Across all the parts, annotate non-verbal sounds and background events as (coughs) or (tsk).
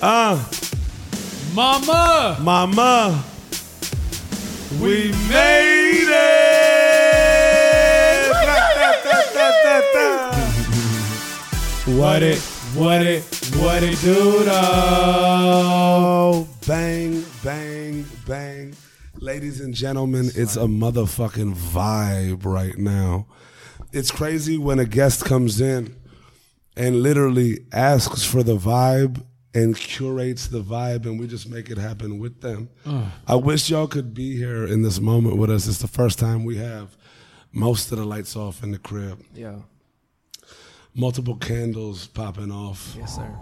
Uh, Mama, mama, we made it. What it, what it, what it do though? Bang, bang, bang. Ladies and gentlemen, it's a motherfucking vibe right now. It's crazy when a guest comes in and literally asks for the vibe and curates the vibe and we just make it happen with them. Ah. I wish y'all could be here in this moment with us. It's the first time we have most of the lights off in the crib. Yeah. Multiple candles popping off. Yes, sir.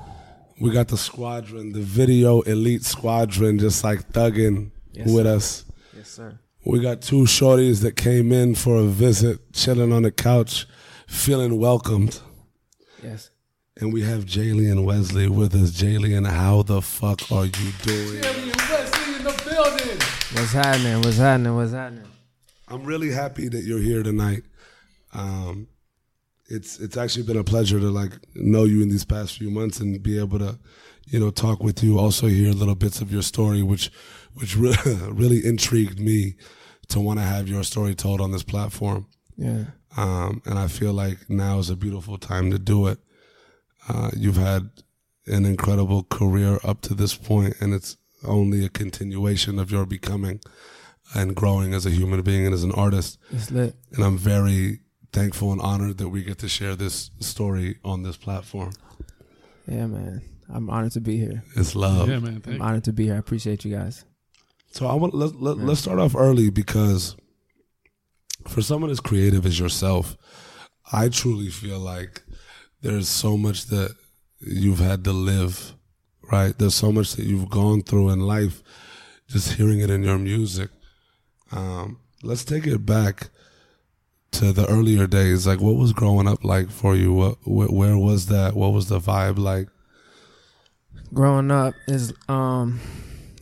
We got the squadron, the video elite squadron, just like thugging Yes, with sir. us. Yes, sir. We got two shorties that came in for a visit, chilling on the couch, feeling welcomed. Yes. And we have Jaylee and Wesley with us. Jaylee, how the fuck are you doing? Wesley in the building. What's happening? What's happening? What's happening? I'm really happy that you're here tonight. Um, it's it's actually been a pleasure to like know you in these past few months and be able to, you know, talk with you. Also hear little bits of your story, which which really, (laughs) really intrigued me to want to have your story told on this platform. Yeah. Um, and I feel like now is a beautiful time to do it. Uh, you've had an incredible career up to this point, and it's only a continuation of your becoming and growing as a human being and as an artist. It's lit. And I'm very thankful and honored that we get to share this story on this platform. Yeah, man. I'm honored to be here. It's love. Yeah, man. Thank I'm honored to be here. I appreciate you guys. So I want let, let, let's start off early because for someone as creative as yourself, I truly feel like there's so much that you've had to live, right? There's so much that you've gone through in life, just hearing it in your music. Um, let's take it back to the earlier days. Like, what was growing up like for you? What, wh- where was that? What was the vibe like? Growing up is um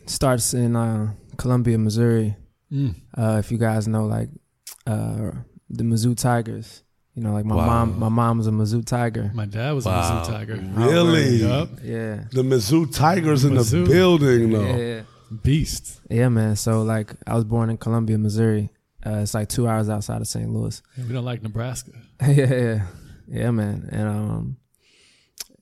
starts in uh, Columbia, Missouri. Mm. Uh, if you guys know, like uh, the Mizzou Tigers. You know, like my Wow. mom. My mom was a Mizzou Tiger. My dad was Wow. a Mizzou Tiger. Really? Yup. Yeah. The Mizzou Tigers in Mizzou. the building, though. Yeah. Beast. Yeah, man. So like, I was born in Columbia, Missouri. Uh, it's like two hours outside of St. Louis. Yeah, we don't like Nebraska. (laughs) yeah, yeah, yeah, man. And um,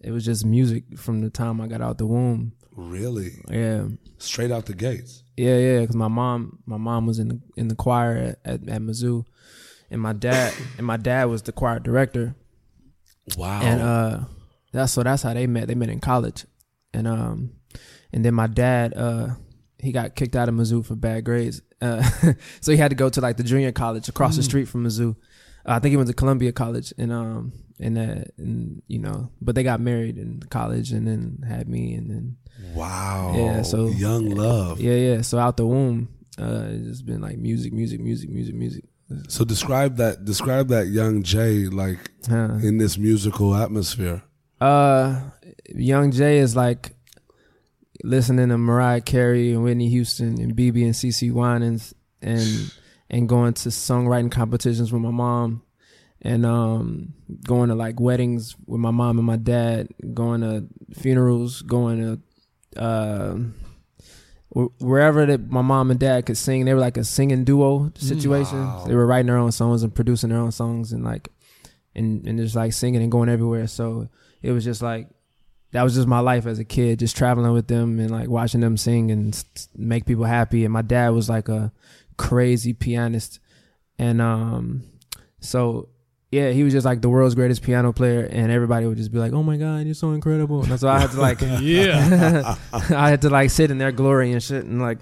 it was just music from the time I got out the womb. Really? Yeah, Straight out the gates. yeah, yeah. Because my mom, my mom was in the in the choir at, at, at Mizzou, and my dad and my dad was the choir director. Wow. And uh, that's so that's how they met. They met in college, and um, and then my dad uh, he got kicked out of Mizzou for bad grades. Uh, (laughs) so he had to go to like the junior college across the street from Mizzou. Uh, I think he went to Columbia College, and um, and uh, and you know, but they got married in college, and then had me, and then wow. Yeah, so- young love. yeah, yeah. So out the womb, uh, it's just been like music, music, music, music, music. So describe that. Describe that young Jay like Huh. in this musical atmosphere. Uh, Young Jay is like listening to Mariah Carey and Whitney Houston and BeBe and CeCe Winans and and going to songwriting competitions with my mom and um going to like weddings with my mom and my dad, going to funerals, going to uh wherever that my mom and dad could sing. They were like a singing duo situation. Wow. They were writing their own songs and producing their own songs and like and and just like singing and going everywhere. So it was just like that was just my life as a kid, just traveling with them and like watching them sing and make people happy. And my dad was like a crazy pianist, and um, so yeah, he was just like the world's greatest piano player, and everybody would just be like, "Oh my god, you're so incredible!" And so I had to like, (laughs) (laughs) Yeah. (laughs) I had to like sit in their glory and shit, and like,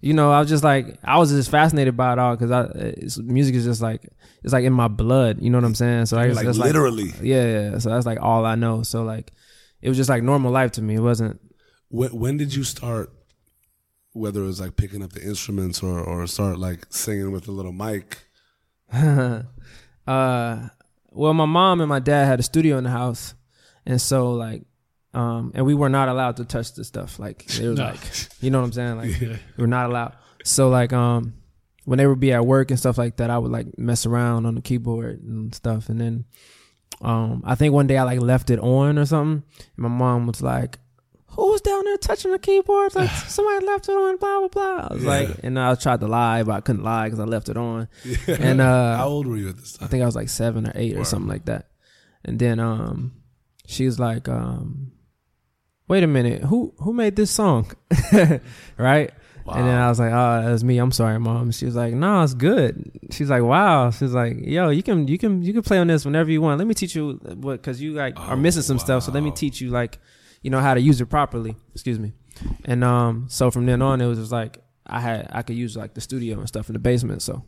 you know, I was just like, I was just fascinated by it all because I, it's, music is just like, it's like in my blood. You know what I'm saying? So I was Like just literally. yeah, yeah. So that's like all I know. So like, it was just like normal life to me. It wasn't. When, when did you start? Whether it was like picking up the instruments or or start like singing with a little mic. Uh, well, my mom and my dad had a studio in the house, and so like, um, and we were not allowed to touch the stuff. Like they were (laughs) No. like, you know what I'm saying? Like Yeah. we were not allowed. So like, um, when they would be at work and stuff like that, I would like mess around on the keyboard and stuff, and then, um, I think one day I like left it on or something, and my mom was like, who was down there touching the keyboard? Like (laughs) somebody left it on, blah blah blah. I was Yeah. like, and I tried to lie, but I couldn't lie because I left it on. And uh, (laughs) How old were you at this time? I think I was like seven or eight or something like that. And then um she was like, um, wait a minute, who who made this song? (laughs) right? And then I was like, oh, that was me. I'm sorry, mom. She was like, no, it's good. She's like, wow. She's like, yo, you can you can you can play on this whenever you want. Let me teach you what because you like are Oh, missing some stuff. So let me teach you like, you know how to use it properly. Excuse me. And um, so from then on, it was just like I had I could use like the studio and stuff in the basement. So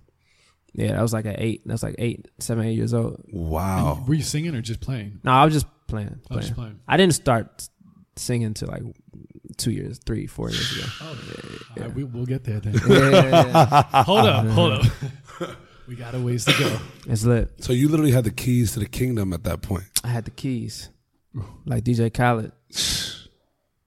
yeah, that was like at eight. That's like eight, seven, eight years old. Wow. Were you singing or just playing? No, I was just playing. I was playing. just playing. I didn't start singing till like two years, three, four years ago. Oh, all right, we, we'll get there then. Yeah, yeah, yeah. (laughs) hold up, hold up. (laughs) we got a ways to go. it's lit. So you literally had the keys to the kingdom at that point. I had the keys, like DJ Khaled. (sighs)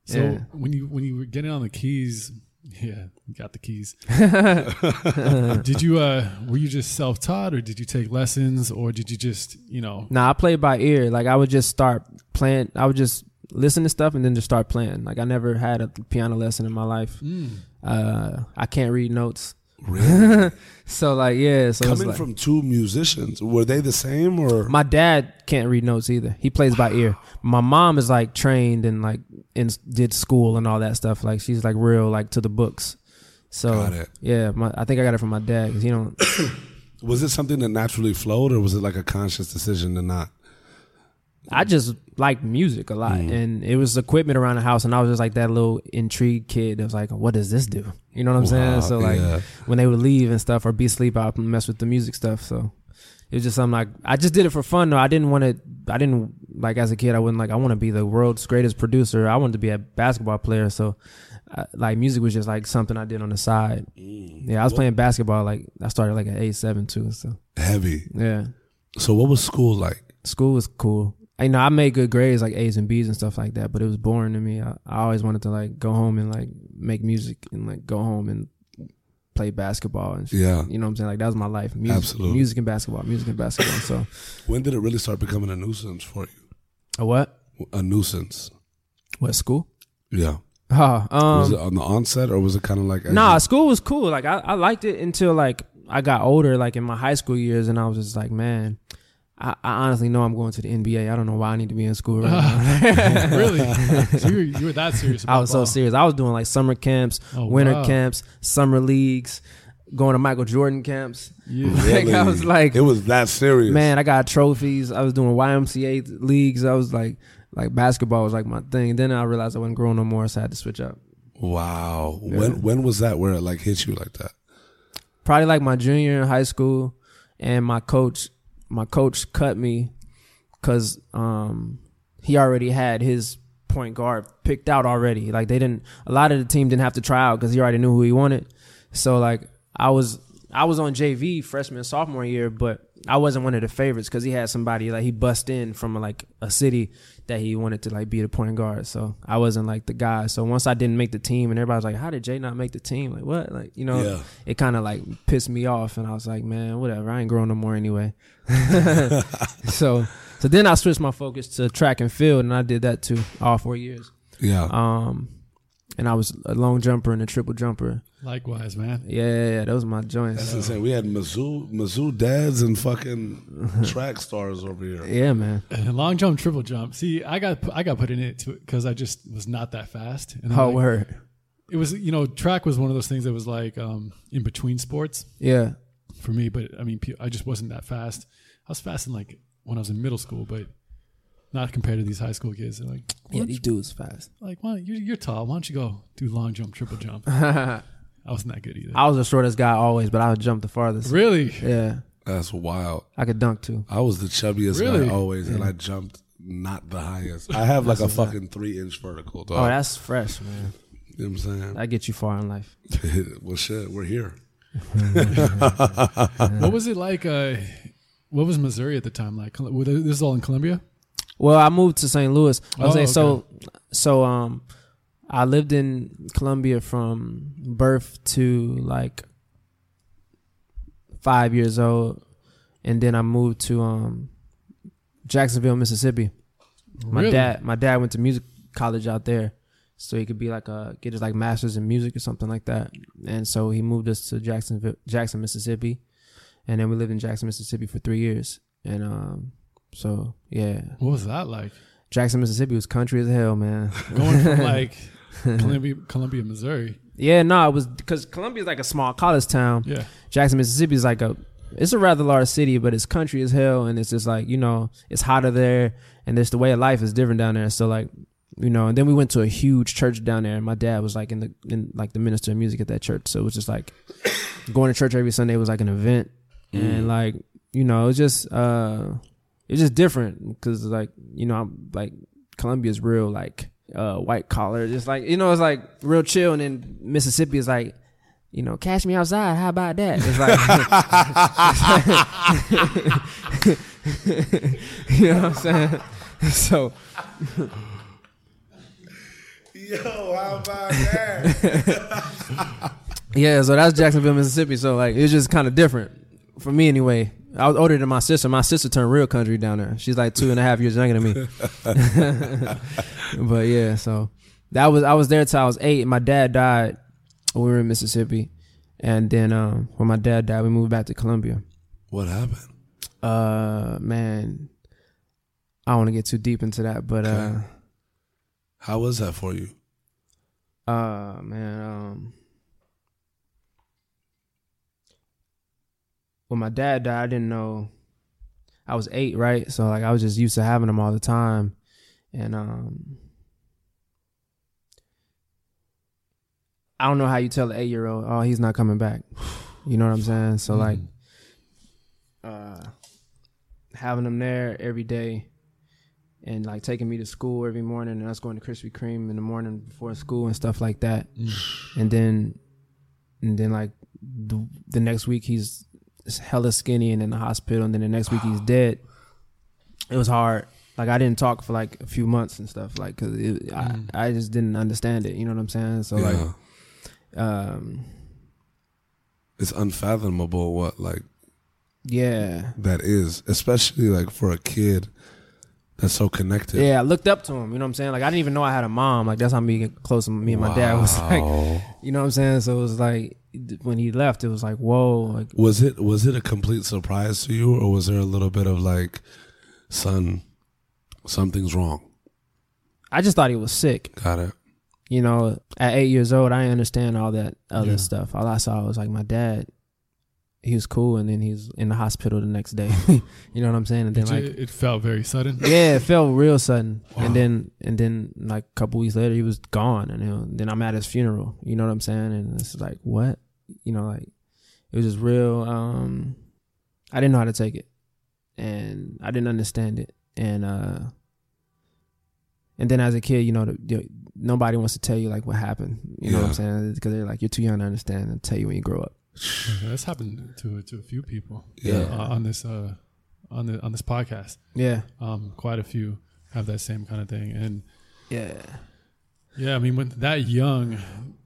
So Yeah. when you when you were getting on the keys, yeah, you got the keys. (laughs) did you uh were you just self taught or did you take lessons or did you just you know Nah, I played by ear. Like I would just start playing. I would just listen to stuff and then just start playing. Like I never had a piano lesson in my life. mm, Uh, I can't read notes. Really? (laughs) So like yeah. So Coming like, from two musicians, were they the same or? my dad can't read notes either. He plays by ear. My mom is like trained and like in did school and all that stuff. Like she's like real like to the books. So Got it. yeah, my, I think I got it from my dad because he don't. (coughs) Was it something that naturally flowed, or was it like a conscious decision to not? I just liked music a lot, Mm. and it was equipment around the house, and I was just like that little intrigued kid that was like, "What does this do?" You know what I'm saying? So like yeah. when they would leave and stuff or be asleep, I would mess with the music stuff. So it was just something like I just did it for fun. though. I didn't want to. I didn't like as a kid. I wasn't like I want to be the world's greatest producer. I wanted to be a basketball player. So I, like music was just like something I did on the side. Yeah, I was playing basketball. Like I started like at age seven too. So heavy. yeah. So what was school like? school was cool. You know, I made good grades like A's and B's and stuff like that, but it was boring to me. I, I always wanted to like go home and like make music and like go home and play basketball and shit. Yeah. You know what I'm saying? Like that was my life. Music, Absolutely. Music and basketball, music and basketball. So (laughs) When did it really start becoming a nuisance for you? a what? A nuisance. What school? Yeah. Oh, was it um, on the onset, or was it kind of like? nah, you- school was cool. Like I, I liked it until like I got older, like in my high school years, and I was just like, man, I, I honestly know I'm going to the NBA. I don't know why I need to be in school right uh, now. (laughs) really? (laughs) so you were, you were that serious about I was so serious. I was doing like summer camps, Oh, winter wow. camps, summer leagues, going to Michael Jordan camps. Yeah. (laughs) Like, I was like, it was that serious. man, I got trophies. I was doing YMCA leagues. I was like, like basketball was like my thing. Then I realized I wasn't growing no more, so I had to switch up. Wow. Yeah. When when was that where it like hit you like that? Probably like my junior in high school, and my coach, my coach cut me because um, he already had his point guard picked out already. Like they didn't, a lot of the team didn't have to try out because he already knew who he wanted. So like I was, I was on JV freshman sophomore year, but I wasn't one of the favorites because he had somebody like he bust in from like a city that he wanted to like be the point guard. So I wasn't like the guy. So once I didn't make the team, and everybody was like, "How did Jay not make the team?" Like what? Like you know, Yeah. it kind of like pissed me off, and I was like, "Man, whatever. I ain't growing no more anyway." (laughs) (laughs) so so then I switched my focus to track and field, and I did that too all four years. Yeah. Um, and I was a long jumper and a triple jumper. Likewise, man. Yeah, yeah, yeah those were my joints. That's insane. We had Mizzou, Mizzou dads and fucking (laughs) track stars over here. Yeah, man. And long jump, triple jump. See, I got I got put in it because I just was not that fast. And then, Oh, like, word. it was you know track was one of those things that was like um, in between sports Yeah. for me. But I mean, I just wasn't that fast. I was fast in like when I was in middle school, but not compared to these high school kids. They're like, Yeah, "Why these don't dudes fast. like, why you're, you're tall. Why don't you go do long jump, triple jump? (laughs) I I wasn't good either. I was the shortest guy always, but I would jump the farthest. really? Yeah, That's wild. I could dunk too. I was the chubbiest Really? guy always, and I jumped not the highest. (laughs) I have like a fucking three inch vertical. Dog. Oh, that's fresh, man. you know what I'm saying? That gets you far in life. (laughs) well, shit, we're here. (laughs) What was it like? Uh, what was Missouri at the time like? Col- This is all in Columbia. Well, I moved to St. Louis. I was Oh, saying so. So um, I lived in Columbia from birth to like five years old, and then I moved to um Jacksonville, Mississippi. My Really? dad, my dad went to music college out there, so he could be like a get his like masters in music or something like that. And so he moved us to Jackson, Jackson, Mississippi, and then we lived in Jackson, Mississippi for three years. And um, so yeah, What was that like? Jackson, Mississippi was country as hell, man. Going from (laughs) like (laughs) Columbia, Columbia, Missouri. Yeah, no, it was because Columbia is like a small college town. Yeah. Jackson, Mississippi is like a it's a rather large city, but it's country as hell, and it's just like you know it's hotter there, and there's the way of life is different down there. So like you know, and then we went to a huge church down there, and my dad was like in the in like the minister of music at that church, so it was just like going to church every Sunday was like an event, and like you know it was just uh it's just different because like you know I'm like Columbia's real like uh white collar, just like you know it's like real chill, and then Mississippi is like you know, cash me outside. How about that? It's like, (laughs) you know what I'm saying? (laughs) So, Yo, how about that? (laughs) yeah, so that's Jacksonville, Mississippi. So, like, it's just kind of different for me anyway. I was older than my sister. My sister turned real country down there. She's like two and a half years younger than me. (laughs) but yeah, so that was I was there till I was eight. My dad died we were in Mississippi, and then um, when my dad died, we moved back to Columbia. what happened? Uh, man, I don't want to get too deep into that, but uh, How was that for you? uh, man, um, when my dad died, I didn't know. I was eight, right? So like, I was just used to having him all the time, and um, I don't know how you tell an eight year old, oh, he's not coming back. (sighs) You know what I'm saying? So like, uh, having him there every day and like taking me to school every morning and us going to Krispy Kreme in the morning before school and stuff like that. And then, and then like the, the next week he's hella skinny and in the hospital. And then the next week he's dead. It was hard. Like I didn't talk for like a few months and stuff. Like, cause it, I, I just didn't understand it. You know what I'm saying? So yeah. like, um, it's unfathomable what like yeah. that is, especially like for a kid that's so connected. Yeah, I looked up to him. You know what I'm saying? Like I didn't even know I had a mom. Like that's how me close. to Me and my dad was (laughs) like, you know what I'm saying? So it was like when he left, it was like, whoa. Like Was it was it a complete surprise to you, or was there a little bit of like, son, something's wrong? I just thought he was sick. Got it. You know, at eight years old, I didn't understand all that other Yeah. stuff. All I saw was like my dad. He was cool, and then he was in the hospital the next day. (laughs) you know what I'm saying? And then It, like, it felt very sudden. (laughs) yeah, it felt real sudden. Wow. And then and then like a couple weeks later, he was gone, and you know, then I'm at his funeral. You know what I'm saying? And it's like what? You know, like it was just real. Um, I didn't know how to take it, and I didn't understand it, and uh, and then as a kid, you know, the, the, nobody wants to tell you like what happened. You know what I'm saying? Because they're like you're too young to understand and tell you when you grow up. Yeah, That's happened to to a few people Yeah. uh, on this uh, on the on this podcast. Yeah, Um, quite a few have that same kind of thing, and yeah, yeah, I mean, when that young,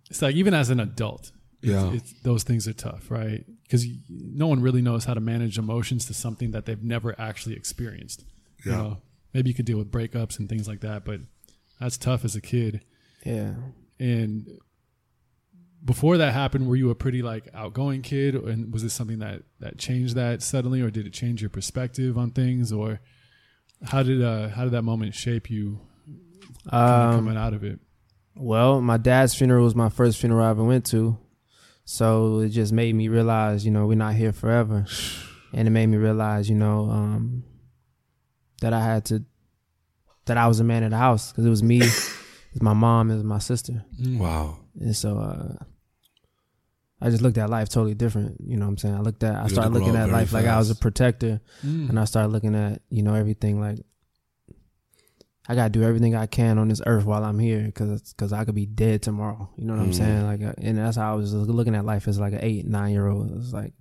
it's like even as an adult, it's, Yeah. it's, those things are tough, right? Because no one really knows how to manage emotions to something that they've never actually experienced. You Yeah. know, maybe you could deal with breakups and things like that, but that's tough as a kid. yeah. And before that happened, were you a pretty like outgoing kid, and was this something that that changed that suddenly, or did it change your perspective on things, or how did uh how did that moment shape you Um, coming out of it? Well, my dad's funeral was my first funeral I ever went to. So it just made me realize, you know, we're not here forever. (sighs) And it made me realize, you know, um, that I had to, that I was a man of the house because it was me, (laughs) it was my mom, it was my sister. Wow. And so, uh, I just looked at life totally different. You know what I'm saying? I looked at, I You started had to grow looking at very life like I was a protector. Mm. And I started looking at, you know, everything like I got to do everything I can on this earth while I'm here because cause I could be dead tomorrow. You know what I'm Mm. saying? Like, uh, and that's how I was looking at life as like an eight, nine year old. It was like,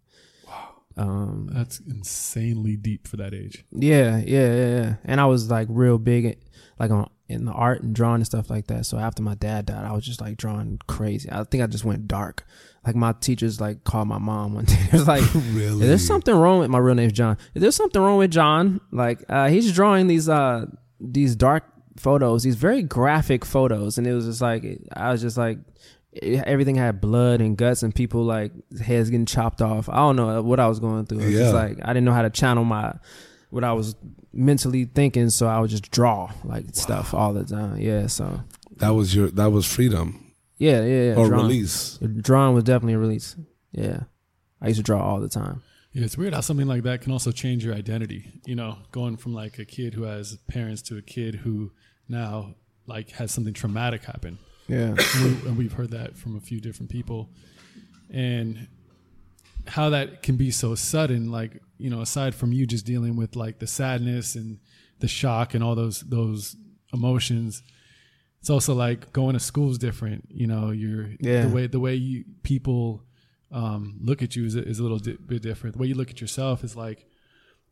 um, That's insanely deep for that age. yeah, yeah, yeah, yeah. And I was like real big, like on in the art and drawing and stuff like that. So after my dad died, I was just like drawing crazy. I think I just went dark. Like my teachers like called my mom one (laughs) day. It was like, (laughs) Really? there's something wrong with my real name's John. If there's something wrong with John, like uh, he's drawing these uh these dark photos, these very graphic photos, and it was just like I was just like it- everything had blood and guts and people like heads getting chopped off. I don't know what I was going through. It was just Yeah. like I didn't know how to channel my what I was mentally thinking, so I would just draw like stuff all the time. Yeah, so That was your that was freedom yeah, yeah, yeah. or drawing. release. Drawing was definitely a release. Yeah, I used to draw all the time. Yeah, it's weird how something like that can also change your identity. You know, going from like a kid who has parents to a kid who now like has something traumatic happen. Yeah, And we- and we've heard that from a few different people. And how that can be so sudden, like, you know, aside from you just dealing with like the sadness and the shock and all those those emotions, it's also like going to school is different. You know, you're Yeah. the way the way you people um, look at you is, is a little di- bit different. The way you look at yourself is like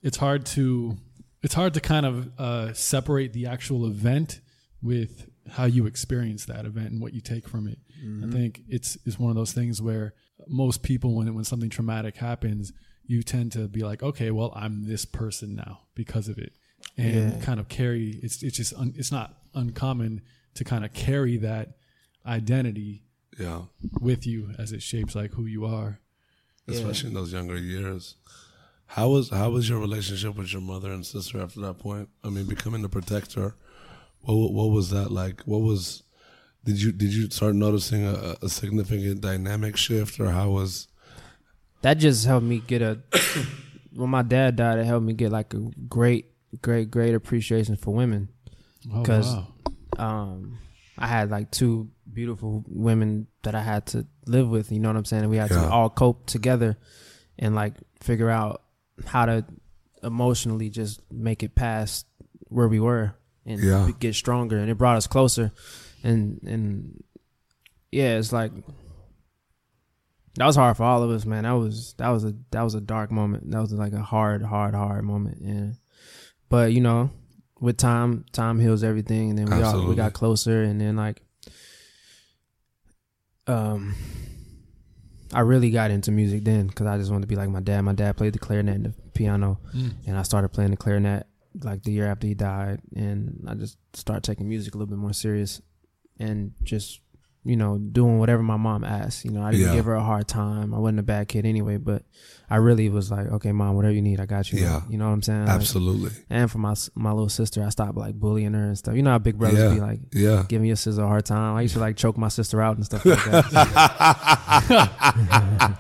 it's hard to it's hard to kind of uh, separate the actual event with how you experience that event and what you take from it. I think it's it's one of those things where most people when when something traumatic happens, you tend to be like, okay, well, I'm this person now because of it, and Yeah. kind of carry. It's it's just un, it's not uncommon to kind of carry that identity Yeah, with you as it shapes like who you are. especially in those younger years. How was how was your relationship with your mother and sister after that point? I mean, becoming the protector. What what was that like? What was did you did you start noticing a, a significant dynamic shift, or how was? that just helped me get a. when my dad died, it helped me get like a great, great, great appreciation for women. Oh, 'Cause- wow. um I had like two beautiful women that I had to live with, you know what I'm saying? And we had Yeah. to all cope together and like figure out how to emotionally just make it past where we were and Yeah. get stronger and it brought us closer and and yeah, it's like that was hard for all of us, man. That was that was a that was a dark moment. That was like a hard, hard, hard moment. And but you know, with time, time heals everything, and then we all we got closer, and then like, um, I really got into music then because I just wanted to be like my dad. My dad played the clarinet and the piano, Mm. and I started playing the clarinet like the year after he died, and I just started taking music a little bit more serious, and just you know doing whatever my mom asked. You know, I didn't Yeah. give her a hard time. I wasn't a bad kid anyway, but I really was like, okay, mom, whatever you need, I got you. Yeah. you know what I'm saying? Like, Absolutely, and for my my little sister, I stopped like bullying her and stuff. You know how big brothers Yeah. be like yeah. giving your sister a hard time. I used to like choke my sister out and stuff like that.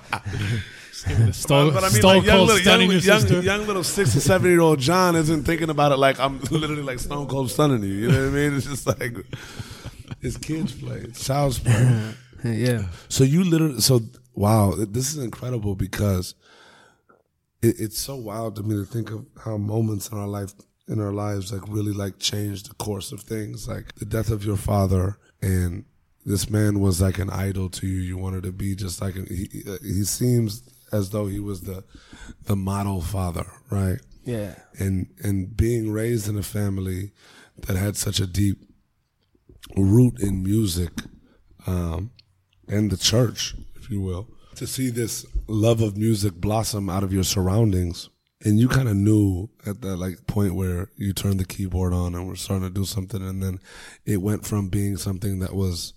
(laughs) Stole, But I mean, stole like young cold little, young, young, young little six or seven year old John isn't thinking about it like I'm (laughs) literally like Stone Cold stunning you. You know what I mean? It's just like it's kids play, it's child's play. yeah, So you literally, so wow, this is incredible because it, it's so wild to me to think of how moments in our life, in our lives, like really like change the course of things. Like the death of your father, and this man was like an idol to you. You wanted to be just like he. Uh, he seems as though he was the the model father, right? yeah, and and being raised in a family that had such a deep root in music um, and the church, if you will, to see this love of music blossom out of your surroundings, and you kind of knew at that like point where you turned the keyboard on and were starting to do something, and then it went from being something that was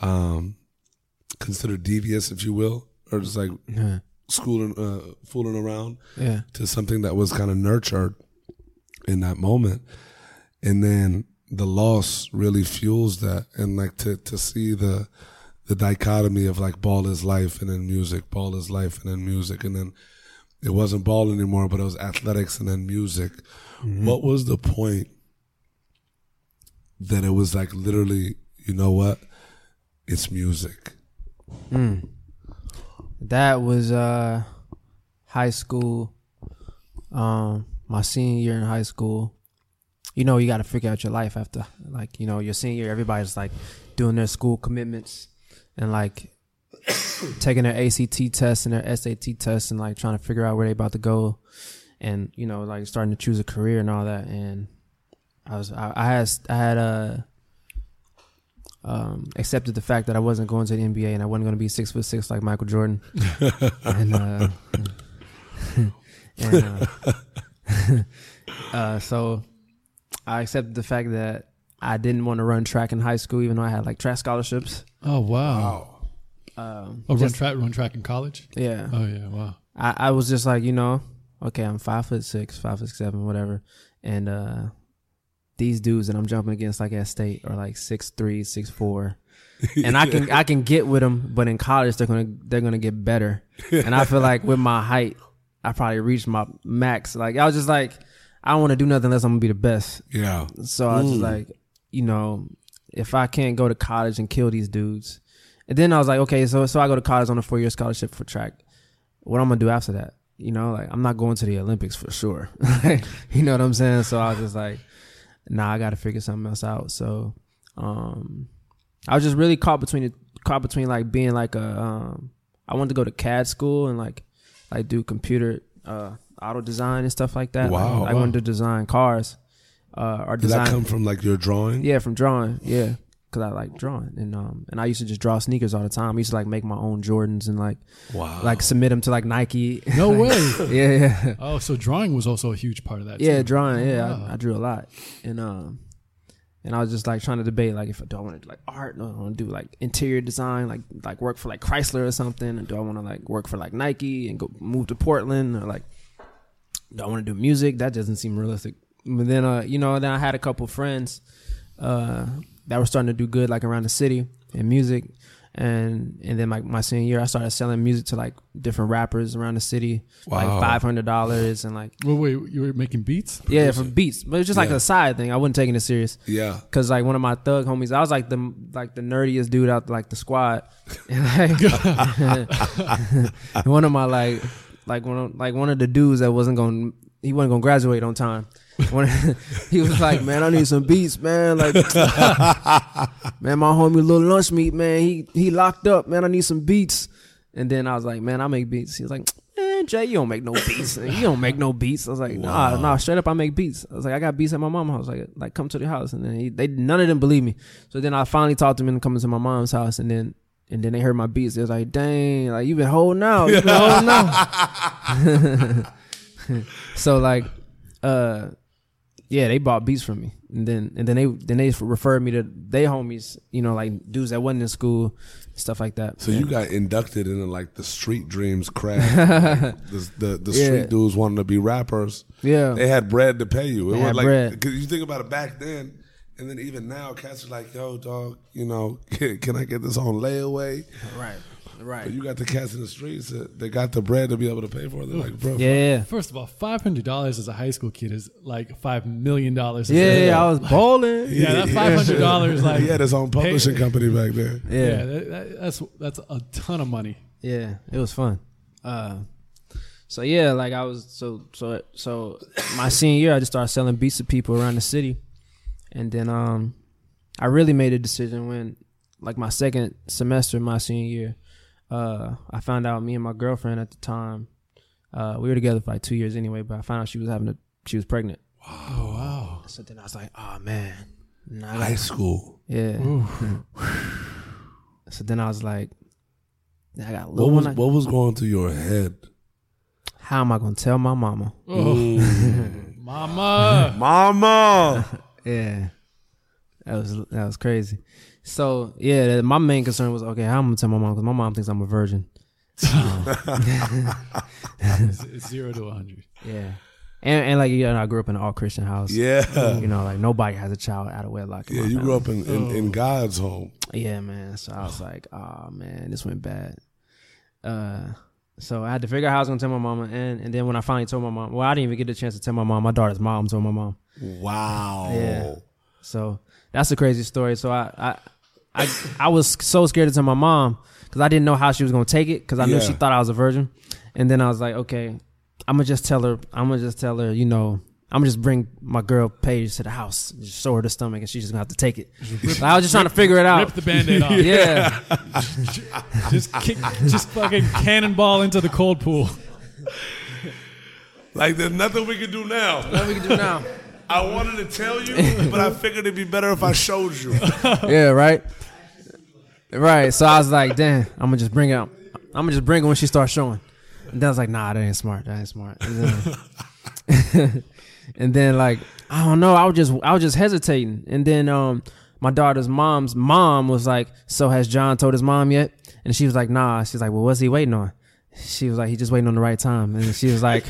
um, considered devious, if you will, or just like yeah, schooling, uh, fooling around yeah, to something that was kind of nurtured in that moment. And then the loss really fuels that. And like to, to see the, the dichotomy of like ball is life and then music, ball is life and then music. And then it wasn't ball anymore, but it was athletics and then music. What was the point that it was like literally, you know what? It's music. Mm. That was uh high school. Um, my senior year in high school. You know, you got to figure out your life after, like, you know, your senior year. Everybody's like doing their school commitments and like (coughs) taking their ACT test and their SAT test and like trying to figure out where they about to go, and you know, like starting to choose a career and all that. And I was, I, I had, I had uh um, accepted the fact that I wasn't going to the NBA and I wasn't going to be six foot six like Michael Jordan. (laughs) and uh, (laughs) and uh, (laughs) uh, so I accepted the fact that I didn't want to run track in high school, even though I had like track scholarships. Oh wow. Wow. Um, Oh, run track, run track in college. yeah. Oh yeah, wow. I, I was just like, you know, okay, I'm five foot six, five foot seven, whatever, and uh these dudes that I'm jumping against, like at state, are like six three, six four, (laughs) and I can I can get with them, but in college they're gonna they're gonna get better, and I feel like with my height, I probably reached my max. Like I was just like, I don't want to do nothing unless I'm gonna be the best. Yeah. So I was just Mm. like, you know, if I can't go to college and kill these dudes, and then I was like, okay, so so I go to college on a four year scholarship for track. What I'm gonna do after that? You know, like I'm not going to the Olympics for sure. (laughs) you know what I'm saying? So I was just like, nah, I got to figure something else out. So, um, I was just really caught between the caught between like being like a um, I wanted to go to CAD school and like like do computer uh auto design and stuff like that. Like, Wow. I wanted to design cars. Uh, or Did design. that come from like your drawing? Yeah, from drawing. Yeah, because I like drawing, and um, and I used to just draw sneakers all the time. I used to like make my own Jordans and like Wow. like submit them to like Nike. No (laughs) way. (laughs) yeah, yeah, Oh, so drawing was also a huge part of that. yeah. too. Drawing. Yeah, Wow. I, I drew a lot, and um, and I was just like trying to debate like if I do I want to do like art, no, I want to do like interior design, like like work for like Chrysler or something, or do I want to like work for like Nike and go move to Portland, or like do I want to do music? That doesn't seem realistic. But then, uh, you know, then I had a couple friends uh, that were starting to do good, like around the city and music, and and then like my senior year, I started selling music to like different rappers around the city, like five hundred dollars, and like Wait, wait, you were making beats? yeah, for beats, but it's just like Yeah. a side thing. I wasn't taking it serious. yeah. Cause like one of my thug homies, I was like the like the nerdiest dude out like the squad. (laughs) And, like, (laughs) one of my like like one of, like one of the dudes that wasn't going he wasn't gonna graduate on time. (laughs) He was like, man, I need some beats, man. Like, (laughs) man, my homie little lunch meat, man, he he locked up, man. I need some beats. And then I was like, man, I make beats. He was like, man, Jay, you don't make no beats. You don't make no beats. I was like, nah, Wow. nah, straight up, I make beats. I was like, I got beats at my mom's house. Like, like come to the house. And then he, they none of them believe me. So then I finally talked to them into coming to my mom's house, and then and then they heard my beats. They was like, dang, like you been holding out, you been holding out. (laughs) so like, uh, yeah, they bought beats from me, and then and then they then they referred me to they homies, you know, like dudes that wasn't in school, stuff like that. So you got inducted into like the street dreams craft. (laughs) Like, the the, the Yeah. street dudes wanted to be rappers. yeah, They had bread to pay you. It They was like bread. cause you think about it back then, and then even now, cats are like, "Yo, dog, you know, (laughs) can, can I get this on layaway?" right, But right, you got the cats in the streets that they got the bread to be able to pay for it. They're like, "Bro, yeah, yeah. First of all, five hundred dollars as a high school kid is like five million dollars. Yeah, yeah, I was bowling. Yeah, that five hundred dollars, like he had his own publishing Hey. company back then." yeah, yeah, that, that, that's that's a ton of money. yeah. It was fun. Uh, so yeah, like I was so so so my senior year, I just started selling beats to people around the city, and then um, I really made a decision when like my second semester, of my senior year, uh, I found out me and my girlfriend at the time, uh, we were together for like two years anyway, but I found out she was having a she was pregnant. Oh wow. So then I was like, oh man, nah, I High gotta- school. yeah. So then I was like, I got What was one. what was going through your head? How am I gonna tell my mama? (laughs) Mama. (laughs) Mama. (laughs) Yeah, that was that was crazy. So yeah, my main concern was okay. How I'm gonna tell my mom? Because my mom thinks I'm a virgin. it's, (laughs) it's zero to hundred. Yeah, and and like you know, I grew up in an all Christian house. Yeah. you know, like nobody has a child out of wedlock. Yeah, you family. grew up in, in, in God's home. Yeah, man. So I was like, oh man, this went bad. Uh, so I had to figure out how I was gonna tell my mama, and and then when I finally told my mom, well, I didn't even get a chance to tell my mom. My daughter's mom told my mom. Wow. Yeah. So that's a crazy story. So I I I, I was so scared to tell my mom because I didn't know how she was gonna take it because I knew Yeah. she thought I was a virgin, and then I was like, okay, I'm gonna just tell her. I'm gonna just tell her, you know. I'm gonna just bring my girl Paige to the house, just show her the stomach, and she's just gonna have to take it. Like, I was just trying to figure it out. Rip the band-aid off. (laughs) yeah, (laughs) Just kick, just fucking cannonball into the cold pool. Like there's nothing we can do now. what we can do now? (laughs) I wanted to tell you, but I figured it'd be better if I showed you. (laughs) yeah, right, right. So I was like, damn, I'm gonna just bring it. up. I'm gonna just bring it when she starts showing. And then I was like, nah, that ain't smart. That ain't smart. And then, (laughs) and then like I don't know, I was just I was just hesitating, and then um my daughter's mom's mom was like, "So has John told his mom yet?" And she was like, "Nah." She's like, "Well, what's he waiting on?" She was like, "He just waiting on the right time." And she was like,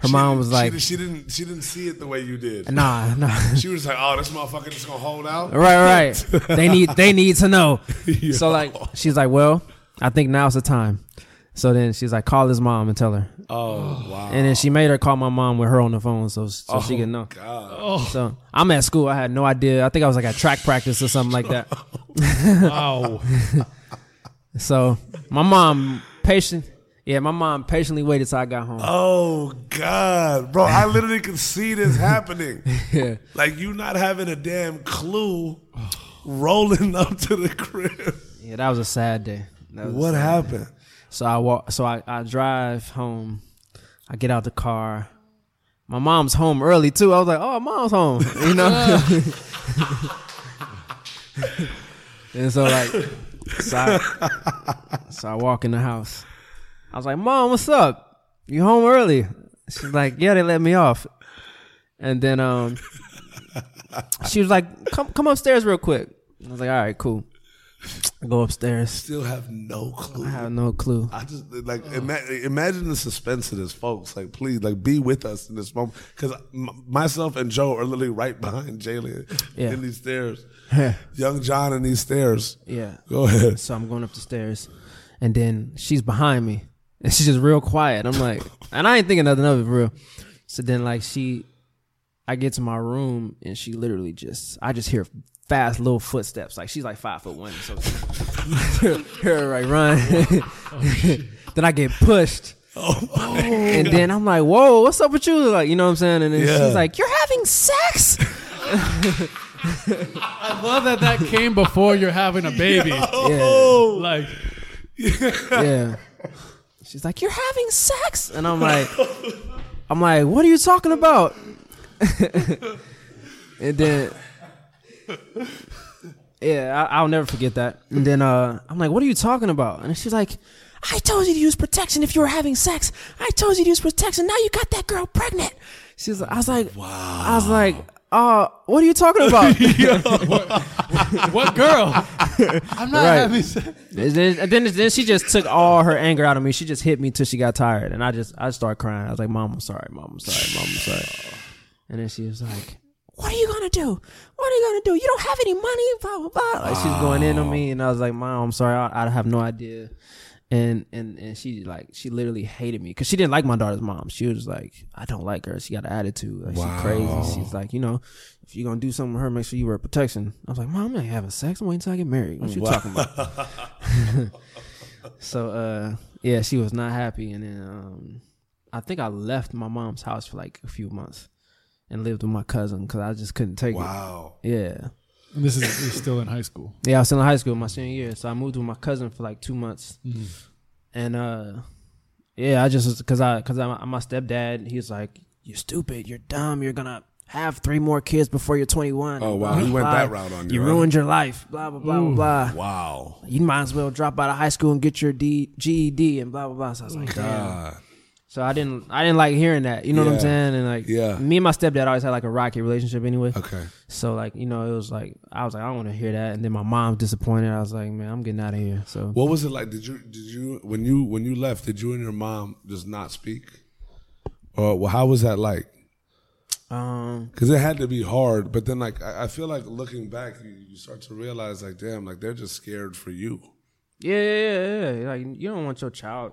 her She- mom was like, she, didn't she didn't see it the way you did. "Nah, nah." She was like, oh, this motherfucker just gonna hold out. right, right. (laughs) They need they need to know. (laughs) So like she's like, "Well, I think now's the time." So then she's like, "Call his mom and tell her." Oh wow. And then she made her call my mom with her on the phone, so so oh, she could know. God. Oh. So I'm at school. I had no idea. I think I was like at track practice or something like that. (laughs) Wow. So my mom patient. Yeah, my mom patiently waited till I got home. Oh God, bro! I literally can see this (laughs) happening. Yeah. Like you not having a damn clue, rolling (laughs) up to the crib. Yeah, that was a sad day. That was a What sad happened? day. So I walk. So I, I drive home. I get out the car. My mom's home early too. I was like, "Oh, mom's home," (laughs) you know. and so like, so I, so I walk in the house. I was like, "Mom, what's up? You home early?" She's like, "Yeah, they let me off." And then um, she was like, "Come come upstairs real quick." I was like, "All right, cool." I go upstairs. Still have no clue. I have no clue. I just like ima- imagine the suspense of this, folks. Like, please, like, be with us in this moment because m- myself and Joe are literally right behind Jalen Yeah. in these stairs. Young John in these stairs. Yeah. Go ahead. So I'm going up the stairs, and then she's behind me, and she's just real quiet. I'm like, (laughs) and I ain't thinking nothing of it for real. So then, like, she, I get to my room, and she literally just, I just hear fast little footsteps. Like she's like five foot one, so hear (laughs) her like run. (laughs) then I get pushed. Oh and then I'm like, "Whoa, what's up with you?" Like, you know what I'm saying? And then Yeah. she's like, "You're having sex." I love that that came before you're having a baby. Yeah. Like, yeah. She's like, "You're having sex," and I'm like, (laughs) "I'm like, what are you talking about?" (laughs) and then, yeah, I, I'll never forget that. And then uh, I'm like, "What are you talking about?" And she's like, "I told you to use protection if you were having sex. I told you to use protection. Now you got that girl pregnant." She's, I was like, "Wow." I was like, "Uh, what are you talking about?" (laughs) (laughs) what girl? I'm not Right. having sex. Then, and then, then she just took all her anger out of me. She just hit me till she got tired, and I just I started crying. I was like, "Mom, I'm sorry. Mom, I'm sorry. Mom, I'm sorry." And then she was like, "What are you gonna do? What are you gonna do? You don't have any money." Blah blah blah. Like she's going in on me, and I was like, "Mom, I'm sorry. I, I have no idea." And and and she like she literally hated me because she didn't like my daughter's mom. She was like, "I don't like her. She got an attitude. Like Wow. she's crazy." She's like, you know, if you're gonna do something with her, make sure you wear protection. I was like, "Mom, I'm not having sex. I'm waiting until I get married. What you talking about?" (laughs) So uh yeah, she was not happy and then um I think I left my mom's house for like a few months and lived with my cousin cuz I just couldn't take Wow. it. Yeah. And this is you're still in high school. Yeah, I was still in high school my senior year, so I moved with my cousin for like 2 months. And uh yeah, I just cuz I cuz i'm my stepdad, He's like, "You're stupid. You're dumb. You're going to have three more kids before you're 21." Oh, wow. Blah, He went blah. that route on you, You huh? ruined your life. Blah blah blah blah blah. Wow. You might as well drop out of high school and get your D, GED and blah blah blah. So I was like, damn. So I didn't I didn't like hearing that. You know what I'm saying? And like Yeah. me and my stepdad always had like a rocky relationship anyway. Okay. So like, you know, it was like I was like, I don't want to hear that. And then my mom's disappointed. I was like, man, I'm getting out of here. So What was it like? Did you did you when you when you left? Did you and your mom just not speak? Or well, how was that like? um Because it had to be hard. But then, like, I, I feel like looking back, you, you start to realize, like, damn, like they're just scared for you. yeah, yeah, yeah, yeah. Like you don't want your child.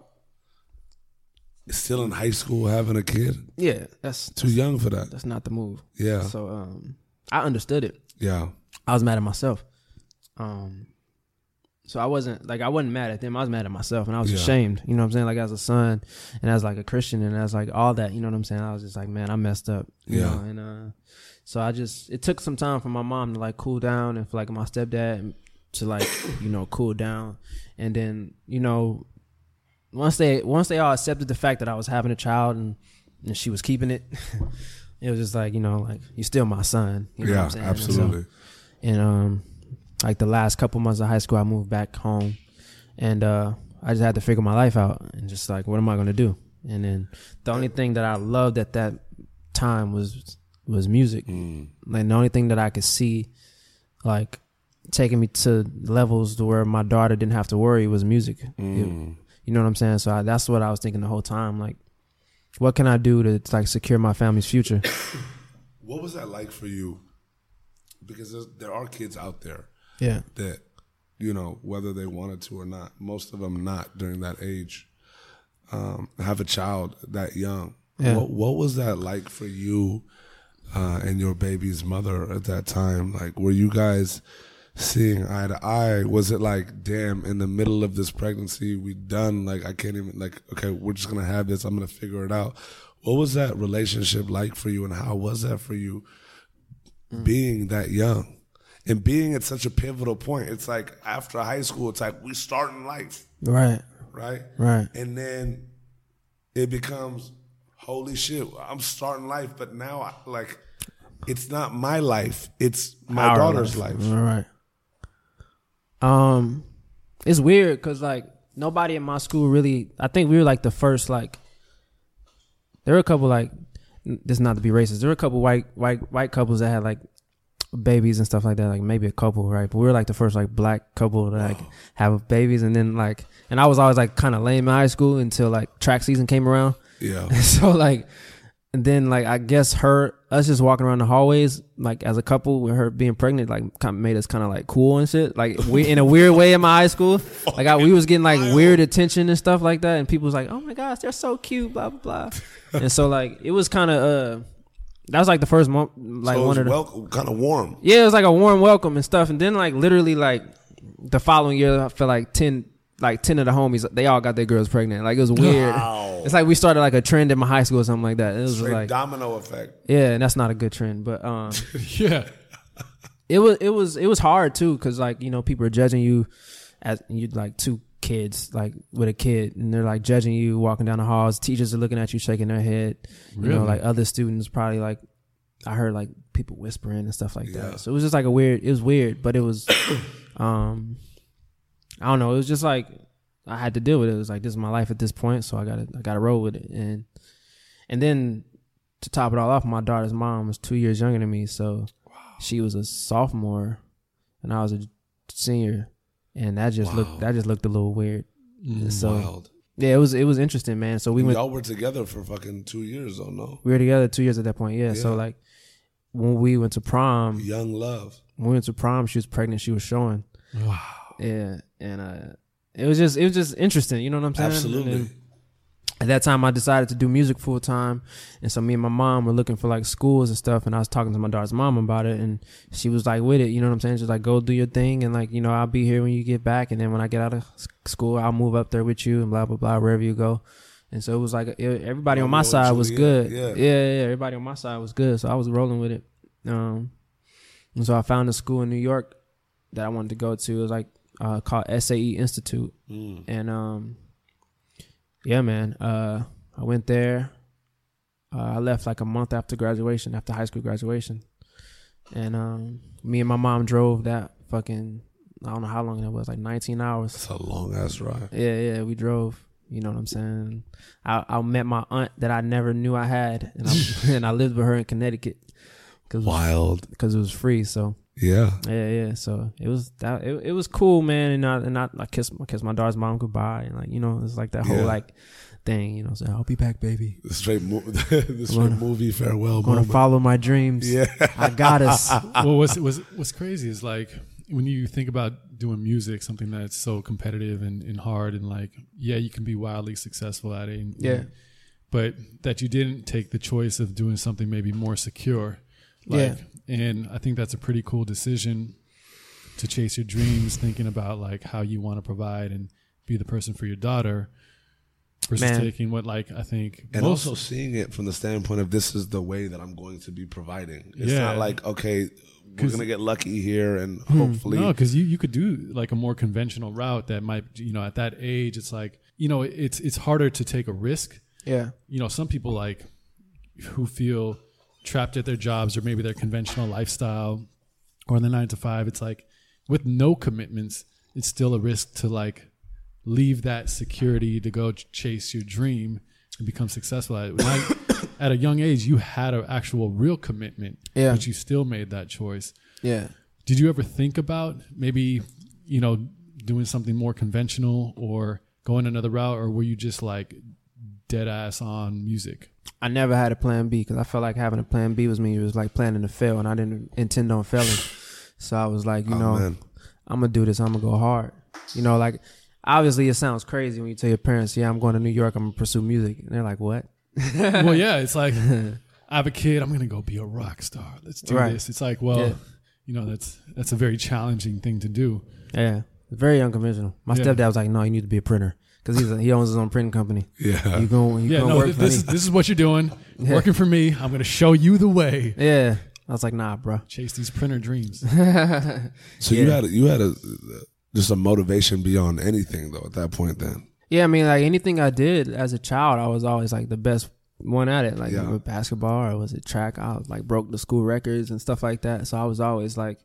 Still in high school, having a kid, Yeah, that's too young for that. that's not the move. Yeah, So um I understood it. yeah, I was mad at myself. Um, so I wasn't like I wasn't mad at them. I was mad at myself, and I was Yeah. ashamed. You know what I'm saying? Like as a son, and as like a Christian, and as like all that. You know what I'm saying? I was just like, man, I messed up. You Yeah. Know? And uh, so I just it took some time for my mom to like cool down, and for like my stepdad to like (coughs) you know cool down, and then you know once they once they all accepted the fact that I was having a child and and she was keeping it. (laughs) It was just like you know, like you're still my son. You know what yeah, I'm saying? And so- absolutely. and um like the last couple months of high school i moved back home and uh i just had to figure my life out and just like what am i going to do and then the only thing that i loved at that time was was music. Mm. Like the only thing that I could see, like taking me to levels to where my daughter didn't have to worry was music. Mm. You know what I'm saying? So I, that's what I was thinking the whole time. Like, what can I do to like secure my family's future? (coughs) What was that like for you? Because there are kids out there Yeah. that, you know, whether they wanted to or not, most of them not during that age, um, have a child that young. Yeah. What, what was that like for you uh, and your baby's mother at that time? Like, were you guys seeing eye to eye? Was it like, damn, in the middle of this pregnancy, we done? Like, I can't even, like, okay, we're just to have this. I'm to figure it out. What was that relationship like for you and how was that for you mm. being that young? And being at such a pivotal point, it's like after high school, it's like we starting life, Right. right? Right. And then it becomes, holy shit, I'm starting life, but now I, like it's not my life, it's my Our daughter's life. All right. Um, it's weird because like nobody in my school really. I think we were like the first like. There were a couple like, this is not to be racist. There were a couple white white white couples that had like babies and stuff like that. Like maybe a couple, right? But we were like the first like black couple to like have babies, and then like, and I was always like kind of lame in high school until like track season came around. Yeah. (laughs) so like and then like I guess her us just walking around the hallways like as a couple with her being pregnant like kind of made us kind of like cool and shit like we in a weird way in my high school like I, we was getting like weird attention and stuff like that and people was like oh my gosh they're so cute blah blah blah (laughs) and so like it was kind of uh that was like the first month like so one of the welcome, kind of warm. yeah, it was like a warm welcome and stuff. And then like literally like the following year, I feel like ten like ten of the homies they all got their girls pregnant. Like it was weird. Wow. It's like we started like a trend in my high school or something like that. It was Straight like domino effect. yeah, and that's not a good trend. But um, (laughs) (laughs) yeah. it was it was it was hard too because like you know people are judging you as you like two kids like with a kid and they're like judging you walking down the halls. Teachers are looking at you shaking their head. You know, Really? like other students probably like I heard like people whispering and stuff like Yeah. that. So it was just like a weird. It was weird, but it was, (coughs) um, I don't know. It was just like I had to deal with it. It was like this is my life at this point, so I gotta I gotta roll with it. And and then to top it all off, my daughter's mom was two years younger than me, so she was a sophomore and I was a senior, and that just Wow. looked that just looked a little weird. Mm. So Wild. yeah, it was it was interesting, man. So we went Y'all were together for fucking two years, though, no? we were together two years at that point. Yeah, so like when we went to prom, Young love. when we went to prom, she was pregnant. She was showing. Wow. Yeah, and uh, it was just it was just interesting. You know what I'm saying? Absolutely. And at that time, I decided to do music full time, and so me and my mom were looking for like schools and stuff. And I was talking to my daughter's mom about it, and she was like with it. You know what I'm saying? She's like, "Go do your thing, and like you know, I'll be here when you get back, and then when I get out of school, I'll move up there with you, and blah blah blah, wherever you go." And so it was like it, everybody on my side was good. yeah. yeah, yeah. Everybody on my side was good, so I was rolling with it. Um, and so I found a school in New York that I wanted to go to. It was like uh, called SAE Institute, Mm. and um, yeah, man. Uh, I went there. Uh, I left like a month after graduation, after high school graduation, and um, me and my mom drove that fucking. I don't know how long it was, like 19 hours. It's a long ass ride. Yeah, yeah, we drove. You know what I'm saying? I, I met my aunt that I never knew I had, and I, (laughs) and I lived with her in Connecticut because Wild. because it was free. So Yeah. yeah, yeah. So it was that it, it was cool, man. And I and I, I kissed I kissed my daughter's mom goodbye, and like you know, it's like that whole Yeah. like thing, you know. So I'll be back, baby. The straight, mo- (laughs) the straight gonna- movie farewell I'm gonna moment. follow my dreams. Yeah. I got us. (laughs) well, what's, what's what's crazy is like when you think about doing music, something that's so competitive and, and hard, and like yeah, you can be wildly successful at it. And, Yeah. but that you didn't take the choice of doing something maybe more secure. Like, and I think that's a pretty cool decision to chase your dreams, thinking about like how you want to provide and be the person for your daughter versus Man. taking what like I think And most also seeing it from the standpoint of this is the way that I'm going to be providing. It's Yeah. not like, okay, we're going to get lucky here and hmm. hopefully. No, because you, you could do like a more conventional route that might you know at that age it's like you know it's it's harder to take a risk. Yeah. You know, some people like who feel trapped at their jobs or maybe their conventional lifestyle or the nine to five. It's like with no commitments, it's still a risk to like leave that security to go chase your dream and become successful at it. (coughs) At a young age you had an actual real commitment, Yeah. but you still made that choice. Yeah. Did you ever think about maybe you know doing something more conventional or going another route, or were you just like dead ass on music? I never had a plan B because I felt like having a plan B was me. It was like planning to fail, and I didn't intend on failing. So I was like, you Oh, know, man. I'm gonna do this. I'm gonna go hard. You know, like obviously it sounds crazy when you tell your parents, "Yeah, I'm going to New York. I'm gonna pursue music," and they're like, "What?" (laughs) well, yeah, it's like (laughs) I have a kid. I'm gonna go be a rock star. Let's do Right. this. It's like, well, Yeah. you know, that's that's a very challenging thing to do. Yeah, very unconventional. My Yeah. stepdad was like, "No, you need to be a printer because he's a, he owns his own printing company. Yeah. You going? You Yeah, gonna no, work this is this is what you're doing. Yeah. Working for me. I'm gonna show you the way. yeah, I was like, "Nah, bro." Chase these printer dreams. (laughs) So you Yeah. had you had a just a motivation beyond anything though at that point. Then Yeah, I mean, like anything I did as a child, I was always like the best one at it. Like Yeah. with basketball or was it track? I was like broke the school records and stuff like that. So I was always like,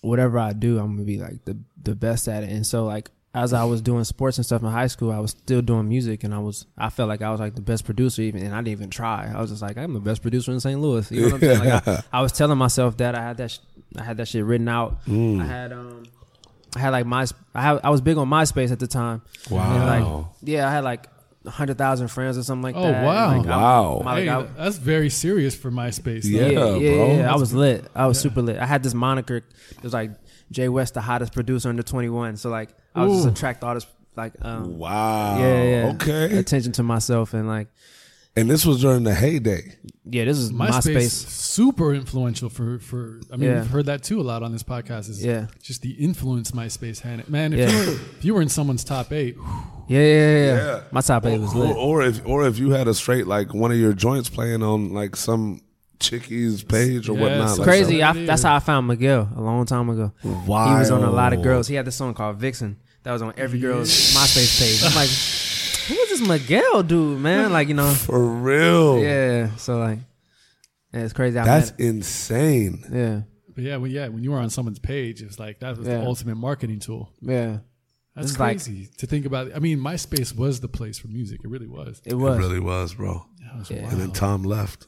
whatever I do, I'm gonna be like the the best at it. And so like as I was doing sports and stuff in high school, I was still doing music, and I was I felt like I was like the best producer even, and I didn't even try. I was just like I'm the best producer in St. Louis. You know what I'm saying? Like (laughs) I, I was telling myself that I had that sh- I had that shit written out. Mm. I had um. I had like my I had, I was big on MySpace at the time. wow, like, yeah, I had like hundred thousand friends or something like Oh, that. wow. Like, I- Wow. my- hey, like, I- that's very serious for MySpace. Yeah, yeah, yeah, bro. yeah, I was lit. I was super lit. I had this moniker. It was like Jay West, the hottest producer under twenty one. So like, I was Ooh. just attract all this like, um, wow, yeah, yeah, okay. attention to myself and like, And this was during the heyday. yeah, this is MySpace, MySpace. super influential for for. I mean, Yeah. we've heard that too a lot on this podcast. Is Yeah. just the influence MySpace had. Man, if, Yeah. you were, if you were in someone's top eight, Yeah, yeah, yeah, yeah. Yeah. My top eight was or, lit. or if or if you had a straight like one of your joints playing on like some chickie's page or Yeah, whatnot. so like Crazy. so I, that's how I found Miguel a long time ago. Wow. He was on a lot of girls. He had this song called Vixen that was on every girl's MySpace page. I'm like, who is this Miguel dude, man? Like, you know, For real. yeah. So like, yeah, it's crazy. I That's insane. yeah, but yeah, well, yeah, when you were on someone's page, it was like that was Yeah. the ultimate marketing tool. yeah. That's It's like- crazy to think about. I mean, MySpace was the place for music. It really was. It It was really was, bro. That was Yeah. And then Tom left.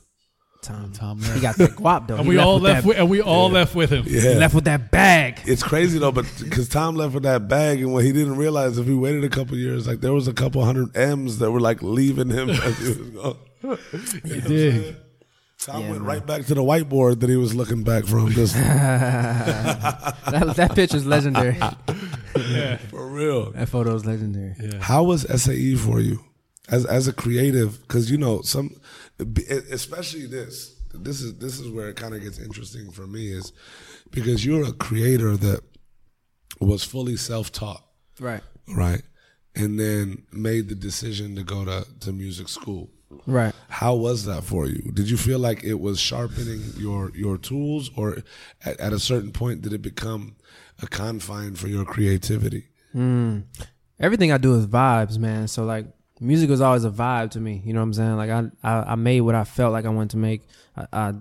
Tom. Tom He got that guap though. and we all left. that- With, and we all left with him. Yeah. He left with that bag. It's crazy though, but because Tom left with that bag, and what he didn't realize if he waited a couple years, like there was a couple hundred M's that were like leaving him as (laughs) he was going. He did. Tom Yeah, went man. right back to the whiteboard that he was looking back from. Just (laughs) (laughs) that, that picture's legendary. Yeah. for real. That photo's legendary. Yeah. How was SAE for you as as a creative? Because you know some, especially this. This is this is where it kind of gets interesting for me is because you're a creator that was fully self taught, Right. right, and then made the decision to go to to music school. Right. How was that for you? Did you feel like it was sharpening your your tools, or at, at a certain point did it become a confine for your creativity? Hmm. everything I do is vibes, man. So like music was always a vibe to me. You know what I'm saying? Like I I, I made what I felt like I wanted to make. I, I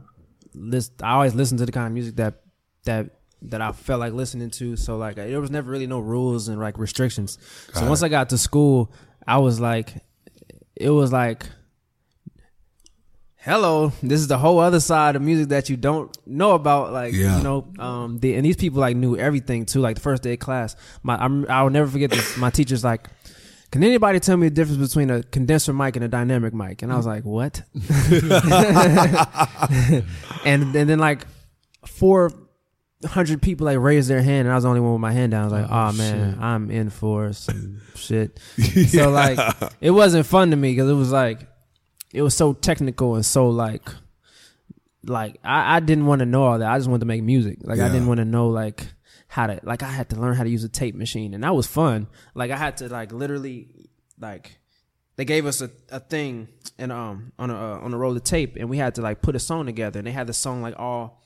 list I always listened to the kind of music that that that I felt like listening to. So like there was never really no rules and like restrictions. so Got once I got to school, I was like, it was like. Hello, this is the whole other side of music that you don't know about. Like, Yeah. you know, um, the, and these people like knew everything too. Like the first day of class, my I'm, I'll never forget this. My teacher's like, "Can anybody tell me the difference between a condenser mic and a dynamic mic?" And I was mm. like, "What?" (laughs) (laughs) and and then like four hundred people like raised their hand, and I was the only one with my hand down. I was like, Oh, "Oh, man, shit. I'm in for some (laughs) shit." So like, it wasn't fun to me because it was like, it was so technical and so like, like I, I didn't want to know all that. I just wanted to make music. Like I didn't want to know like how to like I had to learn how to use a tape machine, and that was fun. Like I had to like literally like they gave us a, a thing and um on a uh, on a roll of tape, and we had to like put a song together, and they had the song like all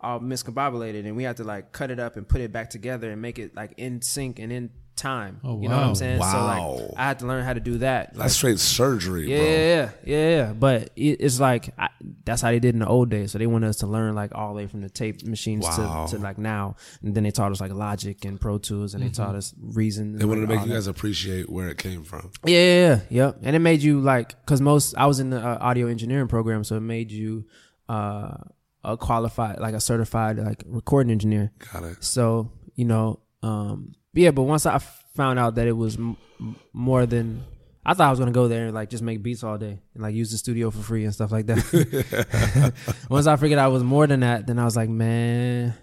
all miscombobulated, and we had to like cut it up and put it back together and make it like in sync and in time. Oh, You know what I'm wow. saying? So like I had to learn how to do that. That's straight surgery, Yeah, bro. yeah, yeah, yeah, yeah. But it, it's like I, that's how they did in the old days. So they wanted us to learn like all the way from the tape machines Wow. to, to like now, and then they taught us like Logic and Pro Tools, and they taught us Reason. They wanted to make all you that. guys appreciate where it came from. Yeah, yeah, yeah, yep. And it made you like, cause most I was in the uh, audio engineering program, so it made you uh, a qualified, like a certified like recording engineer. Got it. So you know, um, yeah. But once I found out that it was m- more than I thought I was gonna go there and like just make beats all day and like use the studio for free and stuff like that. (laughs) (laughs) once I figured out it was more than that, then I was like, man,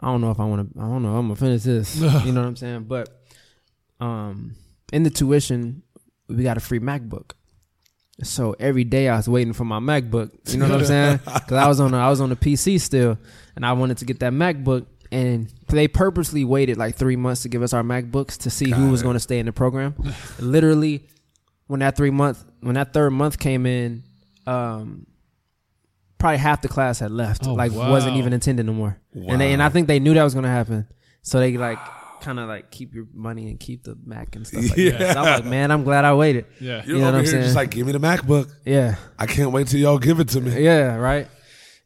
I don't know if I want to. I don't know. I'm gonna finish this. (laughs) you know what I'm saying? But um, in the tuition, we got a free MacBook. So every day I was waiting for my MacBook. You know what I'm saying? Because I was on a, I was on the PC still, and I wanted to get that MacBook. And they purposely waited like three months to give us our MacBooks to see who Got was going to stay in the program. Literally, when that three month when that third month came in, um, probably half the class had left. Oh, like wow. wasn't even attending no more. And they and I think they knew that was going to happen. So they like kind of like keep your money and keep the Mac and stuff like that. Yeah. So I'm like, man, I'm glad I waited. (laughs) Yeah. You're You know over what I'm here saying? just like, give me the MacBook. Yeah. I can't wait till y'all give it to me. Yeah, right.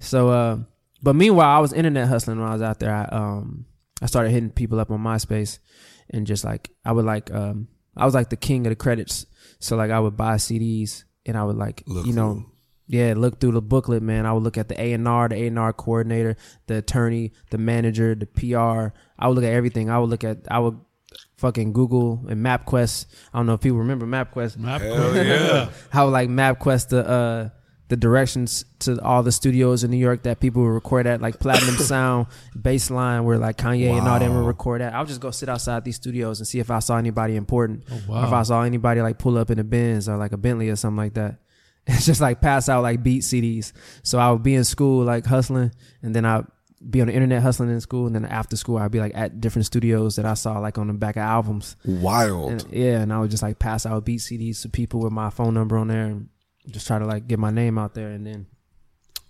So, uh, but meanwhile, I was internet hustling when I was out there. I um, I started hitting people up on MySpace, and just like I would like um, I was like the king of the credits. So like I would buy CDs and I would like Look you know. through. Yeah, look through the booklet, man. I would look at the A and R, the A and R coordinator, the attorney, the manager, the PR. I would look at everything. I would look at, I would fucking Google and MapQuest. I don't know if people remember MapQuest. Hell yeah. (laughs) How like MapQuest the uh the directions to all the studios in New York that people would record at, like Platinum (coughs) Sound, Baseline, where like Kanye and all them would record at. I would just go sit outside these studios and see if I saw anybody important. Oh, Or if. I saw anybody like pull up in a Benz or like a Bentley or something like that. (laughs) It's just like pass out like beat CDs. So I would be in school like hustling, and then I'd be on the internet hustling in school, and then after school I'd be like at different studios that I saw like on the back of albums. Wild. And, yeah, and I would just like pass out beat CDs to people with my phone number on there and just try to like get my name out there. And then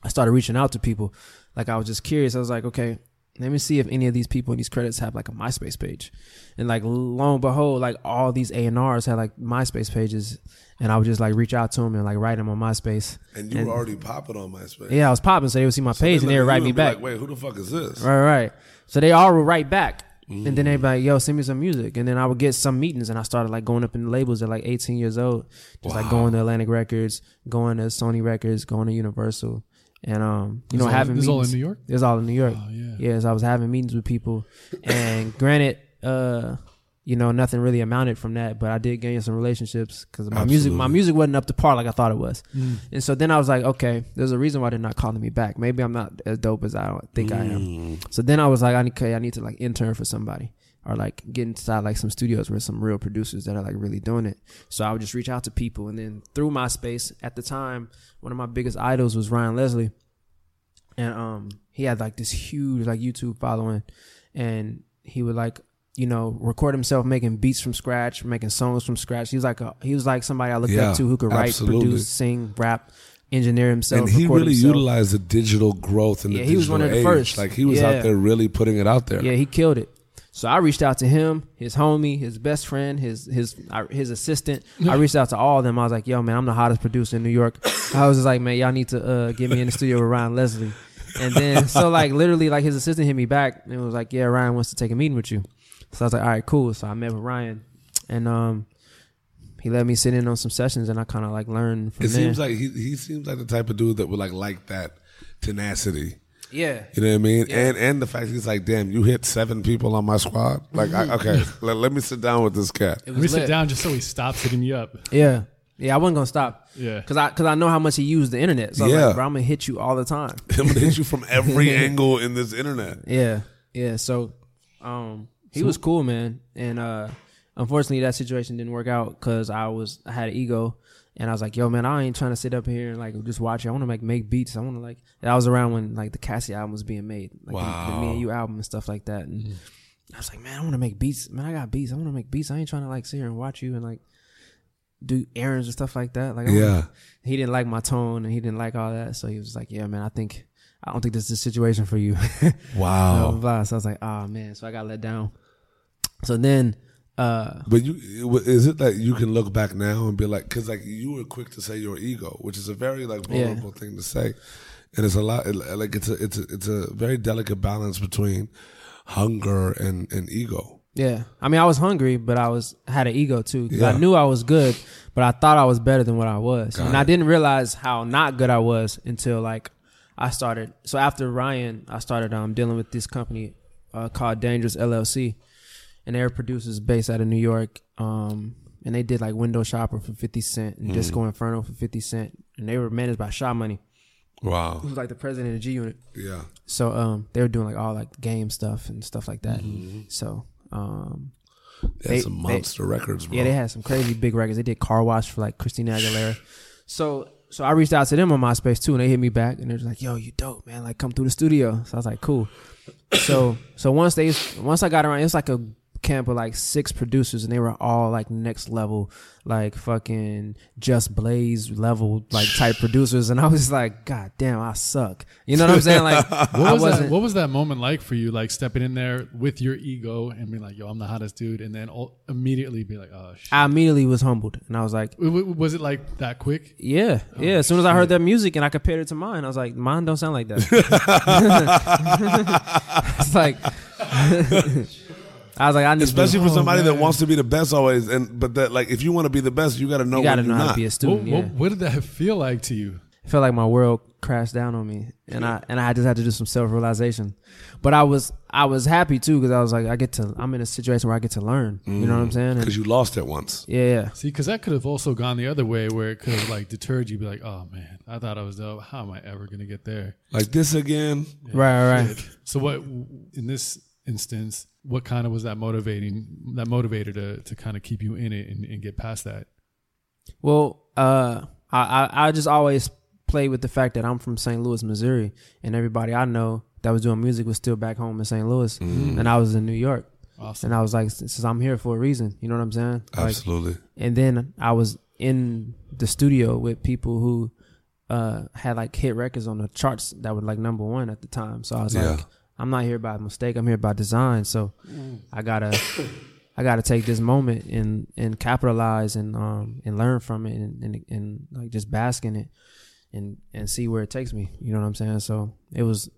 I started reaching out to people. Like I was just curious. I was like, okay, let me see if any of these people in these credits have like a MySpace page. And like lo and behold, like all these A and R's had like MySpace pages, and I would just like reach out to them and like write them on MySpace. And you and- were already popping on MySpace. Yeah, I was popping, so they would see my So page and they would write me back. Like, Wait, who the fuck is this? Right, right. So they all would write back. And then they'd be like, yo, send me some music. And then I would get some meetings and I started like going up in the labels at like 18 years old. Just like going to Atlantic Records, going to Sony Records, going to Universal. And um, you know, all- having this all in. New York. It was all in New York. Oh yeah. Yeah, so I was having meetings with people. And granted, uh, you know, nothing really amounted from that, but I did gain some relationships because my music, my music wasn't up to par like I thought it was. Mm. And so then I was like, okay, there's a reason why they're not calling me back. Maybe I'm not as dope as I think I am. Mm. So then I was like, okay, I need to like intern for somebody or like get inside like some studios where some real producers that are like really doing it. So I would just reach out to people, and then through MySpace at the time, one of my biggest idols was Ryan Leslie, and um he had like this huge like YouTube following, and he would like you know record himself making beats from scratch, making songs from scratch. He was like a he was like somebody I looked Yeah, up to who could write, absolutely. produce, sing, rap, engineer himself. And he really himself. utilized the digital growth and the Yeah, he was digital one of the age. first. Like he was Yeah. out there really putting it out there. Yeah, he killed it. So I reached out to him, his homie, his best friend, his his his assistant. I reached out to all of them. I was like, "Yo, man, I'm the hottest producer in New York." I was just like, "Man, y'all need to uh, get me in the studio with Ryan Leslie." And then so like literally like his assistant hit me back and was like, "Yeah, Ryan wants to take a meeting with you." So I was like, "All right, cool." So I met with Ryan, and um, he let me sit in on some sessions, and I kind of like learned from It there. seems like he he seems like the type of dude that would like like that tenacity. yeah, You know what I mean? Yeah. And and the fact he's like, damn, you hit seven people on my squad. Like, I, okay, (laughs) let, let me sit down with this cat. Let me was sit down just so he stops hitting me up. Yeah, yeah, I wasn't gonna stop. Yeah. Cause I, cause I know how much he used the internet. So I was Yeah. like, bro, I'm gonna hit you all the time. (laughs) I'm gonna hit you from every (laughs) angle in this internet. Yeah, yeah. So, um, he was cool, man. And uh, unfortunately, that situation didn't work out because I was I had an ego, and I was like, yo, man, I ain't trying to sit up here and like just watch it. I want to like make beats. I want to like. And I was around when like the Cassie album was being made, like the- the, Me and You album and stuff like that. And I was like, man, I want to make beats. Man, I got beats. I want to make beats. I ain't trying to like sit here and watch you and like do errands and stuff like that. Like, wanna- Yeah. he didn't like my tone and he didn't like all that. So he was like, yeah, man, I think. I don't think this is a situation for you. (laughs) blah, blah, Wow. blah. So I was like, oh man. So I got let down. So then uh, But you is it that you can look back now and be like, because like you were quick to say your ego, which is a very like Yeah. vulnerable thing to say, and it's a lot like it's a it's a it's a very delicate balance between hunger and and ego. yeah. I mean, I was hungry, but I was had an ego too. 'cause I Yeah. knew I was good, but I thought I was better than what I was, Got and I didn't realize how not good I was until like I started. So after Ryan, I started um dealing with this company uh, called Dangerous LLC, and they were producers based out of New York. Um, and they did like Window Shopper for Fifty Cent and Disco Inferno for Fifty Cent, and they were managed by Sha Money, Wow. who was like the president of G Unit. Yeah. So um, they were doing like all like game stuff and stuff like that. Mm-hmm. So um, They They- had some they- monster records, bro. yeah, they had some crazy big records. They did Car Wash for like Christina Aguilera. So so I reached out to them on MySpace too, and they hit me back, and they're just like, "Yo, you dope, man! Like, come through the studio." So I was like, "Cool." so so once they once I got around, it was like a camp of like six producers, and they were all like next level, like fucking Just Blaze level, like type (sighs) producers, and I was like, "God damn, I suck." You know what I'm saying? Like, (laughs) What was that? What was that moment like for you? Like stepping in there with your ego and being like, "Yo, I'm the hottest dude," and then all, immediately be like, "Oh shit." I immediately was humbled, and I was like, was it like that quick? Yeah, Oh, yeah. As soon as I heard that music and I compared it to mine, I was like, mine don't sound like that. (laughs) (laughs) it's like, I was like, I need Especially to for be, somebody that wants to be the best always, and but that like if you want to be the best, you got to know you got to know how not. to be a What, student. yeah. what, what did that feel like to you? It felt like my world crashed down on me, and I and I just had to do some self realization. But I was I was happy too because I was like, I get to I'm in a situation where I get to learn. You know what I'm mm. saying? Because you lost it once. yeah, yeah. See, because that could have also gone the other way, where it could have like deterred you. Be like, "Oh man, I thought I was dope. How am I ever gonna get there?" Like this again. Right, right, right. So what in this instance, what kind of was that motivating that motivator to to kind of keep you in it and, and get past that? Well, uh, I, I I just always played with the fact that I'm from St. Louis, Missouri, and everybody I know that was doing music was still back home in St. Louis, and I was in New York, Awesome. and I was like, since I'm here for a reason, you know what I'm saying? Like, Absolutely. and then I was in the studio with people who uh had like hit records on the charts that were like number one at the time. So I was Yeah. like, I'm not here by mistake. I'm here by design. So I gotta I gotta take this moment and and capitalize and um and learn from it and and, and like just bask in it and and see where it takes me. You know what I'm saying? So it was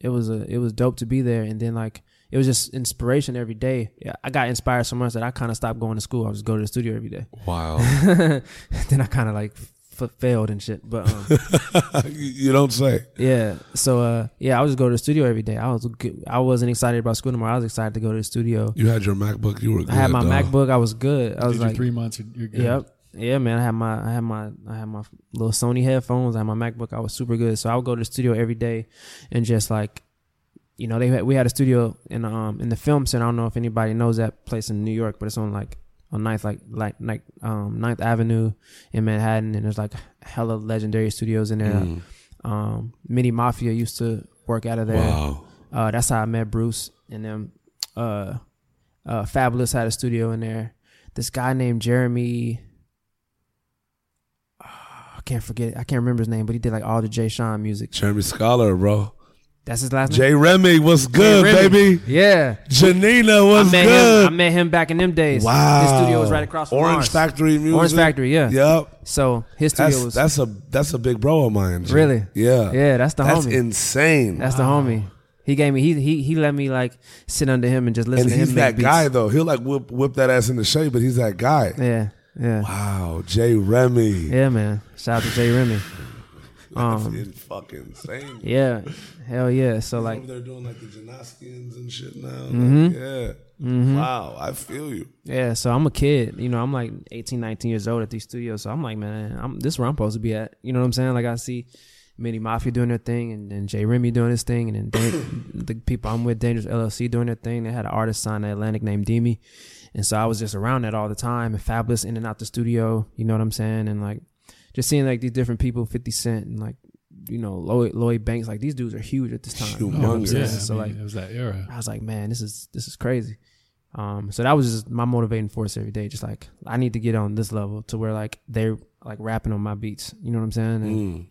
it was a it was dope to be there and then like it was just inspiration every day. Yeah, I got inspired so much that I kind of stopped going to school. I would just go to the studio every day. Wow. (laughs) then I kind of like f- failed and shit. But um, (laughs) you, you don't say. yeah, so uh, yeah, I would just go to the studio every day. I was good. I wasn't excited about school anymore. I was excited to go to the studio. You had your MacBook. You were. Good, I had my dog. MacBook. I was good. I was Did your like, three months? You're, you're good. yep, yeah, man. I had my, I had my, I had my little Sony headphones. I had my MacBook. I was super good. So I would go to the studio every day and just like. You know, they had, we had a studio in um in the film center. I don't know if anybody knows that place in New York, but it's on like on Ninth like like like um Ninth Avenue in Manhattan, and there's like hella legendary studios in there. Mm. Um, Midi Mafia used to work out of there. Wow. Uh, that's how I met Bruce and them. Uh, uh, Fabolous had a studio in there. This guy named Jeremy. ah, I can't forget. I can't remember his name, but he did like all the Jay Sean music. Jeremy Skaller, bro. That's his last name. Jay Remy, what's good, Remy. baby? Yeah, Janina, I what's met good? him. I met him back in them days. wow. his studio was right across from Orange ours. Factory Music. Orange Factory. Yeah. Yep. So his studio That's was that's a that's a big bro of mine. G. Really? Yeah. yeah. That's the That's homie. That's insane. that's the homie. He gave me. He he he let me like sit under him and just listen and to him he's that beats. guy though. He'll like whip whip that ass into shape, but he's that guy. Yeah. Yeah. Wow, Jay Remy. Yeah, man. Shout out to Jay Remy. That's Um, in- fucking insane. Yeah, hell yeah. So like, they're doing like the gymnastians and shit now. Mhm. Like, yeah. mhm. Wow, I feel you. yeah. So I'm a kid. You know, I'm like 18, 19 years old at these studios. So I'm like, man, I'm this is where I'm supposed to be at. You know what I'm saying? Like I see Midi Mafia doing their thing, and, and Jay Remy doing his thing, and then (coughs) the people I'm with, Dangerous LLC, doing their thing. They had an artist signed at Atlantic named Demi, and so I was just around that all the time. And Fabolous in and out the studio. You know what I'm saying? And like just seeing like these different people, 50 Cent and like you know Lloyd, Lloyd Banks. Like these dudes are huge at this time. You know what I'm Humongous. saying? Yeah, So I like it was that era. I was like, man, this is this is crazy. Um, so that was just my motivating force every day. Just like I need to get on this level to where like they're like rapping on my beats. You know what I'm saying? And, Mm.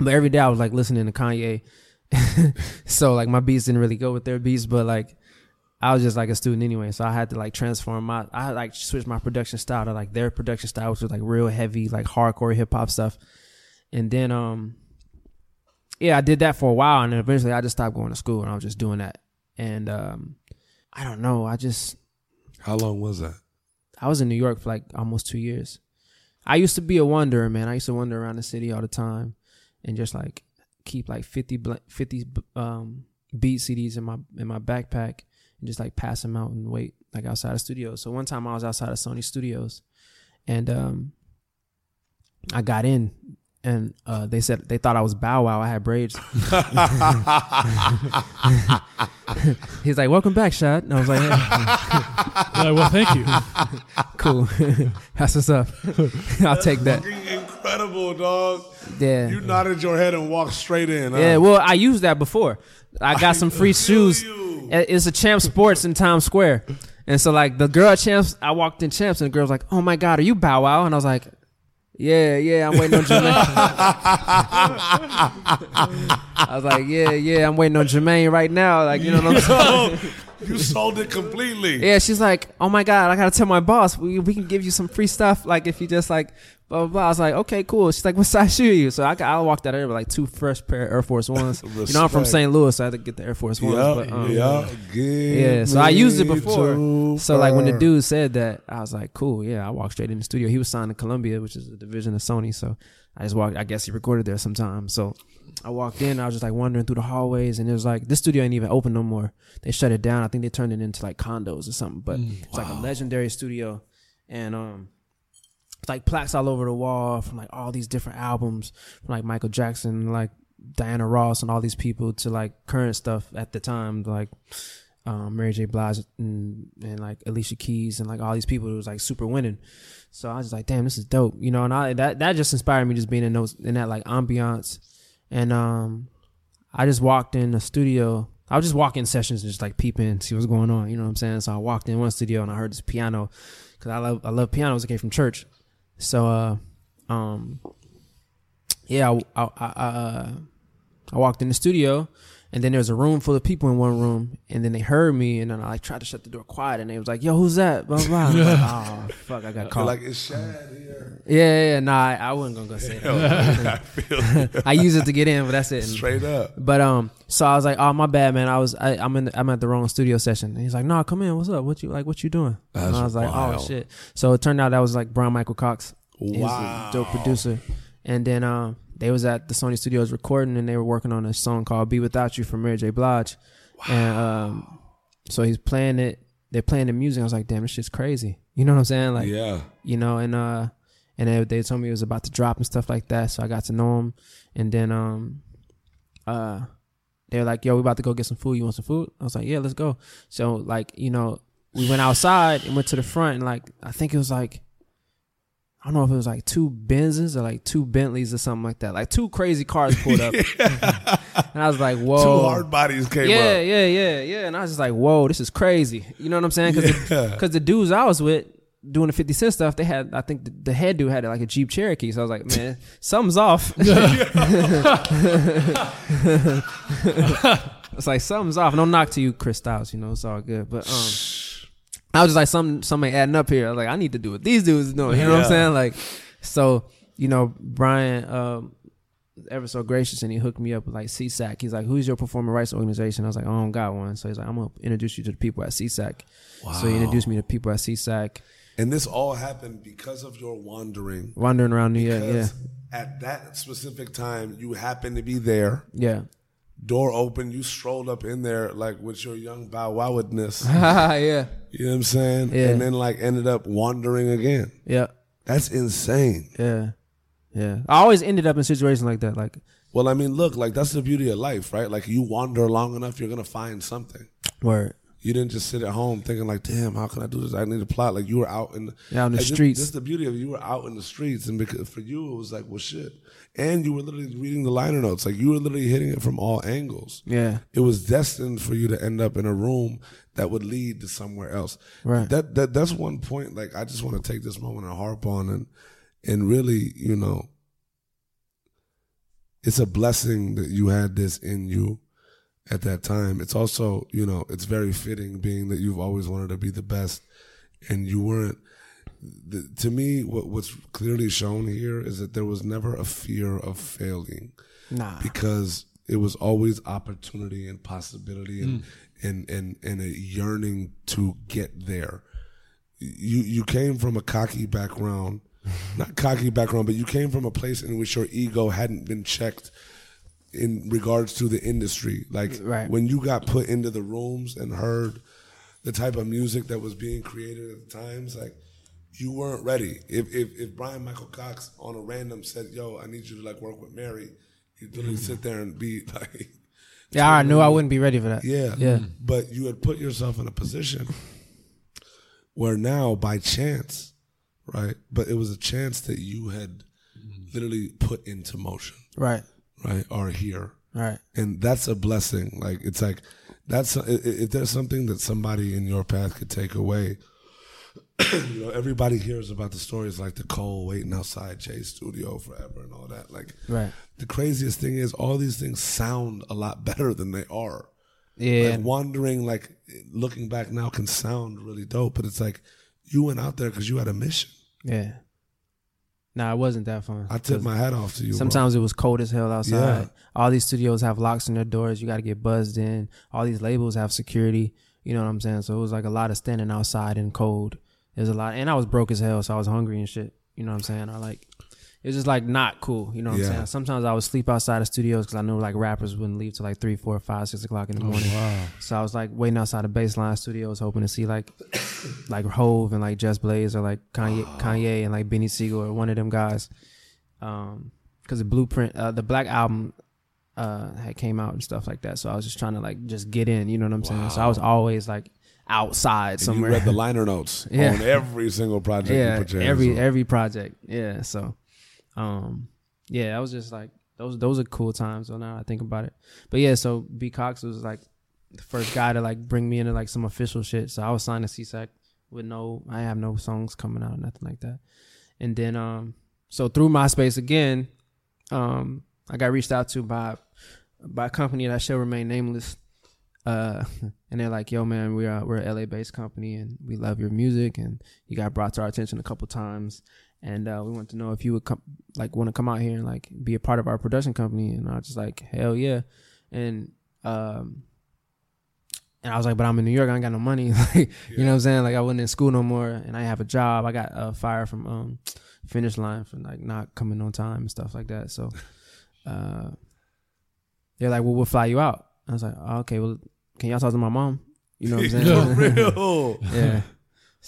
But every day I was like listening to Kanye. (laughs) so like my beats didn't really go with their beats, but like I was just like a student anyway, so I had to like transform my I had like switch my production style to like their production style, which was like real heavy, like hardcore hip hop stuff. And then um yeah, I did that for a while and then eventually I just stopped going to school and I was just doing that. And um I don't know, I just How long was that? I was in New York for like almost two years. I used to be a wanderer, man. I used to wander around the city all the time and just like keep like 50, 50 um, beat CDs in my in my backpack and just like pass them out and wait like outside of studios. So one time I was outside of Sony Studios and um, I got in and uh, they said they thought I was Bow Wow. I had braids. (laughs) (laughs) He's like, "Welcome back, Shad." And I was like, "Yeah." Like, well, thank you. (laughs) "Cool, that's what's up. I'll take that." Incredible, dog. Yeah, You nodded your head and walked straight in. huh? yeah. Well, I used that before. I got some free shoes. It's a Champ Sports in Times Square, and so like the girl at Champs, I walked in Champs, and the girl was like, "Oh my God, are you Bow Wow?" And I was like. Yeah, yeah, I'm waiting on Jermaine. (laughs) I was like, yeah, yeah, I'm waiting on Jermaine right now. Like, you know what I'm (laughs) saying? Yo, you sold it completely. Yeah, she's like, oh my god, I gotta tell my boss we we can give you some free stuff. Like if you just like blah blah. blah. I was like, okay, cool. She's like, what size shoe are you? So I I walked out of there with like two fresh pair of Air Force Ones. you know, I'm from St. Louis, so I had to get the Air Force Ones. Yeah, but, um, yeah, yeah, so I used it before. So like when the dude said that, I was like, cool, yeah. I walked straight in the studio. He was signed to Columbia, which is a division of Sony. So I just walked. I guess he recorded there sometime. So I walked in. I was just like wandering through the hallways, and it was like this studio ain't even open no more. They shut it down. I think they turned it into like condos or something. But it's like a legendary studio, and um. It's like plaques all over the wall from like all these different albums from like Michael Jackson, like Diana Ross, and all these people to like current stuff at the time, like um, Mary J. Blige and, and like Alicia Keys and like all these people who was like super winning. So I was like, damn, this is dope, you know. And I that that just inspired me just being in those in that like ambiance, and um, I just walked in the studio. I was just walking sessions, and just like peeping, see what's going on. You know what I'm saying? So I walked in one studio and I heard this piano because I love I love pianos. It came from church. So uh, um, yeah, I I, I, uh, I walked in the studio and then there was a room full of people in one room, and then they heard me, and then I like tried to shut the door quiet, and they was like, "Yo, who's that?" Blah blah. blah. I was like, oh fuck, I got You're caught. like it's Shad here. yeah, yeah, yeah, nah, I, I wasn't gonna go say that. (laughs) I feel I use it to get in, but that's it. Straight up. but um, so I was like, "Oh, my bad, man. I was I, I'm in the, I'm at the wrong studio session." And he's like, "Nah, come in. What's up? What you like? What you doing?" and That's I was like, wild. "Oh shit." So it turned out that was like Bryan-Michael Cox. He was Wow. a dope producer. And then um, they was at the Sony Studios recording, and they were working on a song called "Be Without You" from Mary J. Blige. Wow. And um, so he's playing it. They're playing the music. I was like, "Damn, this shit's crazy." You know what I'm saying? Like, yeah. you know, and uh, and they, they told me it was about to drop and stuff like that. So I got to know him, and then um, uh, they were like, "Yo, we about to go get some food. You want some food?" I was like, "Yeah, let's go." So like, you know, we went outside and went to the front, and like, I think it was like. I don't know if it was like two Benzes or like two Bentleys or something like that. Like two crazy cars pulled up. (laughs) and I was like, whoa. Two hard bodies came yeah, up. yeah, yeah, yeah. Yeah. And I was just like, whoa, this is crazy. You know what I'm saying? Because (laughs) Yeah. because the dudes I was with doing the 50 Cent stuff, they had, I think the, the head dude had like a Jeep Cherokee. So I was like, man, (laughs) something's off. it's like, something's off. No knock to you, Chris Styles, you know, it's all good. But, um, I was just like, something, something adding up here. I was like, I need to do what these dudes doing. You know what I'm saying? Like, so, you know, Brian, um, ever so gracious and he hooked me up with like SESAC. He's like, Who's your performing rights organization? I was like, I don't got one. So he's like, I'm gonna introduce you to the people at SESAC. So he introduced me to people at SESAC, And this all happened because of your wandering. wandering around New York. Yeah. At that specific time, you happened to be there. Yeah. Door open, you strolled up in there like with your young bow wowedness. (laughs) yeah. You know what I'm saying? Yeah. And then like ended up wandering again. Yeah. That's insane. Yeah. Yeah. I always ended up in situations like that. Like, Well, I mean, look, like that's the beauty of life, right? Like you wander long enough, you're gonna find something. word. You didn't just sit at home thinking like, "Damn, how can I do this? I need a plot." Like you were out in the, Yeah, on the like, streets. This, is the beauty of it. You were out in the streets, and because for you, it was like, "Well, shit," and you were literally reading the liner notes. Like you were literally hitting it from all angles. Yeah. It was destined for you to end up in a room that would lead to somewhere else. Right. That that that's one point. Like I just want to take this moment and harp on and and really, you know, it's a blessing that you had this in you at that time. It's also, you know, it's very fitting being that you've always wanted to be the best and you weren't. The, to me, what, what's clearly shown here is that there was never a fear of failing Nah. because it was always opportunity and possibility and, mm. and, and, and a yearning to get there. You, you came from a cocky background, (laughs) not cocky background, but you came from a place in which your ego hadn't been checked in regards to the industry. Like Right. when you got put into the rooms and heard the type of music that was being created at the times, like you weren't ready. If if if Bryan-Michael Cox on a random said, "Yo, I need you to like work with Mary," you'd literally mm. sit there and be (laughs) like, Yeah, I knew I wouldn't be ready for that. "Yeah, Yeah. But you had put yourself in a position where now, by chance, right? But it was a chance that you had mm. literally put into motion, Right. Right? are here Right. and that's a blessing. Like it's like that's if there's something that somebody in your path could take away. (clears throat) you know, everybody hears about the stories like the Cole waiting outside Jay's studio forever and all that. Like Right. the craziest thing is all these things sound a lot (laughs) better than they are. Yeah. Like wandering, like looking back now, can sound really dope, but it's like you went out there because you had a mission. yeah. Nah, it wasn't that fun. I took my hat off to you. bro. Sometimes it was cold as hell outside. Yeah. All these studios have locks in their doors. You got to get buzzed in. All these labels have security. You know what I'm saying? So it was like a lot of standing outside in cold. There's a lot, and I was broke as hell, so I was hungry and shit. You know what I'm saying? I like it was just like not cool. You know what Yeah. I'm saying? Sometimes I would sleep outside of studios because I knew like rappers wouldn't leave till like three, four, five, six o'clock in the morning. Wow. So I was like waiting outside of Baseline Studios, hoping to see like (coughs) like Hove and like Just Blaze or like Kanye, Kanye and like Beanie Sigel or one of them guys. Um, because the Blueprint, uh, the Black album, uh, had came out and stuff like that. So I was just trying to like just get in. You know what I'm saying? So I was always like outside And somewhere. You read the liner notes (laughs) Yeah. on every single project. you yeah, hands every on. every project. Yeah, so, um, yeah, I was just like those those are cool times. So now I think about it, but yeah, so B Cox was like the first guy to like bring me into like some official shit. So I was signed to SESAC with no, I have no songs coming out, nothing like that. And then, um, so through MySpace again, um, I got reached out to by by a company that shall remain nameless. Uh, (laughs) and they're like, "Yo, man, we are we're a LA based company, and we love your music, and you got brought to our attention a couple times, and uh, we want to know if you would come, like, want to come out here and like be a part of our production company." And I was just like, "Hell yeah!" And um, and I was like, "But I'm in New York. I ain't got no money. (laughs) like, you know what I'm saying? Like, I wasn't in school no more, and I have a job. I got uh, fired from um finish line for like not coming on time and stuff like that. So, (laughs) uh, they're like, "Well, we'll fly you out." I was like, oh, "Okay, well." Can y'all talk to my mom? You know what I'm (laughs) saying? For real. yeah.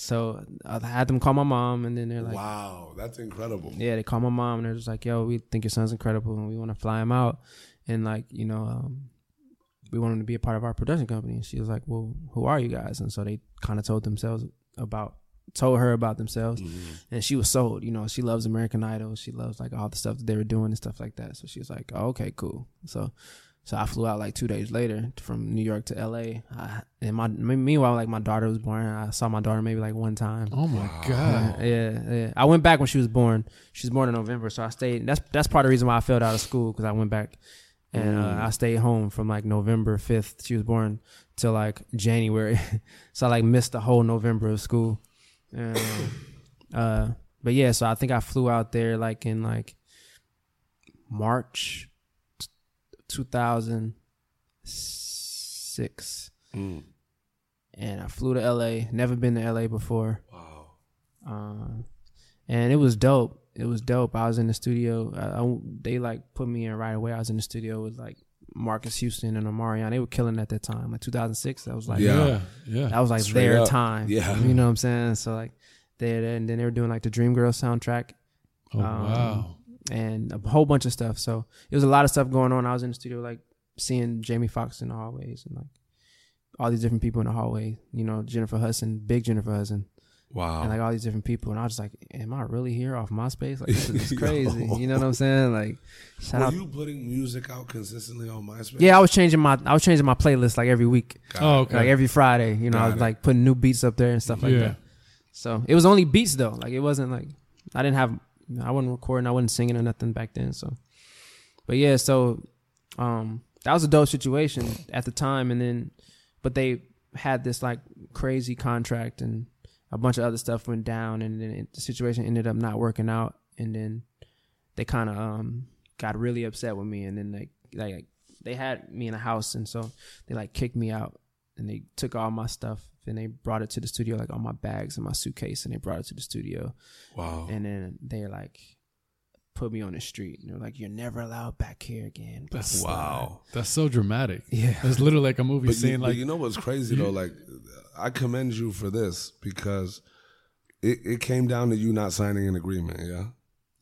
So I had them call my mom, and then they're like, wow, that's incredible. "Yeah." They call my mom, and they're just like, "Yo, we think your son's incredible, and we want to fly him out, and like, you know, um, we want him to be a part of our production company." And she was like, "Well, who are you guys?" And so they kind of told themselves about, told her about themselves, and she was sold. You know, she loves American Idol. She loves like all the stuff that they were doing and stuff like that. So she was like, oh, "Okay, cool." So. So I flew out like two days later from New York to LA, I, and my meanwhile like my daughter was born. I saw my daughter maybe like one time. Oh my god. Yeah, yeah. I went back when she was born. She was born in November, so I stayed. That's that's part of the reason why I failed out of school because I went back and uh, I stayed home from like November fifth. She was born till like January, (laughs) so I like missed the whole November of school. And, (coughs) uh, but yeah, so I think I flew out there like in like March, two thousand six, Mm. and I flew to LA. Never been to LA before. Wow. Uh, and it was dope. It was dope. I was in the studio. I, I- they like put me in right away. I was in the studio with like Marques Houston and Omarion. They were killing at that time, like 2006. That was like Yeah. Yeah. Yeah. that was like Straight their up. time. Yeah. you know what I'm saying. So like they and then they were doing like the Dream Girl soundtrack Oh um, wow. And a whole bunch of stuff. So it was a lot of stuff going on. I was in the studio like seeing Jamie Foxx in the hallways and like all these different people in the hallway. You know, Jennifer Hudson, big Jennifer Hudson Wow. and like all these different people, and I was just like, "Am I really here off MySpace? Like this is (laughs) Yo. crazy." you know what I'm saying? Like, shout Were out. you putting music out consistently on MySpace? Yeah, I was changing my I was changing my playlist like every week, Got Oh, okay. like every Friday. You know, I was it. like putting new beats up there and stuff like Yeah. that. So it was only beats though. Like it wasn't like I didn't have I wasn't recording, I wasn't singing or nothing back then. So, but yeah, so um, that was a dope situation at the time, and then but they had this like crazy contract and a bunch of other stuff went down, and then it, the situation ended up not working out, and then they kind of um got really upset with me, and then they like they had me in a house, and so they like kicked me out, and they took all my stuff, and they brought it to the studio, like all my bags and my suitcase, and they brought it to the studio, Wow. and then they like put me on the street, and they're like, "You're never allowed back here again." blah, That's blah, blah. wow. That's so dramatic. Yeah. It's literally like a movie But you, saying but like you know what's crazy though? Like, I commend you for this because it, it came down to you not signing an agreement. Yeah.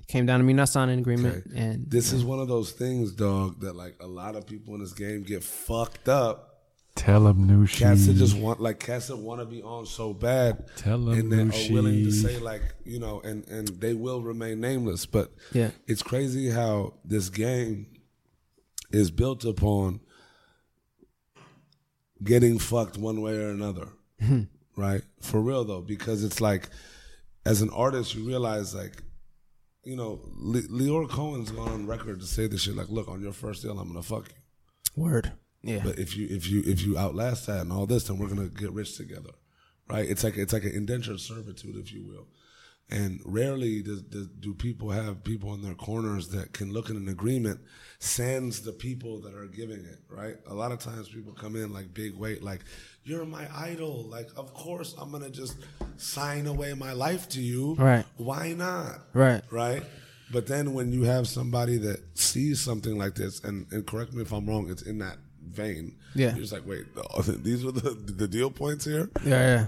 It came down to me not signing an agreement, Okay. and This is one of those things, dog, that like a lot of people in this game get fucked up. Tell him new Cats that just want like cats that want to be on so bad, Tell 'em and that are willing to say like you know, and and they will remain nameless. But yeah, it's crazy how this game is built upon getting fucked one way or another, hmm. right? For real though, because it's like as an artist, you realize like. You know, Le- Lyor Cohen's gone on record to say this shit. Like, look, on your first deal, I'm gonna fuck you. word, yeah, But if you if you if you outlast that and all this, then we're gonna get rich together, right? It's like it's like an indentured servitude, if you will. And rarely does, does, do people have people in their corners that can look at an agreement, sends the people that are giving it, right? A lot of times people come in like big weight, like you're my idol, like of course I'm gonna just sign away my life to you, Right. Why not? right, right? But then when you have somebody that sees something like this, and, and correct me if I'm wrong, it's in that vein. Yeah. you're just like, wait, no, these are the the deal points here. yeah, yeah.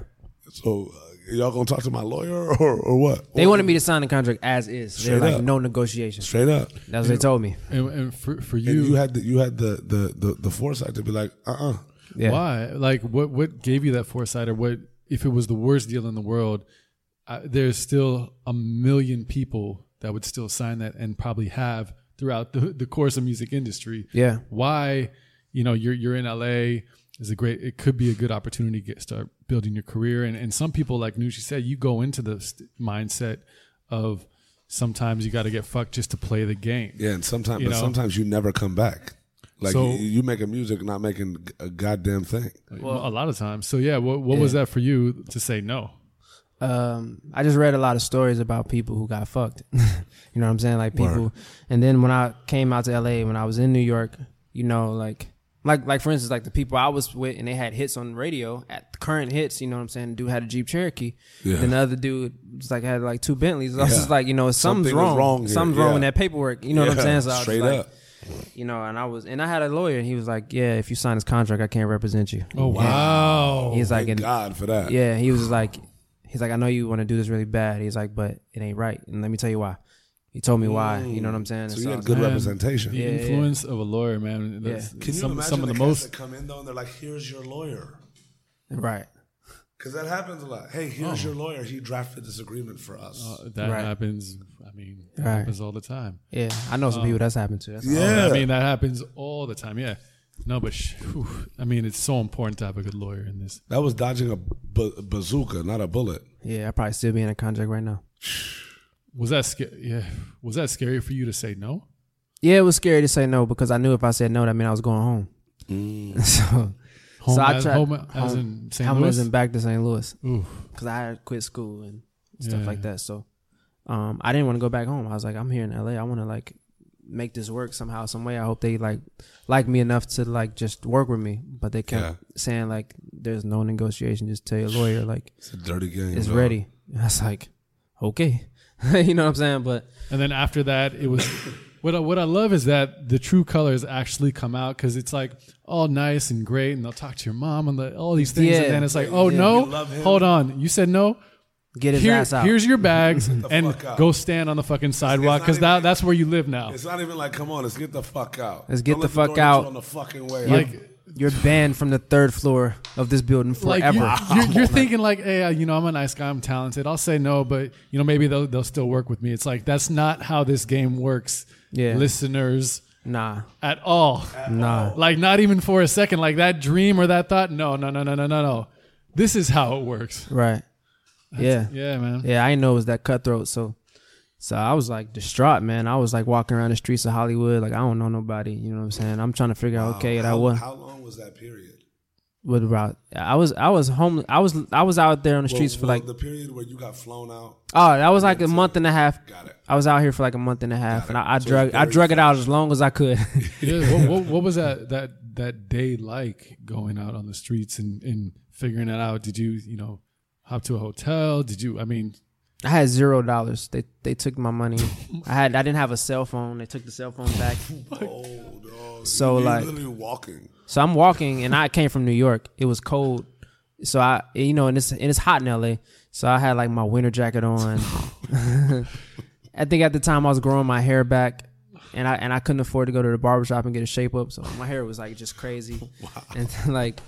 So uh, y'all gonna talk to my lawyer or or what? They Or- wanted me to sign the contract as is. They're Straight like up. no negotiation. straight up. That's what they told me. and, and for for And you, you had the you had the the the, the foresight to be like, uh uh Yeah. why? Like what what gave you that foresight or what if it was the worst deal in the world, uh, there's still a million people that would still sign that and probably have throughout the, the course of music industry. Yeah. Why, you know, you're you're in LA is a great it could be a good opportunity to get start building your career and and some people like Nushi said you go into the st- mindset of sometimes you got to get fucked just to play the game. yeah. And sometimes, You but know? sometimes you never come back. Like So- you, you making music, not making a goddamn thing. Well, a lot of times. So yeah, what what was that for you to say no? um, I just read a lot of stories about people who got fucked. (laughs) you know what I'm saying? Like people, Word. and then when I came out to LA, when I was in New York, you know, like, like, like for instance, like the people I was with, and they had hits on the radio at current hits. You know what I'm saying? Dude had a Jeep Cherokee, Yeah. and the other dude was like had like two Bentleys. I was Yeah. just like, you know, something's Something wrong. wrong here. Something's wrong Yeah. with that paperwork. You know what I'm saying? So I was straight like, up. you know, and I was, and I had a lawyer, and he was like, yeah, if you sign this contract, I can't represent you. Oh wow. He's like, Thank and, God for that. yeah, he was like, he's like, I know you want to do this really bad. He's like, but it ain't right. And let me tell you why. He told me why. You know what I'm saying? So And you had good Man, representation. The Yeah, yeah. influence of a lawyer, man. That's Can you some, imagine some of the, the most that come in though and they're like, "Here's your lawyer," right. because that happens a lot. Hey, here's your lawyer. He drafted this agreement for us. uh, that Right. happens. I mean, it Right. happens all the time. Yeah, I know some people that's happened to. That's all. yeah, I mean, that happens all the time. Yeah. No, but sh- whew, I mean, it's so important to have a good lawyer in this. that was dodging a ba- bazooka, not a bullet. Yeah, I probably still be in a contract right now. (sighs) (sighs) (sighs) Was that scary? Yeah. Was that scary for you to say no? Yeah, it was scary to say no because I knew if I said no, that meant I was going home. (laughs) so, Home so I as, tried home as home- in St. home Louis. as in back to St. Louis because I had quit school and stuff Yeah. like that. So, um, I didn't want to go back home. I was like, I'm here in LA. I want to like make this work somehow, some way. I hope they like like me enough to like just work with me. But they kept Yeah. saying like, there's no negotiation. Just tell your lawyer like It's a dirty game. it's dog. ready. (laughs) I was like, okay, (laughs) you know what I'm saying? But And then after that, it was what I, what I love is that the true colors actually come out because it's like all nice and great, and they'll talk to your mom and the, all these things, Yeah. and then it's like, oh Yeah, no, you love him. hold on, you said no. get his Here- ass out. here's your bags, (laughs) and go stand on the fucking sidewalk because that that's where you live now. It's not even like, come on, let's get the fuck out. Let's get Don't the let door fuck out. on the fucking way. Like You're banned from the third floor of this building like forever. you're, you're, you're thinking like, hey, uh, you know, I'm a nice guy, I'm talented. I'll say no, but you know, maybe they'll they'll still work with me. It's like that's not how this game works, Yeah. listeners, nah, at all. nah. Like not even for a second, like that dream or that thought. No, no, no, no, no, no, no. This is how it works. Right. yeah. Yeah, man. Yeah, I know it was that cutthroat. So So I was like distraught, man. I was like walking around the streets of Hollywood, like I don't know nobody. You know what I'm saying? I'm trying to figure out. Okay, that was how long was that period? what about? I was I was home. I was I was out there on the streets Well, for well, like the period where you got flown out. oh that was like a month and a half. Got it. I was out here for like a month and a half, and. I, I So drug I very drug it out as long as I could. (laughs) Yeah, what, what, what was that that that day like going out on the streets and, and figuring it out? Did you you know hop to a hotel? Did you? I mean, I had zero dollars. They they took my money. I had I didn't have a cell phone. They took the cell phone back. (laughs) Oh, dog. So, you like- literally walking. So I'm walking, and I came from New York. It was cold, so I you know, and it's and it's hot in LA. So I had like my winter jacket on. (laughs) I think at the time I was growing my hair back, and I and I couldn't afford to go to the barbershop and get a shape up. So my hair was like just crazy, and (laughs) like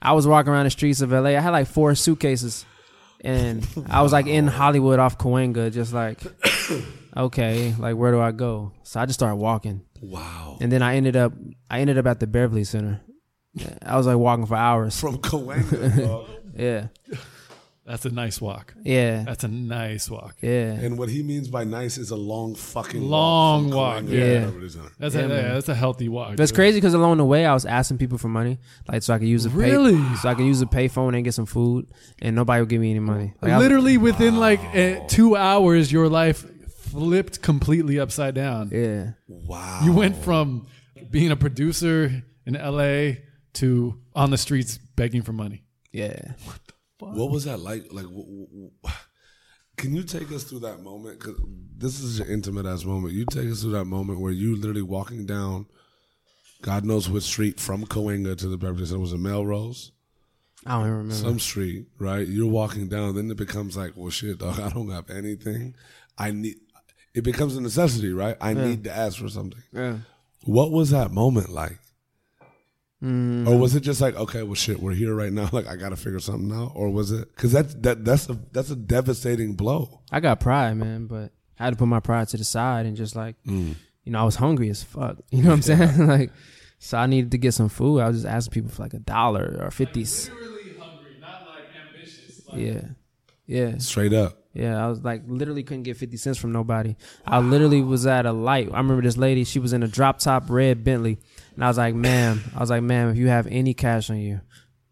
I was walking around the streets of LA. I had like four suitcases, and I was like in Hollywood off Cahuenga, just like (coughs) okay, like where do I go? So I just started walking. Wow. And then I ended up I ended up at the Beverly Center. I was like walking for hours. From (laughs) dog. Yeah. That's a nice walk. Yeah. That's a nice walk. Yeah. And what he means by nice is a long fucking Long walk. walk, yeah. That's Yeah, a yeah, that's a healthy walk. That's it's crazy because along the way I was asking people for money, like so I could use a pay, Really? so I could use a payphone and get some food, and nobody would give me any money. Like, I- Literally within like eh, two hours, your life flipped completely upside down. yeah. Wow. You went from being a producer in LA to on the streets begging for money. Yeah. What was that like? Like, w- w- w- can you take us through that moment? Because this is an intimate ass moment. You take us through that moment where you literally walking down, God knows which street from Cahuenga to the Beverly Center was it Melrose, I don't even remember. some street, right? You're walking down, then it becomes like, well, shit, dog, I don't have anything. I need. It becomes a necessity, right? I need to ask for something. yeah. What was that moment like? Mm, Or was it just like, okay, well, shit, we're here right now. (laughs) Like, I got to figure something out. Or was it? Because that's that that's a that's a devastating blow. I got pride, man, but I had to put my pride to the side and just like, you know, I was hungry as fuck. (laughs) You know what I'm saying? (laughs) like, so I needed to get some food. I was just asking people for like a dollar or fifties. Literally hungry, not like ambitious. Yeah. Yeah. Straight up. Yeah, I was like literally couldn't get fifty cents from nobody. I literally was at a light. I remember this lady. She was in a drop top red Bentley, and I was like, "Ma'am," I was like, "Ma'am, if you have any cash on you,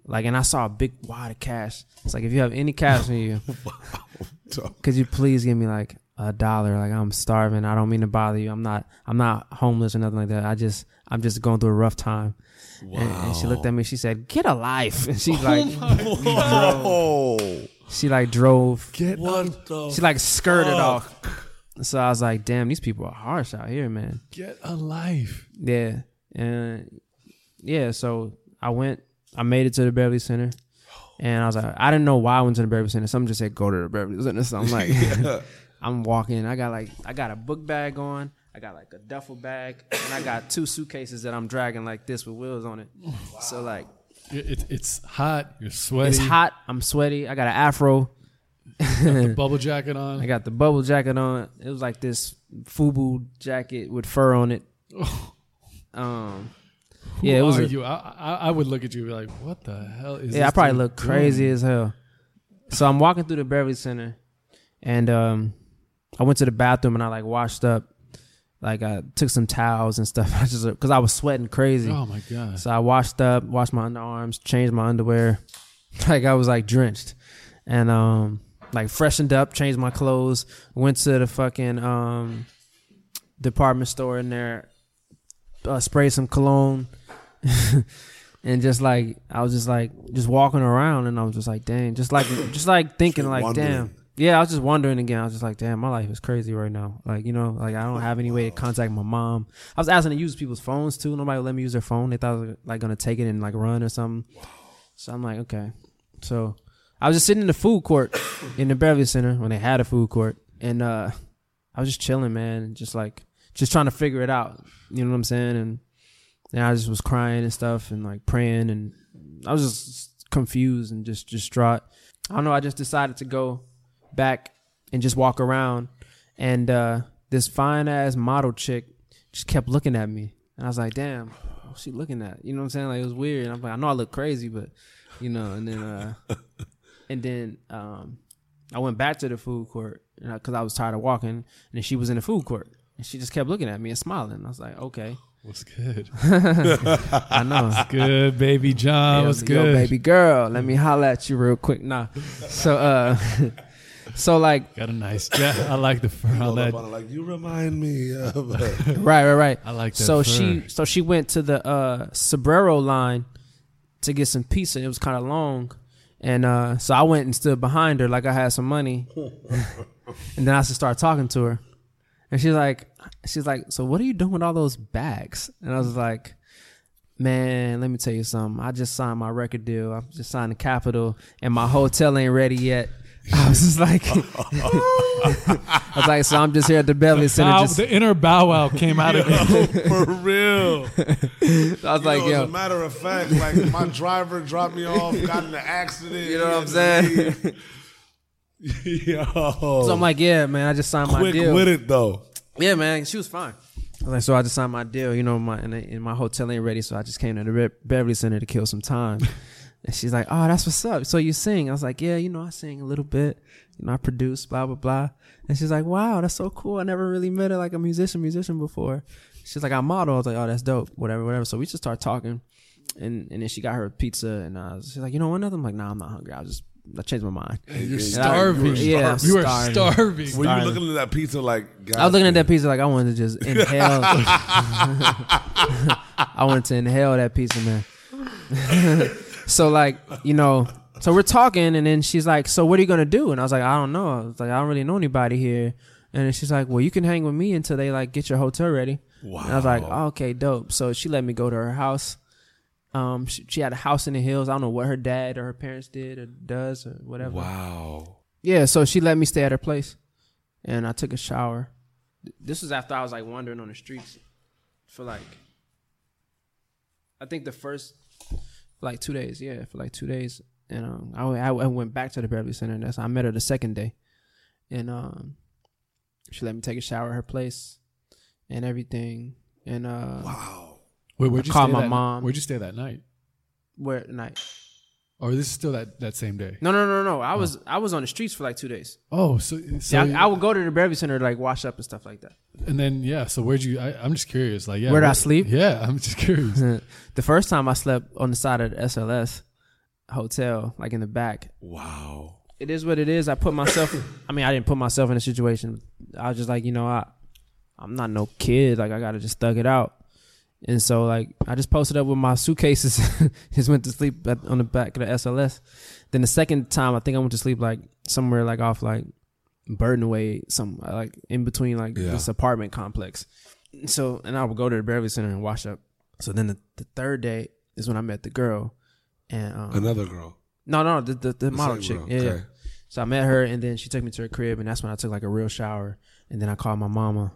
like," and I saw a big wad of cash. It's like, if you have any cash on you, (laughs) (laughs) could you please give me like a dollar? Like I'm starving. I don't mean to bother you. I'm not. I'm not homeless or nothing like that. I just. I'm just going through a rough time. And, and she looked at me. She said, "Get a life." (laughs) And she like, Oh, she like drove. Get what the? She like skirted off. So I was like, damn, these people are harsh out here, man. get a life. Yeah. And yeah, so I went, I made it to the Beverly Center. And I was like, I didn't know why I went to the Beverly Center. Someone just said, go to the Beverly Center. So I'm (laughs) like, (laughs) I'm walking. I got like, I got a book bag on. I got like a duffel bag. And I got two suitcases that I'm dragging like this with wheels on it. So like, It, it, it's hot. You're sweaty. it's hot. I'm sweaty. I got an afro. The (laughs) bubble jacket on. I got the bubble jacket on. It was like this FUBU jacket with fur on it. Oh. Um, Who yeah, it was are a- you? I, I I would look at you and be like, what the hell is? yeah, I probably look doing? crazy as hell. So I'm walking through the Beverly Center, and um, I went to the bathroom and I like washed up. Like I took some towels and stuff. (laughs) I just because I was sweating crazy. Oh my god. So I washed up, washed my underarms, changed my underwear. (laughs) Like I was like drenched. And um like freshened up, changed my clothes, went to the fucking um department store in there, uh, sprayed some cologne. (laughs) and just like I was just like just walking around and I was just like, dang, just like (coughs) just like thinking Straight like, wondering. damn. Yeah, I was just wondering again. I was just like, damn, my life is crazy right now. Like, you know, like I don't have any way to contact my mom. I was asking to use people's phones too. Nobody would let me use their phone. They thought I was like gonna take it and like run or something. So I'm like, okay. So I was just sitting in the food court (coughs) in the Beverly Center when they had a food court, and uh I was just chilling, man, just like just trying to figure it out. You know what I'm saying? And and I just was crying and stuff, and like praying, and I was just confused and just distraught. I don't know. I just decided to go back and just walk around, and uh this fine ass model chick just kept looking at me, and I was like, damn. What's she looking at? You know what I'm saying? Like it was weird. And I'm like, I know I look crazy, but you know, and then uh (laughs) and then um I went back to the food court because I was tired of walking, and she was in the food court, and she just kept looking at me and smiling. I was like, okay, (laughs) What's good? (laughs) I know. What's good, baby John. Yo, What's yo, good? baby girl? Let me holler at you real quick. Nah. So uh, (laughs) so like Got a nice jet. I like the fur. I Hold like, up on it like you remind me of. right, right, right. I like that so fur. she so she went to the uh Sbarro line to get some pizza. It was kind of long, and uh so I went and stood behind her like I had some money, and then I just started talking to her, and she's like, she's like, so what are you doing with all those bags? And I was like. Man, let me tell you something. I just signed my record deal. I just signed the Capitol, and my hotel ain't ready yet. (laughs) I was just like, (laughs) I was like, so I'm just here at the Belly Center. Bow- Just, the inner bow wow came out of (laughs) it. For real. I was like, you know, yo, as a matter of fact, like my driver dropped me off, got in an accident. You know what I'm he had to saying? Yo. So I'm like, yeah, man, I just signed my deal. quick with it though. Yeah, man, she was fine. I was like, so I just signed my deal. You know, my and, and my hotel ain't ready, so I just came to the Be- Beverly Center to kill some time. (laughs) and she's like, oh, that's what's up. So you sing? I was like, yeah, you know, I sing a little bit. You know, I produce, blah blah blah. And she's like, wow, that's so cool. I never really met her like a musician, musician before. She's like, I model. I was like, oh, that's dope. Whatever, whatever. So we just start talking, and and then she got her pizza, and I was, she's like, you know what? Nothing. I'm like, nah, I'm not hungry. I was just I changed my mind. You're Yeah, starving. you were Yeah, You were starving. starving. Were you Starting. looking at that pizza like? I was looking at that pizza like I wanted to just inhale. (laughs) (laughs) I wanted to inhale that pizza, man. (laughs) so like, you know, so we're talking, and then she's like, "So what are you gonna do?" And I was like, "I don't know." I was like, "I don't really know anybody here." And then she's like, "Well, you can hang with me until they like get your hotel ready." Wow. And I was like, oh, "Okay, dope." So she let me go to her house. Um, she, she had a house in the hills. I don't know what her dad or her parents did or does or whatever. Wow. Yeah, so she let me stay at her place, and I took a shower. This was after I was like wandering on the streets for like, I think the first like two days. Yeah, for like two days, and um, I, I I went back to the Beverly Center, and that's I met her the second day, and um, she let me take a shower at her place, and everything, and uh, Wow. Wait, where'd you called stay my that, mom. Where'd you stay that night? where at night? Or this is still that, that same day? No, no, no, no. I oh. was I was on the streets for like two days. Oh, so, so Yeah, I, I would go to the Beverly Center to like wash up and stuff like that. and then yeah. So where'd you? I, I'm just curious. Like yeah, Where'd I sleep? Yeah, I'm just curious. (laughs) the first time I slept on the side of the SLS hotel, like in the back. Wow. It is what it is. I put myself. (coughs) I mean, I didn't put myself in a situation. I was just like, you know, I, I'm not no kid. Like I gotta just thug it out. And so like I just posted up with my suitcases, (laughs) just went to sleep at, on the back of the SLS. Then the second time, I think I went to sleep like somewhere like off like Burton Way, some like in between like Yeah. this apartment complex. So and I would go to the Beverly Center and wash up. So then the, the third day is when I met the girl, and um, Another girl. no, no, the the, the model chick. girl, Yeah, yeah. okay. So I met her, and then she took me to her crib, and that's when I took like a real shower. And then I called my mama,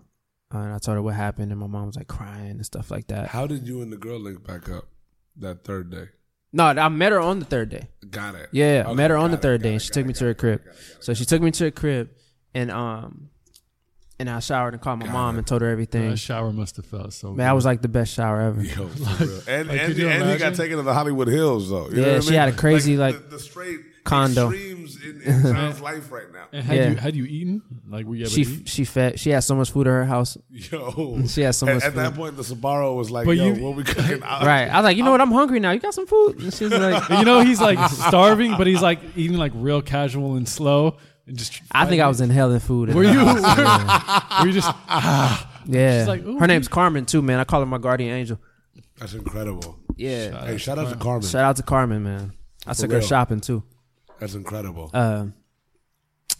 uh, and I told her what happened, and my mom was like crying and stuff like that. How did you and the girl link back up that third day? No, I met her on the third day. Got it. Yeah, I Okay, met her on the got it, third day, it, and she took it, me to her it, crib. got it, got it. So she took me to her crib, and um, and I showered and called my Got mom it. and told her everything. That shower must have felt so. Man, good. that was like the best shower ever. Yo, for (laughs) real. And like, and, could you and he got taken to the Hollywood Hills though. You know Yeah, what she mean? had a crazy, like, the, the straight condo. extremes in, in John's (laughs) life right now. And had Yeah. you had you eaten? Like were you ever She eat? she fed. She had so much food at her house. Yo, She had so at, much at that food. point, the Sbarro was like, But "Yo, you- what we cooking?" out? (laughs) Uh, right. I was like, you know what? I'm hungry now. You got some food? And she's like, (laughs) you know he's like starving, but he's like eating like real casual and slow and just. I think I was inhaling food. in Were her you? Were you just? Ah. Yeah. She's like, "Ooh, her name's Carmen too, man. I call her my guardian angel. That's incredible. Yeah. Hey, shout out to Carmen. Shout out to Carmen, man. I For took her real. shopping too. That's incredible. Uh,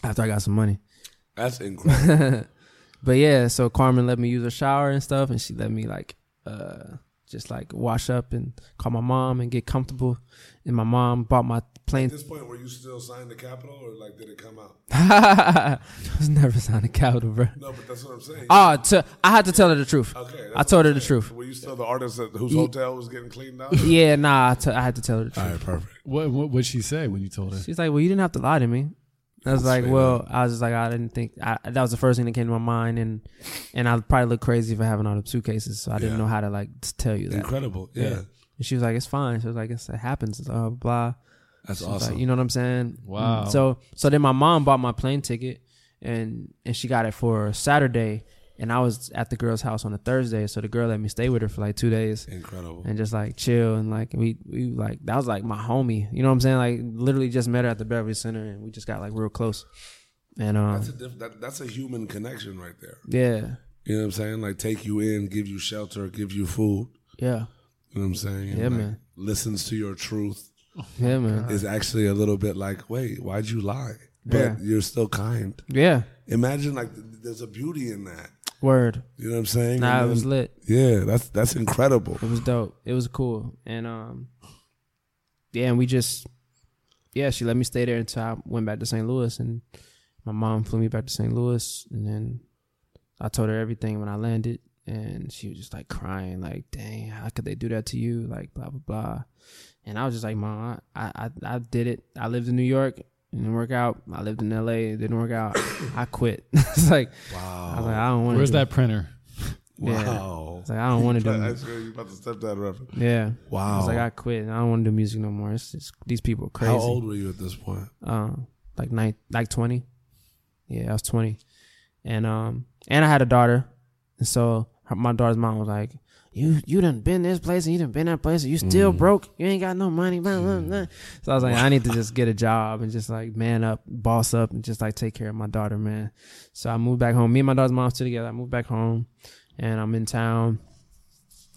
after I got some money. That's incredible. (laughs) But yeah, so Carmen let me use her shower and stuff, and she let me like uh just like wash up and call my mom and get comfortable. And my mom bought my plane. At this point, were you still signed to Capitol, or like did it come out? (laughs) I was never signed a capital, bro. No, but that's what I'm saying. Ah, oh, to, I had to tell her the truth. okay, I told her the truth. Were you still the artist that, whose hotel was getting cleaned out? (laughs) Yeah, nah, I, t- I had to tell her the truth. All right, perfect. What what would she say when you told her? She's like, "Well, you didn't have to lie to me." I was like, Straight "Well, I was just like, I didn't think I, that was the first thing that came to my mind, and and I'd probably look crazy for having all the suitcases, so I didn't Yeah. know how to like t- tell you that." Incredible. Yeah. Yeah. And she was like, "It's fine." She was like, "It happens." Blah blah. blah. That's She awesome. Like, you know what I'm saying? Wow. So so then my mom bought my plane ticket and and she got it for Saturday and I was at the girl's house on a Thursday. So the girl let me stay with her for like two days Incredible. and just like chill and like we we like that was like my homie. You know what I'm saying? Like literally just met her at the Beverly Center and we just got like real close. And um That's a diff- that, that's a human connection right there. yeah. You know what I'm saying? Like take you in, give you shelter, give you food. Yeah. You know what I'm saying? And, Yeah, like, man. Listens to your truth Yeah, man. is actually a little bit like, wait, why'd you lie? But Yeah. you're still kind. Yeah. Imagine like there's a beauty in that. Word. You know what I'm saying? Nah, And it was lit. Yeah, that's that's incredible. It was dope. It was cool. And um yeah, and we just yeah, she let me stay there until I went back to St. Louis and my mom flew me back to St. Louis and then I told her everything when I landed and she was just like crying, like, dang, how could they do that to you? Like blah blah blah. And I was just like, Mom, I I, I did it. I lived in New York, it didn't work out. I lived in LA, it didn't work out. I quit. (laughs) it's like wow. I was like, I don't want to Where's that printer? (laughs) Yeah. Wow. It's like I don't want to (laughs) I do swear you about to step that reference. Yeah. I Wow. was like, I quit. I don't want to do music no more. It's just these people are crazy. How old were you at this point? Um, like nine, like twenty. Yeah, I was twenty, and um, and I had a daughter, and so her, my daughter's mom was like, "You you done been this place and you done been that place and you still Mm. broke. You ain't got no money." Blah, blah, blah. So I was like, I need to just get a job and just like man up, boss up, and just like take care of my daughter, man. So I moved back home. Me and my daughter's mom still together. I moved back home, and I'm in town.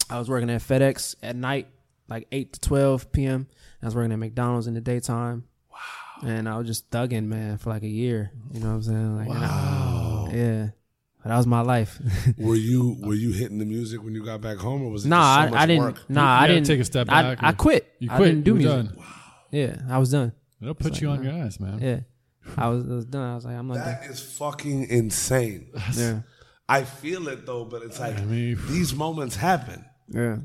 I was working at FedEx at night, like eight to twelve p.m. I was working at McDonald's in the daytime. Wow. And I was just thugging, man, for like a year. You know what I'm saying? Like, and I- Wow. yeah. But that was my life. (laughs) were you were you hitting the music when you got back home, or was it nah, just so I, much I didn't. work? Nah, You I didn't take a step back I or- quit. You I didn't do You were music. done. Yeah, I was done. It'll put It's you like, on your ass, man. Yeah, I was, I was done. I was like, I'm not done. That is fucking insane. (laughs) Yeah, I feel it though, but it's like I mean, (laughs) these moments happen. yeah,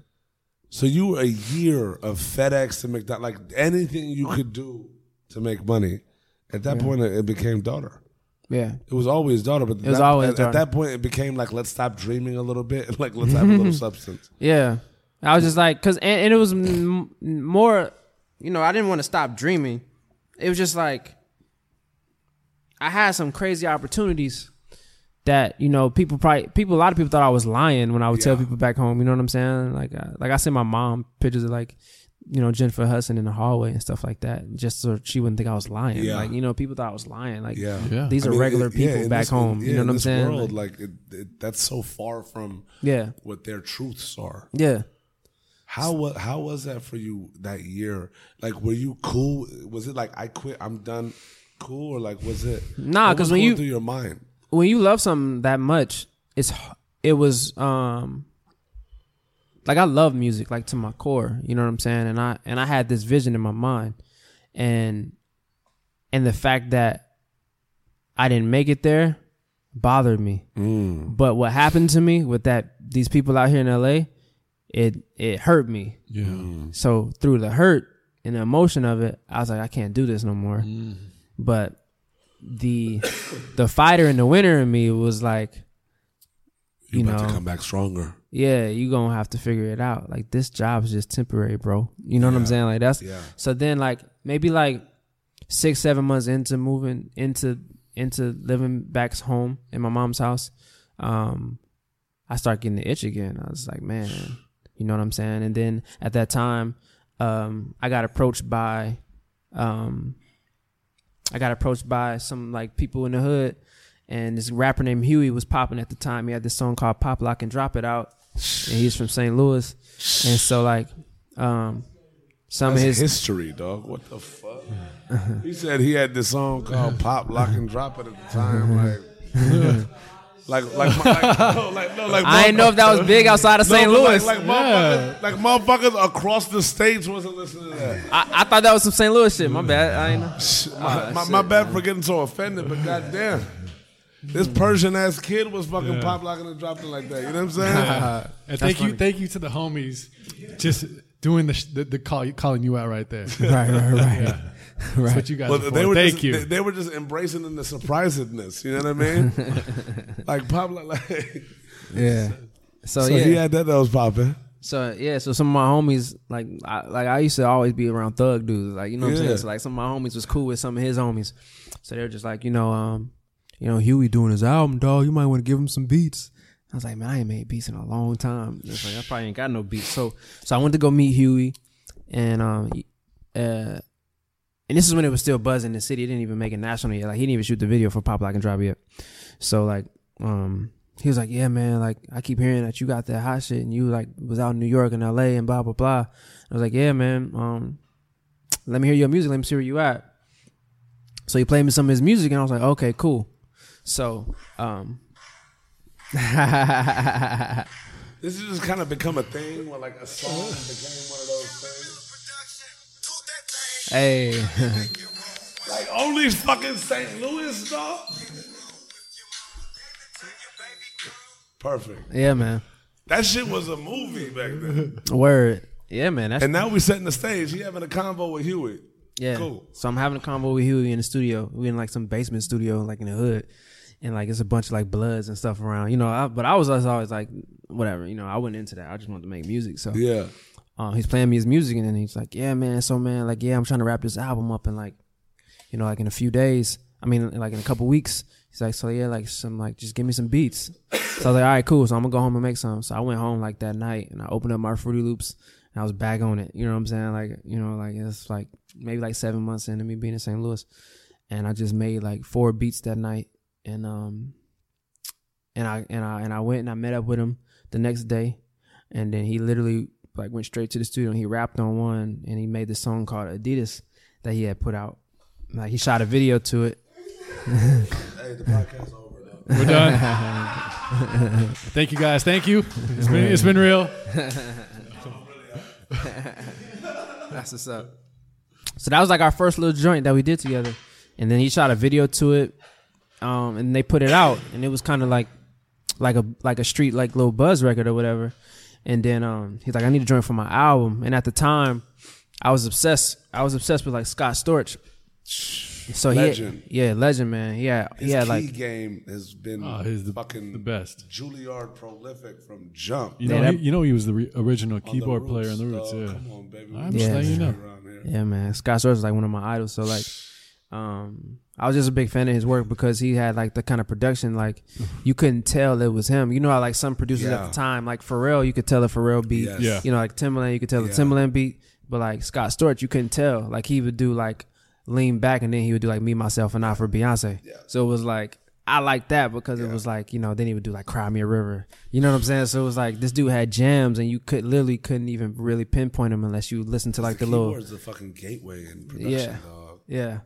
So you were a year of FedEx to McDonald's, like anything you could do to make money. At that point, it it became daughter. Yeah. It was always daughter, but It was that- always at, daughter. at that point it became like let's stop dreaming a little bit, and (laughs) like let's have a little (laughs) substance. Yeah, I was just like, cause and, and it was m- more, you know, I didn't want to stop dreaming. It was just like I had some crazy opportunities that you know people probably people a lot of people thought I was lying when I would tell people back home. You know what I'm saying? Like uh, like I sent my mom pictures of like you know Jennifer Hudson in the hallway and stuff like that, just so she wouldn't think I was lying. Yeah. Like you know people thought I was lying. Like Yeah, Yeah. these I are mean, regular it- people in back this- home. yeah, you know in what I'm this saying? World, Like, like, it, it, that's so far from yeah, what their truths are. yeah. How was how was that for you that year? Like, were you cool? Was it like I quit, I'm done, cool, or like was it? Nah, because when you- through your mind, when you love something that much, it's it was um like I love music like to my core, you know what I'm saying? And I and I had this vision in my mind. And and the fact that I didn't make it there bothered me. mm. But what happened to me with that these people out here in LA, it it hurt me. yeah. So through the hurt and the emotion of it, I was like I can't do this no more. Mm. But the the fighter and the winner in me was like you, You about know. to come back stronger. yeah, you gonna have to figure it out. Like this job is just temporary, bro. You know what I'm saying? Like that's Yeah, so then like maybe like six, seven months into moving into into living back home in my mom's house, um, I start getting the itch again. I was like, man, you know what I'm saying? And then at that time, um, I got approached by um I got approached by some like people in the hood and this rapper named Huey was popping at the time. He had this song called Pop Lock and Drop It Out. And he's from St. Louis. And so like um some that's of his history, dog. What the fuck? he said he had this song called "Pop, Lock, and Drop It" at the time, (laughs) (laughs) like. Like, like, like, no, like, no, like, I didn't know if that was big outside of No, St. but Louis. Like, like, motherfuckers, like motherfuckers across the states wasn't listening to that. I, I thought that was some St. Louis shit. My bad. I ain't know. My, my, my bad for getting so offended, but goddamn, this Persian ass kid was fucking pop locking and dropping like that. You know what I'm saying? And (laughs) thank you, funny. thank you to the homies, just doing the sh- the, the call, calling you out right there. (laughs) Right, right, right. (laughs) That's what you guys. Well, are for. they were thank just, you. They, they were just embracing in the surprisedness. You know what I mean? like pop, like, Yeah. So, so yeah. he had that that was popping. So yeah, so some of my homies like I, like I used to always be around thug dudes, like you know what I'm Yeah. saying. So like some of my homies was cool with some of his homies, so they were just like you know um you know Huey doing his album, dog. You might want to give him some beats. I was like, man, I ain't made beats in a long time. Like I probably ain't got no beats. So so I went to go meet Huey, and um uh. And this is when it was still buzzing in the city. It didn't even make it national yet. Like he didn't even shoot the video for Pop Lock and Drop yet. So like, um, he was like, "Yeah, man. Like, I keep hearing that you got that hot shit, and you like was out in New York and L.A. and blah blah blah." I was like, "Yeah, man. Um, let me hear your music. Let me see where you at." So he played me some of his music, and I was like, "Okay, cool." So, um, (laughs) This has just kind of become a thing where like a song became one of those things. hey, (laughs) Like only fucking St. Louis dog. Perfect. yeah, man. That shit was a movie back then. Word, yeah, man. And now we setting the stage. He having a convo with Huey. Yeah. Cool. So I'm having a convo with Huey in the studio. We in like some basement studio, like in the hood, and like it's a bunch of like bloods and stuff around. You know, I, but I was always always like, whatever. You know, I wasn't into that. I just wanted to make music. So Yeah. uh, he's playing me his music, and then he's like, "Yeah, man. So man, like, yeah, I'm trying to wrap this album up in like, you know, like in a few days. I mean, like in a couple weeks." He's like, "So yeah, like some like just give me some beats." So I was like, "All right, cool. So I'm gonna go home and make some." So I went home like that night, and I opened up my Fruity Loops, and I was back on it. You know what I'm saying? Like, you know, like it's like maybe like seven months into me being in St. Louis, and I just made like four beats that night, and um, and I and I and I went and I met up with him the next day, and then he literally like went straight to the studio and he rapped on one, and he made this song called Adidas that he had put out. Like he shot a video to it. Hey, the podcast over though. We're done. Thank you guys. Thank you. It's been it's been real. That's what's up. So that was like our first little joint that we did together, and then he shot a video to it, um, and they put it out, and it was kind of like, like a like a street like little buzz record or whatever. And then um, he's like, I need a joint for my album, and at the time, I was obsessed. I was obsessed with like Scott Storch. So Legend. he, yeah, legend man. Yeah, His yeah, key like game has been he's the, fucking the best. Juilliard prolific from jump. You Yeah, know, that- he, you know he was the re- original On the keyboard player in the Roots, Roots. Yeah. Come on, baby. I'm We just letting you know. Yeah, man. Scott Storch is like one of my idols. So like, um, I was just a big fan of his work because he had like the kind of production like you couldn't tell it was him. You know how like some producers Yeah. at the time, like Pharrell, you could tell a Pharrell beat. Yes. Yeah. You know, like Timbaland, you could tell the Yeah. Timbaland beat. But like Scott Storch, you couldn't tell. Like he would do like lean back and then he would do like me, myself, and I for Beyonce. Yeah. So it was like I like that because it was like you know then he would do like Cry Me a River. You know what I'm saying? So it was like this dude had jams and you could literally couldn't even really pinpoint him unless you listened to like the, the little the fucking gateway in production, Yeah. dog. yeah.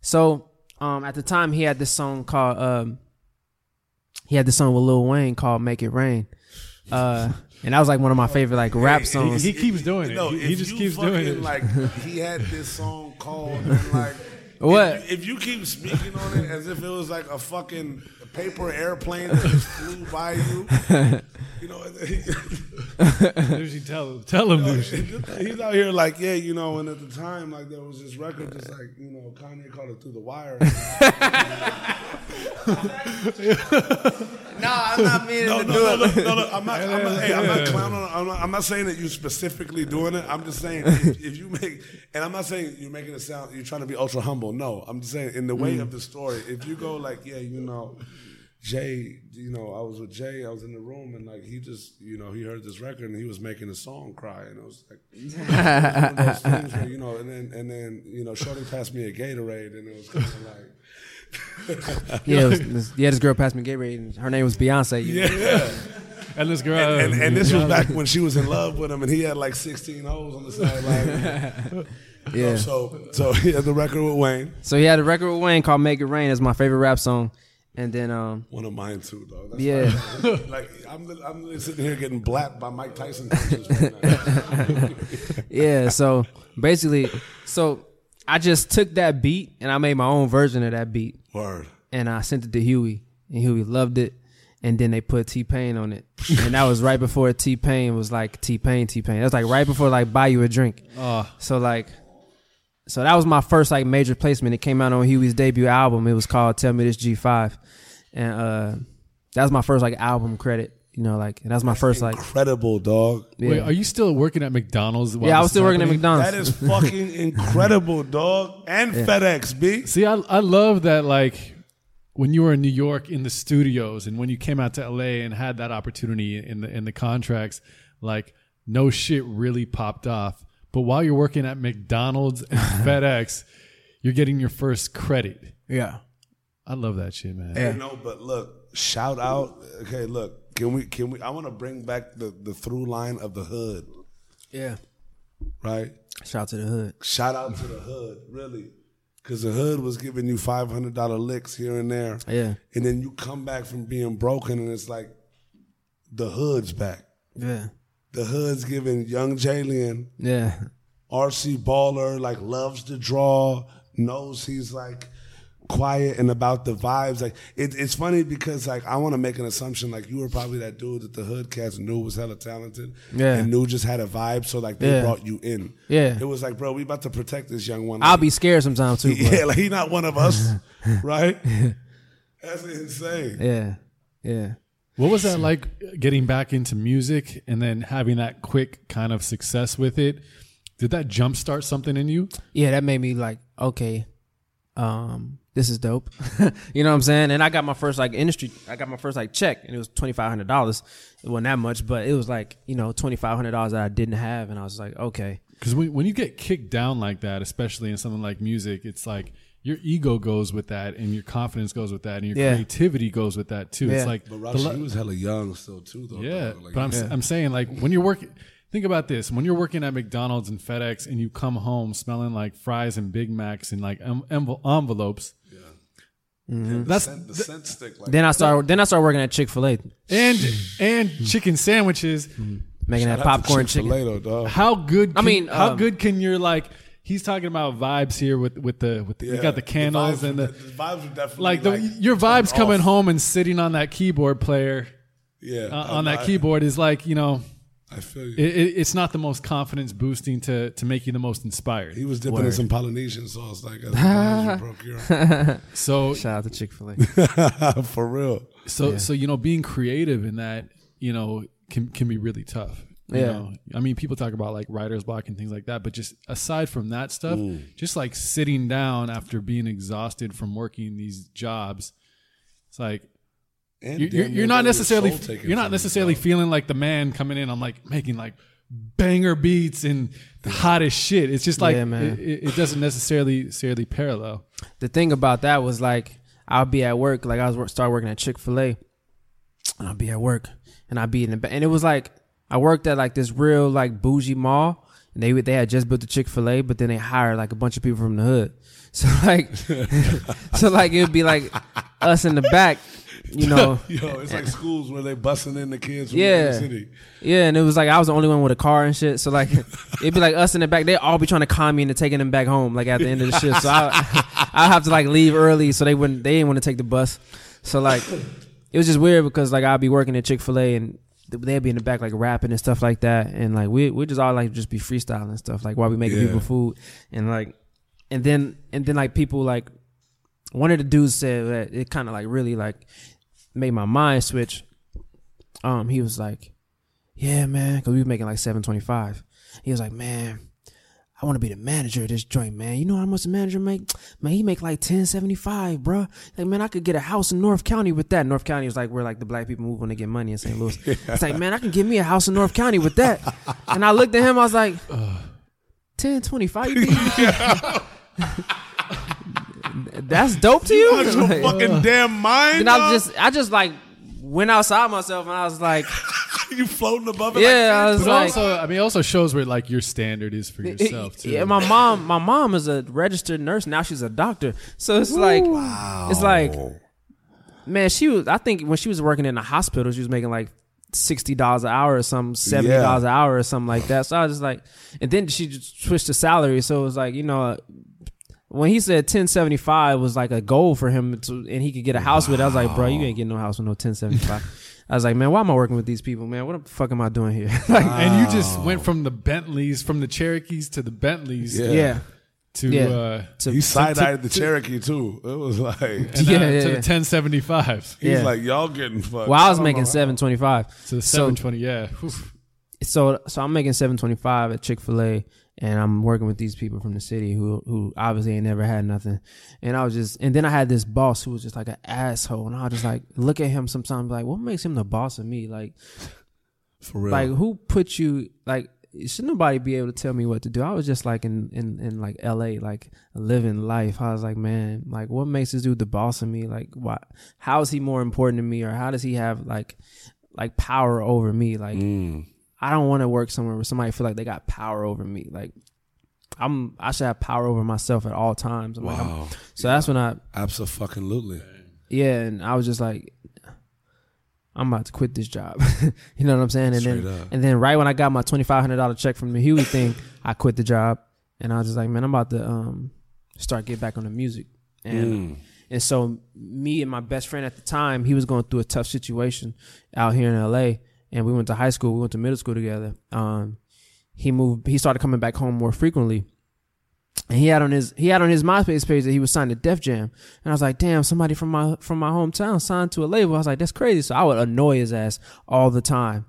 So um, at the time he had this song called um, he had this song with Lil Wayne called "Make It Rain," uh, (laughs) and that was like one of my favorite like rap Hey, songs. He keeps doing it. No, He- he just you keeps doing it. Like (laughs) he had this song called and like What? If, if you keep speaking on it as if it was like a fucking paper airplane that just (laughs) flew by you, you know, Dude, tell him, tell him, (laughs) dude. he's out here like, yeah, you know, and at the time, like there was this record, just like you know, Kanye called it through the wire. no, I'm not meaning No, no, no, no, no, no. I'm not. I'm not, hey, I'm not clowning. I'm not, I'm not saying that you specifically doing it. I'm just saying if, if you make, and I'm not saying you're making it sound you're trying to be ultra humble. No, I'm just saying in the way mm. of the story. If you go like, yeah, you know, Jay, you know, I was with Jay. I was in the room, and like he just, you know, he heard this record and he was making a song cry, and it was like (laughs) one of those things where you know, and then and then you know, Shorty passed me a Gatorade, and it was kind of like. (laughs) yeah, it was, this, yeah. This girl passed me Gatorade, and her name was Beyonce. you know? Yeah. And this girl. and, and, and this was back when she was in love with him, and he had like 16 holes on the sideline. (laughs) yeah. so, so he had the record with Wayne. So he had a record with Wayne called "Make It Rain." That's my favorite rap song. And then um, One of mine too, though. That's Yeah. like, (laughs) like I'm, I'm sitting here getting blapped by Mike Tyson right now. (laughs) yeah, so basically, so I just took that beat and I made my own version of that beat. Word. and I sent it to Huey, and Huey loved it. And then they put T Pain on it, and that was right before T Pain was like T Pain, T Pain. That was like right before like buy you a drink. Oh, So like, so that was my first like major placement. It came out on Huey's debut album. It was called Tell Me This G5, and uh, that was my first like album credit. you know, like that was my first like. Incredible, dog. Yeah, Wait, are you still working at McDonald's? while yeah I this was is still working at happening? McDonald's. That is fucking (laughs) incredible, dog. And FedEx, B. See, I I love that like when you were in New York in the studios and when you came out to LA and had that opportunity in the in the contracts, like no shit really popped off. But while you're working at McDonald's and (laughs) FedEx, you're getting your first credit. yeah, I love that shit, man. Yeah. You know, but look, shout out. Okay, look, can we can we I want to bring back the the through line of the hood, yeah. right? Shout out to the hood. Shout out to the hood, really. Cause the hood was giving you five hundred dollar licks here and there. Yeah, And then you come back from being broken and it's like the hood's back. yeah, The hood's giving young Jalen, yeah, RC baller, like loves to draw, knows he's like quiet and about the vibes. Like it, it's funny because like I want to make an assumption like you were probably that dude that the hood cats knew was hella talented. Yeah. And knew just had a vibe. So like they Yeah. brought you in. Yeah. It was like, bro, we about to protect this young one. I'll be scared sometimes too. (laughs) But Yeah, like he not one of us, (laughs) right? (laughs) That's insane. yeah, yeah. What was that like getting back into music and then having that quick kind of success with it? Did that jumpstart something in you? yeah, that made me like, okay, um, this is dope. (laughs) you know what I'm saying? And I got my first like industry, I got my first like check, and it was twenty five hundred dollars. It wasn't that much, but it was like you know twenty five hundred dollars that I didn't have, and I was like, okay, Because when, when you get kicked down like that, especially in something like music, it's like your ego goes with that, and your confidence goes with that, and your Yeah. creativity goes with that too. It's like But the Rashi, he was hella young still too, though. yeah, dog. Like, but I'm I'm saying like when you're working. Think about this: when you're working at McDonald's and FedEx, and you come home smelling like fries and Big Macs and like en- envel- envelopes, that's scent, the scent stick. Like, Then I started. Then I started working at Chick Fil A, and and chicken sandwiches. making that Shout out to popcorn chicken. Chick-fil-A, though, dog. How good? Can, mean, how um, good can your like? He's talking about vibes here with with the with the, you got the candles vibes and were- the vibes were definitely like the your vibes coming home and sitting on that keyboard player Yeah, uh, on I- that keyboard is like you know I feel you. it, it, it's not the most confidence boosting to to make you the most inspired. he was dipping in some Polynesian sauce, like as the vibes were procuring. So Shout out to Chick Fil A. (laughs) for real. so so you know being creative in that you know can can be really tough. You Yeah. know? I mean, people talk about like writer's block and things like that, but just aside from that stuff, just like sitting down after being exhausted from working these jobs, it's like And you're, you're, not necessarily you're not necessarily dog. feeling like the man coming in. I'm like making like banger beats and the hottest shit. It's just like Yeah, man. It, it it doesn't necessarily necessarily parallel. the thing about that was like I'll be at work, like I was wor- start working at Chick Fil A, and I'll be at work, and I'd be in the ba- and it was like I worked at like this real like bougie mall, and they they had just built the Chick Fil A, but then they hired like a bunch of people from the hood, (laughs) so like (laughs) so like it would be like us in the back, you know. (laughs) Yo, it's like schools where they busting in the kids from Yeah. the city. Yeah, and it was like I was the only one with a car and shit. So like, (laughs) it'd be like us in the back. They all be trying to con me into taking them back home, like at the end of the shift. So I, (laughs) I have to like leave early, so they wouldn't. They didn't want to take the bus. So like, it was just weird because like I'd be working at Chick Fil A and they'd be in the back like rapping and stuff like that, and like we we just all like just be freestyling and stuff like while we making Yeah. people food and like, and then and then like people like, one of the dudes said that it kind of like really like made my mind switch. Um, he was like yeah, man, because we were making like seven twenty five. He was like, man, I want to be the manager of this joint, man. You know how much the manager make? Man, he make like ten seventy five, bro. Like, man, I could get a house in North County with that. North County is like where like the black people move when they get money in St. Louis. (laughs) It's like, man, I can get me a house in North County with that. And I looked at him, I was like, (laughs) ten twenty five. (laughs) That's dope to you. Out your Like, fucking uh. damn mind. then I just, I just like went outside myself and I was like, (laughs) you floating above it. yeah, I was But like, also, I mean, it also shows where like your standard is for yourself too. Yeah, my mom, my mom is a registered nurse. Now she's a doctor. So it's like, it's like, man, she was. I think when she was working in the hospital, she was making like sixty dollars an hour or something, seventy dollars an hour or something like that. So I was just like, and then she just switched to salary. So it was like, you know. When he said ten seventy five was like a goal for him, to, and he could get a house with, it, I was like, bro, you ain't getting no house with no ten seventy five. I was like, man, why am I working with these people, man? What the fuck am I doing here? (laughs) like, and you just went from the Bentleys, from the Cherokees to the Bentleys. Yeah. yeah, to Yeah. uh, To- He side to- eyed the Cherokee too. It was like and Yeah, yeah, to the 1075 he's Yeah. like y'all getting fucked. well, I was don't making seven twenty five. to the So- 720. Yeah. Oof. so so I'm making seven twenty five at Chick fil A and I'm working with these people from the city who who obviously ain't never had nothing. And I was just and then I had this boss who was just like an asshole and I was just like look at him sometimes like what makes him the boss of me? Like for real. like who put you like should nobody be able to tell me what to do? I was just like in, in, in like LA, like living life. I was like, man, like what makes this dude the boss of me? Like why how is he more important to me or how does he have like like power over me? Like Mm. I don't want to work somewhere where somebody feel like they got power over me. Like I'm, I should have power over myself at all times. I'm like, I'm- Wow. so that's when I, Absolutely. yeah, and I was just like, I'm about to quit this job. (laughs) you know what I'm saying? And Straight then, up. and then right when I got my twenty five hundred dollar check from the Huey thing, (laughs) I quit the job, and I was just like, man, I'm about to um start get back on the music. And Mm. and so me and my best friend at the time, he was going through a tough situation out here in LA. And we went to high school, we went to middle school together. Um, he moved he started coming back home more frequently. And he had on his he had on his MySpace page that he was signed to Def Jam. And I was like, damn, somebody from my from my hometown signed to a label. I was like, that's crazy. So I would annoy his ass all the time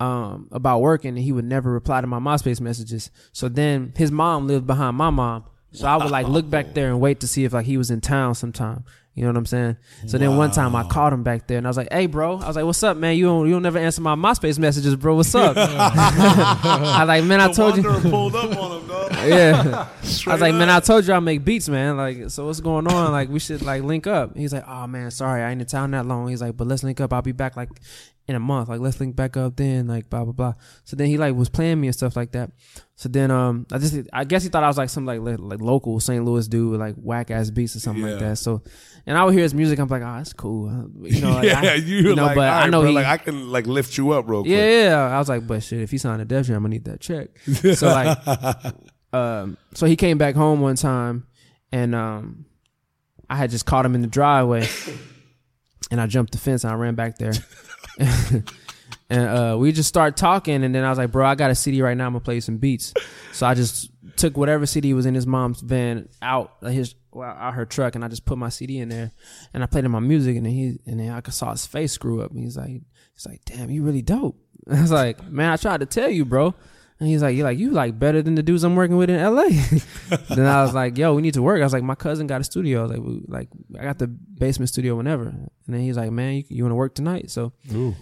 um, about working and he would never reply to my MySpace messages. So then his mom lived behind my mom. So I would like look back there and wait to see if like he was in town sometime. You know what I'm saying? So then one time I called him back there and I was like, "Hey, bro," I was like, "What's up, man? You don't you don't never answer my MySpace messages, bro. What's up?" (laughs) I was like, "Man, I The told you." (laughs) Pulled up on him, dog. yeah. (laughs) I Straight was like, man. I told you I make beats, man. Like, so what's going on? Like, we should like link up. He's like, oh man, sorry, I ain't in town that long. He's like, but let's link up. I'll be back like in a month. Like, let's link back up then. Like, blah blah blah. So then he like was playing me and stuff like that. So then um, I just I guess he thought I was like some like like, like local St. Louis dude with like whack ass beats or something like that. So, and I would hear his music. I'm like, oh, that's cool. Uh, You know, like, (laughs) yeah, I, you, know, like, but all I know bro, he- like I can like lift you up real quick. yeah, yeah. I was like, but shit, if he signed a Def Jam, I'm gonna need that check. So (laughs) like, um, so he came back home one time, and um, I had just caught him in the driveway, and I jumped the fence and I ran back there, (laughs) (laughs) and uh, we just started talking, and then I was like, bro, I got a CD right now. I'm gonna play some beats. So I just took whatever CD was in his mom's van out his well, out her truck, and I just put my CD in there, and I played him my music, and then he and then I saw his face screw up, and he's like, he's like, damn, you really dope. (laughs) I was like, man, I tried to tell you, bro. And he's like, you're like, you like better than the dudes I'm working with in LA. (laughs) then I was like, yo, we need to work. I was like, my cousin got a studio. I was like, we, like I got the basement studio whenever. And then he's like, man, you, you want to work tonight? So,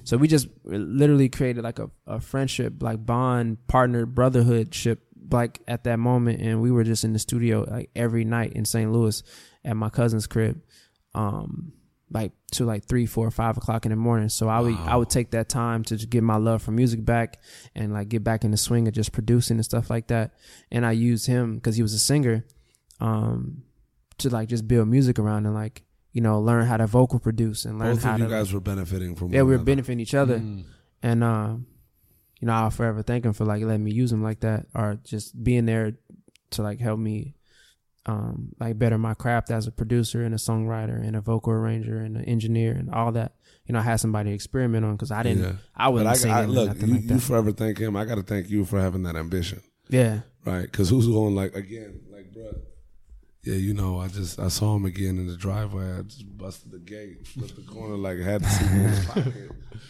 so we just literally created like a, a friendship, like bond, partner, brotherhood ship, like at that moment. And we were just in the studio like every night in St. Louis at my cousin's crib. Um, like to like three, four, five o'clock in the morning. So I would I would take that time to just get my love for music back and like get back in the swing of just producing and stuff like that. And I used him because he was a singer, um, to like just build music around and like you know learn how to vocal produce and learn Both how of you to guys were benefiting from yeah we were another. benefiting each other and uh, you know I'll forever thank him for like letting me use him like that or just being there to like help me um, like better my craft as a producer and a songwriter and a vocal arranger and an engineer and all that. You know, I had somebody to experiment on because I didn't, Yeah. I wasn't But I, singing I, look, nothing you, like you forever thank him. I got to thank you for having that ambition, yeah, right? Because who's going like again, like bro? Yeah, you know, I just I saw him again in the driveway. I just busted the gate, flipped the corner, like had the CD in his (laughs) pocket,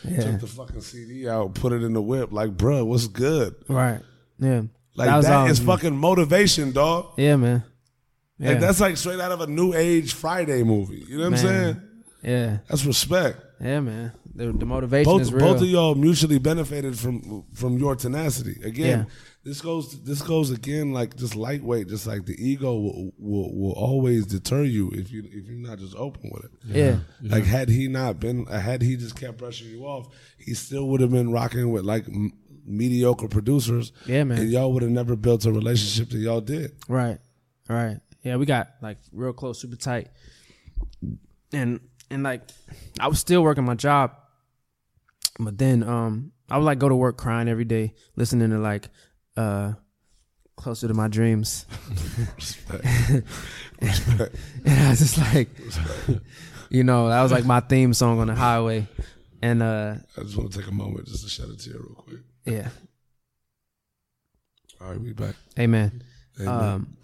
yeah, took the fucking CD out, put it in the whip, like bro, what's good? right, yeah. Like That was that all- is fucking motivation, dog. Yeah, man. Yeah, Like that's like straight out of a New Age Friday movie. You know what I'm saying? Yeah, That's respect. yeah, man. The, the motivation both is real. both of y'all mutually benefited from from your tenacity. Again, Yeah. this goes this goes again like just lightweight, just like the ego will, will will always deter you if you if you're not just open with it. yeah, Like had he not been, had he just kept brushing you off, he still would have been rocking with like m- mediocre producers. Yeah, man. And y'all would have never built a relationship that y'all did. right, right. Yeah, we got like real close, super tight, and and like I was still working my job, but then um I would like go to work crying every day, listening to like uh closer to my dreams. (laughs) and I was just like, you know, that was like my theme song on the highway, and uh I just want to take a moment just to shout shed a tear real quick. yeah, All right, we back. amen. Amen. Um,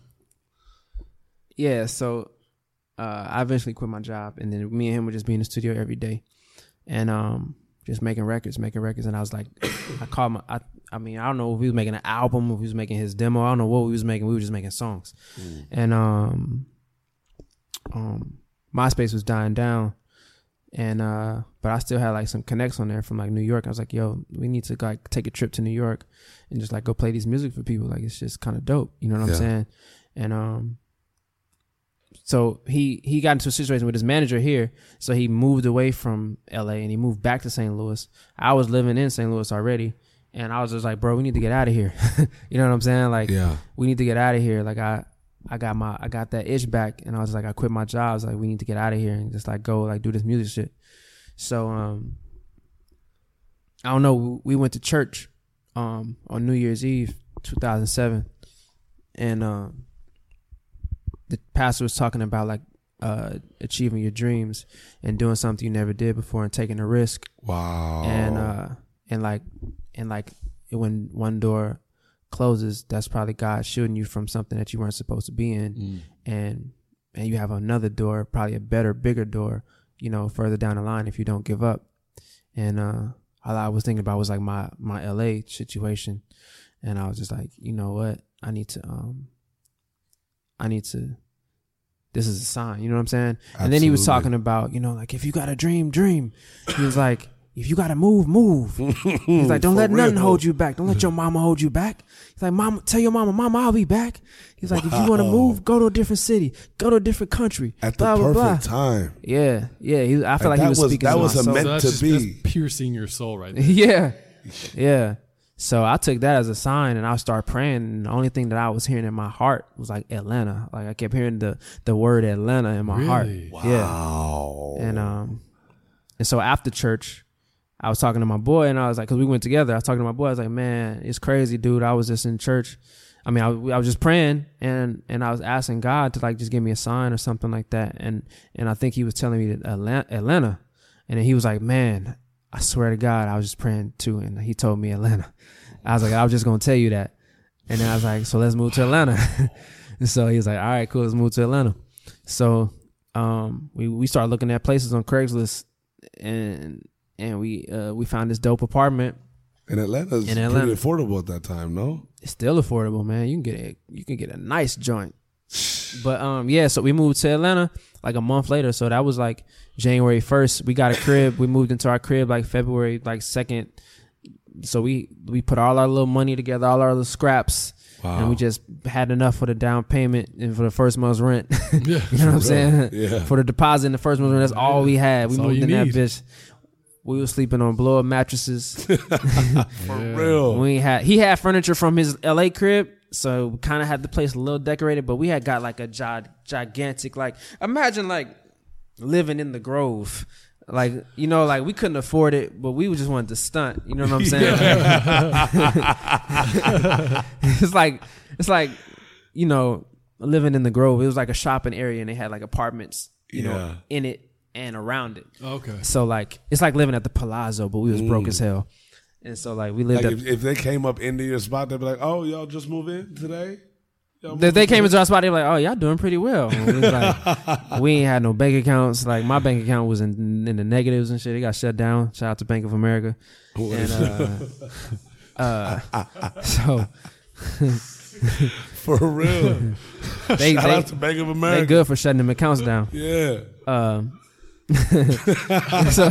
yeah, so uh, I eventually quit my job, and then me and him would just be in the studio every day, and um, just making records, making records. And I was like, (coughs) I called my, I, I mean, I don't know if he was making an album, if he was making his demo. I don't know what we was making. We were just making songs, and um, um, MySpace was dying down, and uh, but I still had like some connects on there from like New York. I was like, yo, we need to like take a trip to New York and just like go play these music for people. Like it's just kind of dope. You know what Yeah. I'm saying? And um, so he he got into a situation with his manager here. So he moved away from LA and he moved back to St. Louis. I was living in St. Louis already. And I was just like, bro, we need to get out of here. (laughs) you know what I'm saying? Like, Yeah. we need to get out of here. Like I, I got my, I got that itch back, and I was like, I quit my job. I was like, we need to get out of here and just like go like do this music shit. So um, I don't know. We went to church um on New Year's Eve, 2007, and um, the pastor was talking about like uh achieving your dreams and doing something you never did before and taking a risk. Wow. and uh and like and like when one door closes that's probably god shielding you from something that you weren't supposed to be in. Mm. and and you have another door probably a better bigger door you know further down the line if you don't give up. And uh all i was thinking about was like my my la situation. And i was just like you know what? I need to um i need to this is a sign you know what i'm saying and then he was talking about, you know, like if you got a dream, dream. He was like, if you got to move, move. He's like, (laughs) don't For let nothing real. hold you back. Don't let your mama hold you back. He's like, mama, tell your mama, mama, I'll be back. He's like, if you want to move, go to a different city, go to a different country. At the blah, blah, perfect blah. time. Yeah, yeah. He, I feel like, Like, he was, was- speaking that to was my a soul. meant that's to just, be. That's piercing your soul right (laughs) there. yeah, yeah. So I took that as a sign, and I started praying. And the only thing that I was hearing in my heart was like Atlanta. Like I kept hearing the the word Atlanta in my heart. Really? Yeah. Wow. And um, and so after church, I was talking to my boy, and I was like, because we went together. I was talking to my boy. I was like, man, it's crazy, dude. I was just in church. I mean, I, I was just praying, and and I was asking God to like just give me a sign or something like that. And and I think He was telling me that Atlanta, Atlanta, and then He was like, man, I swear to God, I was just praying too, and He told me Atlanta. I was like, I was just gonna tell you that. And then I was like, so let's move to Atlanta. and (laughs) so he was like, all right, cool, let's move to Atlanta. So um, we we started looking at places on Craigslist, and and we uh, we found this dope apartment. And Atlanta's In Atlanta. pretty affordable at that time, no? It's still affordable, man. You can get a you can get a nice joint. (sighs) But um, yeah. So we moved to Atlanta like a month later. So that was like January first. We got a crib. we moved into our crib like February like second. So we we put all our little money together, all our little scraps, Wow. and we just had enough for the down payment and for the first month's rent. (laughs) Yeah. you know what I'm saying? Yeah. For the deposit in the first month, that's all we had. We That's all moved you in that bitch. We were sleeping on blow up mattresses. (laughs) (laughs) For Yeah. real. we had he had furniture from his LA crib, so we kind of had the place a little decorated. But we had got like a gi- gigantic, like imagine like living in the Grove. Like you know, like we couldn't afford it, but we just wanted to stunt. You know what I'm saying? (laughs) it's like it's like you know living in the Grove. It was like a shopping area, and they had like apartments, you Yeah. know, in it and around it. Okay. So like it's like living at the Palazzo, but we was broke as mm. hell. And so like we lived Like if, if they came up into your spot, they'd be like, "Oh, y'all just move in today." They, they came today?" into our spot. They were like, "Oh, y'all doing pretty well." We, like, (laughs) we ain't had no bank accounts. Like my bank account was in in the negatives and shit. It got shut down. Shout out to Bank of America. And uh, uh, (laughs) so For real. (laughs) they Shout they, out to Bank of America. they good for shutting them accounts down. Yeah. Um, so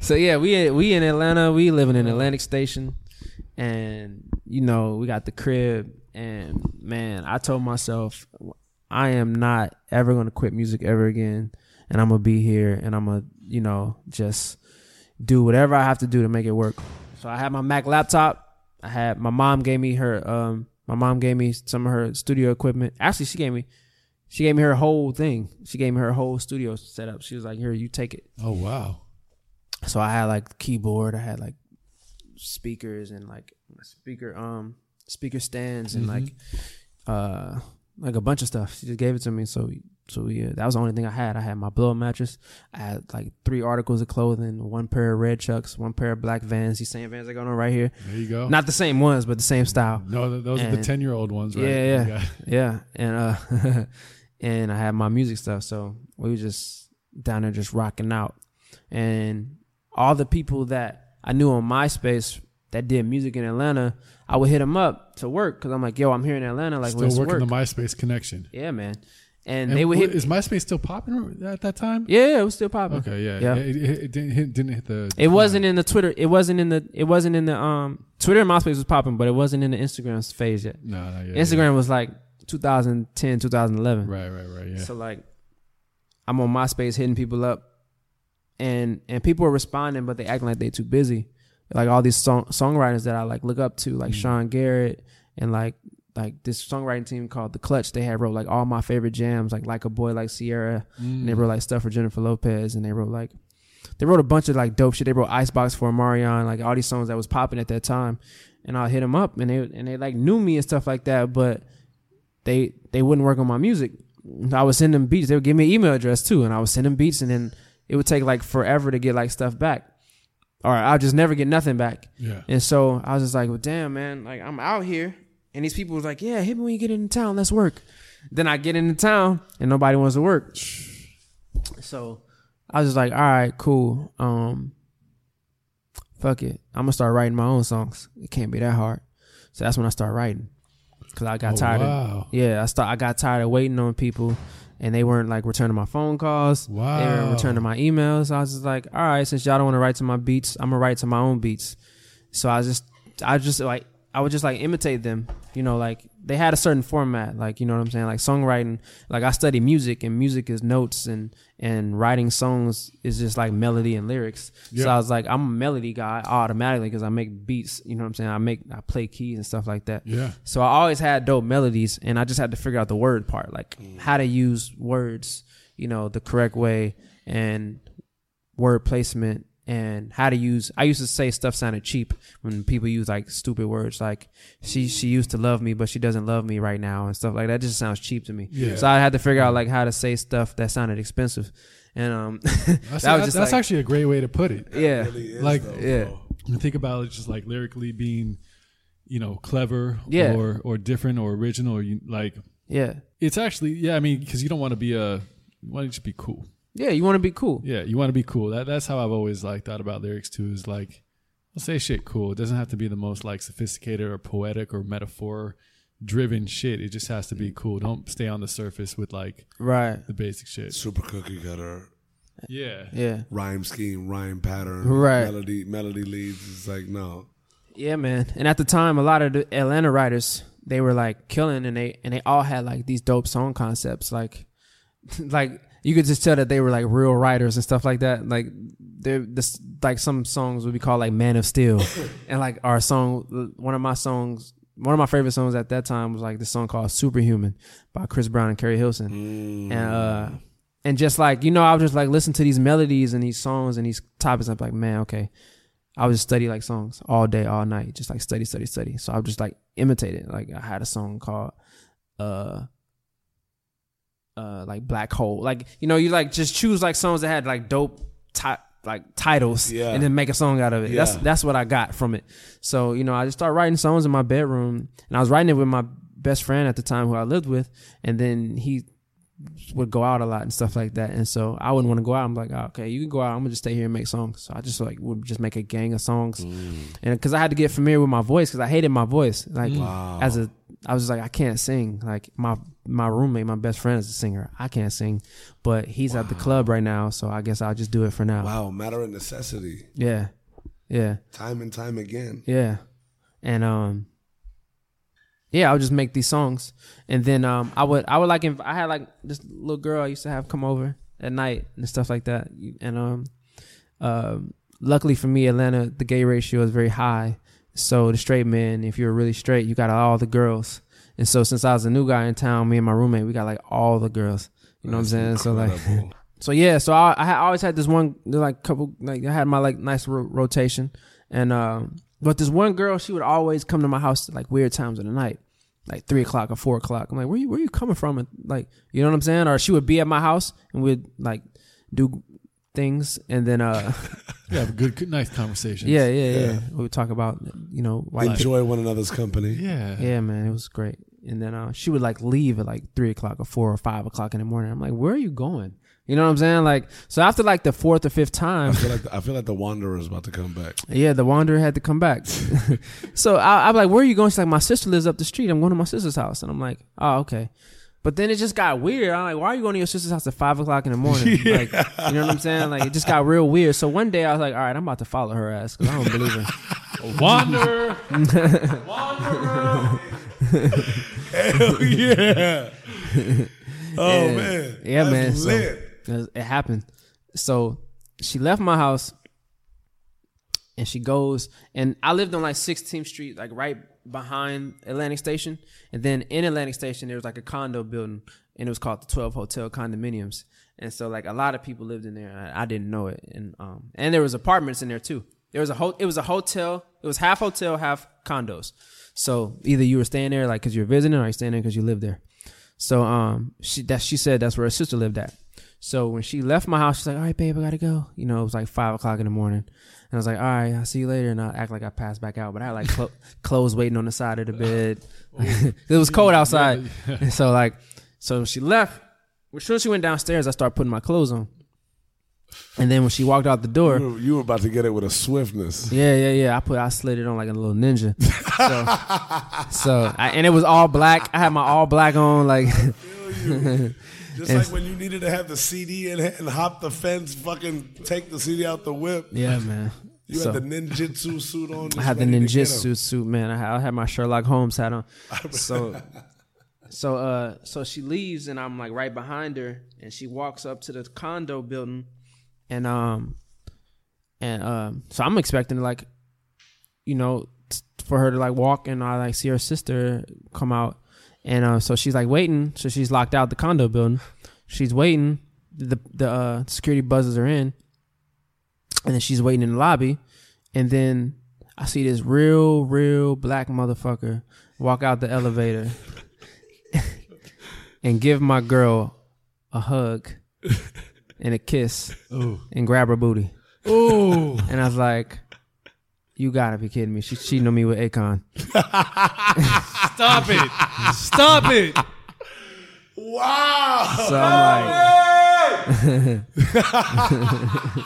so yeah, we we in Atlanta. We living in Atlantic Station, and you know we got the crib. And man, I told myself I am not ever gonna quit music ever again, and I'm gonna be here, and I'm gonna you know just do whatever I have to do to make it work. So I had my Mac laptop. I had my mom gave me her um my mom gave me some of her studio equipment. Actually, she gave me she gave me her whole thing. She gave me her whole studio setup. She was like, "Here, you take it." Oh wow. So I had like keyboard, I had like speakers and like speaker um speaker stands and like uh like a bunch of stuff. She just gave it to me. So so yeah, that was the only thing I had. I had my blow mattress. I had like three articles of clothing, one pair of red chucks, one pair of black Vans. These same Vans I got on right here. There you go. Not the same ones, but the same style. no, th- those are the ten year old ones, right? Yeah, yeah. Yeah, and uh, (laughs) and I had my music stuff. So we were just down there just rocking out, and all the people that I knew on MySpace that did music in Atlanta, I would hit them up to work because I'm like, yo, I'm here in Atlanta, like Still working work. the MySpace connection. yeah, man, and, And they would what- hit. Is MySpace still popping at that time? yeah, yeah, it was still popping. Okay, yeah. Yeah. It, it, it didn't, hit, didn't hit the. It wasn't in the Twitter. It wasn't in the. It wasn't in the um Twitter and MySpace was popping, but it wasn't in the Instagram phase yet. No, no, yeah, Instagram was like 2010, 2011. Right, right, right. Yeah. So like, I'm on MySpace hitting people up, and and people are responding, but they acting like they're too busy. Like all these song songwriters that I like look up to, like Mm. Sean Garrett, and like like this songwriting team called The Clutch. They had wrote like all my favorite jams, like like a boy like Ciara, and Mm. they wrote like stuff for Jennifer Lopez, and they wrote like they wrote a bunch of like dope shit. They wrote Icebox for Omarion, like all these songs that was popping at that time. And I'll hit them up, and they and they like knew me and stuff like that, but they they wouldn't work on my music. I would send them beats. They would give me an email address too, and I would send them beats, and then it would take like forever to get like stuff back, or I'll just never get nothing back. yeah. And so I was just like, well, damn, man, like I'm out here. And these people was like, yeah, hit me when you get into town. Let's work. Then I get into town and nobody wants to work. So I was just like, all right, cool. Um, fuck it. I'm gonna start writing my own songs. It can't be that hard. So that's when I start writing. Cause I got Oh, tired of yeah, I start I got tired of waiting on people and they weren't like returning my phone calls. Wow. They weren't returning my emails. I was just like, all right, since y'all don't want to write to my beats, I'm gonna write to my own beats. So I just I just like I would just like imitate them. You know, like they had a certain format, like you know what I'm saying, like songwriting. Like I study music, and music is notes, and and writing songs is just like melody and lyrics. So I was like, I'm a melody guy automatically because I make beats. You know what I'm saying? I make I play keys and stuff like that. Yeah. So I always had dope melodies, and I just had to figure out the word part, like mm. how to use words, you know, the correct way, and word placement, and how to use. I used to say stuff sounded cheap when people use like stupid words, like she she used to love me, but she doesn't love me right now, and stuff like that. Just sounds cheap to me. Yeah. So I had to figure out like how to say stuff that sounded expensive, and um, (laughs) That's, That was just that's like- actually a great way to put it. yeah, Really is, Like- though, yeah. bro. You think about it just like lyrically being, you know, clever Yeah. or or different or original or you, like yeah, it's actually yeah. I mean, because you don't want to be a you want to just be cool. Yeah. You want to be cool. Yeah, you want to be cool. That that's how I've always like thought about lyrics too. Is like, I'll say shit cool. It doesn't have to be the most like sophisticated or poetic or metaphor driven shit. It just has to be cool. Don't stay on the surface with like Right. the basic shit. Super cookie cutter, Yeah, Yeah. rhyme scheme, rhyme pattern, Right. Melody, melody leads. It's like no. Yeah, man. And at the time, a lot of the Atlanta writers they were like killing, and they and they all had like these dope song concepts. Like, (laughs) like you could just tell that they were like real writers and stuff like that. Like, they're this like some songs would be called like Man of Steel, (laughs) and like our song, one of my songs. One of my favorite songs at that time was like this song called "Superhuman" by Chris Brown and Keri Hilson, Mm. and uh, and just like you know, I was just like listen to these melodies and these songs and these topics. I'm like, man, okay, I would just study like songs all day, all night, just like study, study, study. So I would just like imitate it. Like I had a song called uh uh like Black Hole. Like, you know, you like just choose like songs that had like dope ti- like titles Yeah. and then make a song out of it. That's Yeah. that's what I got from it. So, you know, I just started writing songs in my bedroom and I was writing it with my best friend at the time who I lived with and then he would go out a lot and stuff like that. And so I wouldn't want to go out. I'm like, oh, okay, you can go out. I'm gonna just stay here and make songs. So I just like would just make a gang of songs, mm. and because I had to get familiar with my voice because I hated my voice. Like Wow. as a, I was like, I can't sing. Like my my roommate, my best friend is a singer. I can't sing, but he's at the club right now, so I guess I'll just do it for now. wow, matter of necessity, Yeah, yeah. time and time again. Yeah. And um yeah, I would just make these songs. And then um I would I would like inv- I had like this little girl I used to have come over at night and stuff like that. And um um luckily for me Atlanta the gay ratio is very high. So the straight men, if you're really straight, you got all the girls. And so since I was a new guy in town, me and my roommate, we got like all the girls. You know what I'm saying? So like (laughs) so yeah, so I, I always had this one like couple like I had my like nice ro- rotation, and um, but this one girl she would always come to my house at like weird times of the night, like three o'clock or four o'clock. I'm like, where you where you coming from? And like, you know what I'm saying? Or she would be at my house and we'd like do things, and then uh, (laughs) you have a good, good nice conversation. yeah, yeah, yeah, Yeah. we would talk about you know white. Enjoy one another's company. yeah, Yeah, man, it was great. and then uh, she would like leave at like three o'clock or four or five o'clock in the morning. I'm like, where are you going? You know what I'm saying? Like, so after like the fourth or fifth time, I feel like the, I feel like the Wanderer is about to come back. yeah, the wanderer had to come back. (laughs) so I, I'm like, where are you going? She's like, my sister lives up the street. I'm going to my sister's house, and I'm like, oh, okay. But then it just got weird. I'm like, why are you going to your sister's house at five o'clock in the morning? (laughs) Like, you know what I'm saying? Like, it just got real weird. So one day I was like, all right, I'm about to follow her ass because I don't believe her. (laughs) Wander. (laughs) Hell yeah! Oh Yeah. man, Yeah, That's man. So- It it happened. So she left my house and she goes and I lived on like 16th Street, like right behind Atlantic Station. And then in Atlantic Station there was like a condo building and it was called the 12 Hotel Condominiums. And so like a lot of people lived in there. I, I didn't know it. And um and there was apartments in there too. There was a ho- it was a hotel. It was half hotel, half condos. So either you were staying there like cuz you're visiting or you staying there cuz you lived there. So um she that she said that's where her sister lived at. So when she left my house, she's like, "All right, babe, I gotta go." You know, it was like five o'clock in the morning, I was like, "All right, I'll see you later." And I act like I passed back out, but I had like clo- (laughs) clothes waiting on the side of the bed. Oh. (laughs) it was cold outside, (laughs) and so like, so she left. As soon as she went downstairs, I started putting my clothes on, and then when she walked out the door, You were, you were about to get it with a swiftness. yeah, yeah, yeah. I put I slid it on like a little ninja. So, so I, and it was all black. I had my all black on, like Just like when you needed to have the CD in hand and hop the fence, fucking take the CD out the whip. yeah, man. You So- had the ninjutsu suit on. I had the ready to get 'em. ninjutsu suit, man. I had, I had my Sherlock Holmes hat on. (laughs) So, so, uh, so she leaves, and I'm like right behind her, and she walks up to the condo building, and um, and um, so I'm expecting like, you know, t- for her to like walk, and I like see her sister come out, and uh, so she's like waiting, so she's locked out the condo building. She's waiting. The the uh, security buzzes are in, and then she's waiting in the lobby, and then I see this real, real black motherfucker walk out the elevator (laughs) and give my girl a hug and a kiss Oh. and grab her booty. Oh. And I was like, you gotta be kidding me. She's cheating on me with Akon. (laughs) Stop it. Stop it. Wow. So I'm like,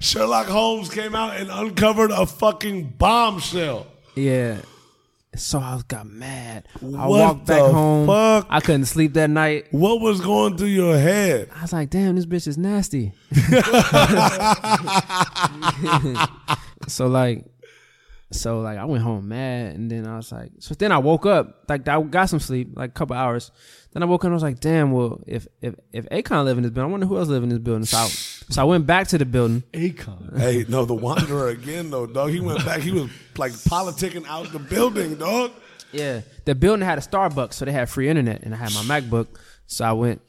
(laughs) Sherlock Holmes came out and uncovered a fucking bombshell. (laughs) yeah. So I got mad. I What walked back the home. fuck? I couldn't sleep that night. What was going through your head? I was like, damn, this bitch is nasty. (laughs) (laughs) so like, so like, I went home mad, and then I was like, so then I woke up, like I got some sleep, like a couple hours. Then I woke up and I was like, damn, well, if if if Akon live in this building, I wonder who else live in this building. So I, so I went back to the building. Akon. Hey, no, the Wanderer again though, dog. He went back. He was like politicking out the building, dog. Yeah, the building had a Starbucks, so they had free internet, and I had my MacBook. So I went,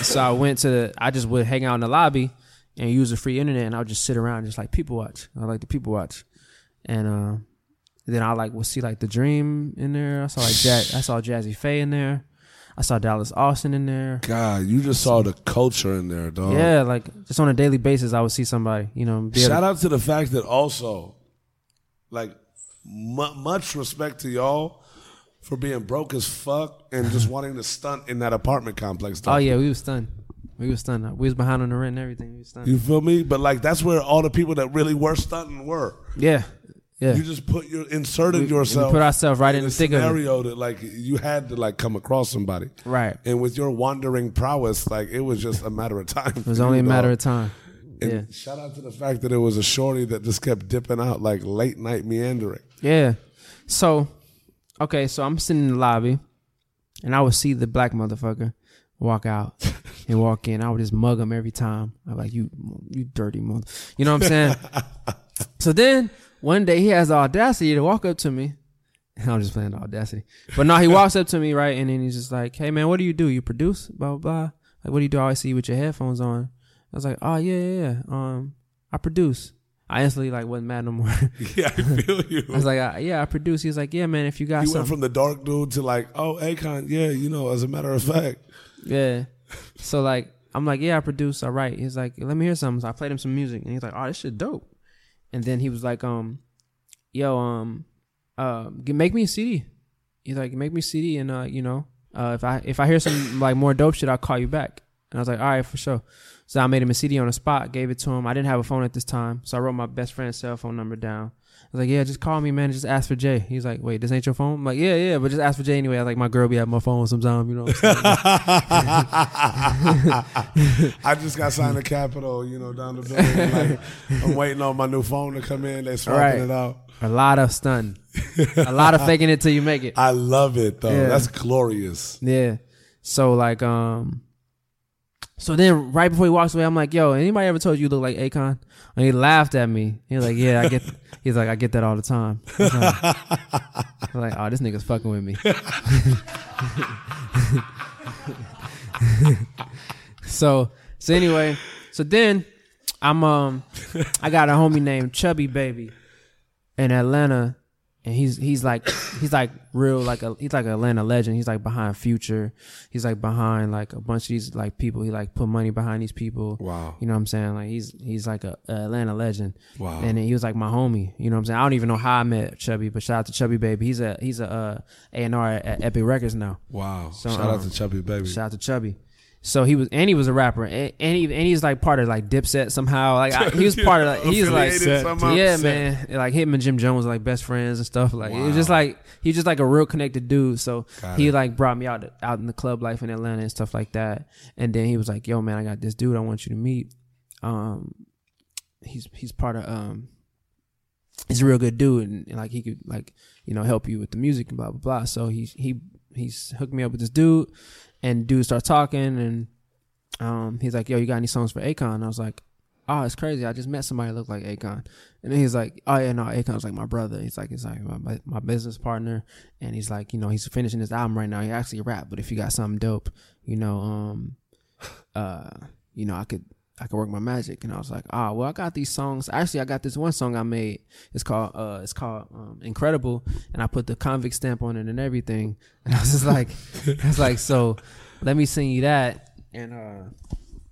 so I went to the. I just would hang out in the lobby and use the free internet, and I would just sit around, and just like people watch. I like the people watch, and uh, then I like would see like the Dream in there. I saw like Jazz, I saw Jazze Pha in there. I saw Dallas Austin in there. God, you just saw the culture in there, dog. Yeah, like just on a daily basis, I would see somebody. You know, be Shout to- out to the fact that also, like, mu- much respect to y'all for being broke as fuck and just (laughs) wanting to stunt in that apartment complex. Oh yeah, we was stunned. We was stunned. We was behind on the rent and everything. We was stunned. You feel me? But like, that's where all the people that really were stunting were. Yeah, yeah. You just put your inserted We- yourself. we put ourselves right in a the thick of it. scenario that like you had to like come across somebody. Right. And with your wandering prowess, like it was just a matter of time. It was only a matter of time. And Yeah. shout out to the fact that it was a shorty that just kept dipping out like late night meandering. Yeah. So, okay, so I'm sitting in the lobby, and I would see the black motherfucker walk out (laughs) and walk in. I would just mug him every time. I'm like, you, you dirty mother. You know what I'm saying? (laughs) so then one day he has the audacity to walk up to me. And (laughs) I'm just playing the audacity, but no, he walks up to me right, and then he's just like, "Hey man, what do you do? You produce? Blah blah blah. Like, what do you do? I always see you with your headphones on." I was like, "Oh yeah, yeah, yeah. Um, I produce." I instantly like wasn't mad no more. (laughs) Yeah, I feel (laughs) you. I was like, uh, yeah, I produce. He was like, yeah, man, if you got He went from the dark dude to like, oh, Akon, yeah, you know, as a matter of fact. yeah. So like, I'm like, yeah, I produce. I write. He's like, let me hear something. So I played him some music, and he's like, oh, this shit dope. And then he was like, um, yo, um, uh, make me a CD. he's like, make me a CD, and uh, you know, uh, if I if I hear some like more dope shit, I'll call you back. And I was like, all right, for sure. So I made him a CD on the spot, gave it to him. I didn't have a phone at this time, so I wrote my best friend's cell phone number down. I was like, yeah, just call me, man. Just ask for Jay. He's like, wait, this ain't your phone? I'm like, yeah, yeah, but just ask for Jay anyway. I was like, my girl be at my phone sometimes, you know. What I'm saying? (laughs) I just got signed to Capitol, you know, down the building. Like, I'm waiting on my new phone to come in. They're swapping Right. it out. a lot of stunting, a lot of (laughs) faking it till you make it. I love it though. Yeah. That's glorious. Yeah. So like um so then right before he walks away, I'm like, yo, anybody ever told you you look like Akon? And he laughed at me. He was like, Yeah, I get (laughs) he's like, I get that all the time. I was like, I was like, oh, this nigga's fucking with me. (laughs) so so anyway, so then I'm um I got a homie named Chubby Baby in Atlanta and he's he's like he's like real like a he's like an Atlanta legend. He's like behind Future. He's like behind like a bunch of these like people. He like put money behind these people. Wow. You know what I'm saying? Like he's he's like a, a Atlanta legend. Wow. And he was like my homie. You know what I'm saying? I don't even know how I met Chubby, but shout out to Chubby Baby. He's a he's a uh, A&R at Epic Records now. Wow. So, Shout out um, to Chubby Baby. Shout out to Chubby. So he was, and he was a rapper, and, and he, and he's like part of like Dipset somehow. Like I, he was (laughs) part of, like, he was like, somehow. yeah, man. Like him and Jim Jones like best friends and stuff. Like it was just like he was just like a real connected dude. So Got he it. like brought me out out in the club life in Atlanta and stuff like that. And then he was like, "Yo, man, I got this dude I want you to meet. Um, he's he's part of um." He's a real good dude, and, and, like he could like you know help you with the music and blah blah blah. So he he he's hooked me up with this dude, and dude starts talking, and um he's like, "Yo, you got any songs for Akon?" And I was like, "Oh, it's crazy. I just met somebody that looked like Akon." And then he's like, "Oh yeah, no, Akon's like my brother. He's like, he's like my, my business partner, and he's like, you know, he's finishing his album right now. He actually rap, but if you got something dope, you know, um, (laughs) uh, you know, I could." I could work my magic, and I was like, "Ah, well, I got these songs. Actually, I got this one song I made. It's called, uh, it's called um, Incredible, and I put the convict stamp on it and everything. (laughs) And I was just like, I was like, so let me sing you that, and uh,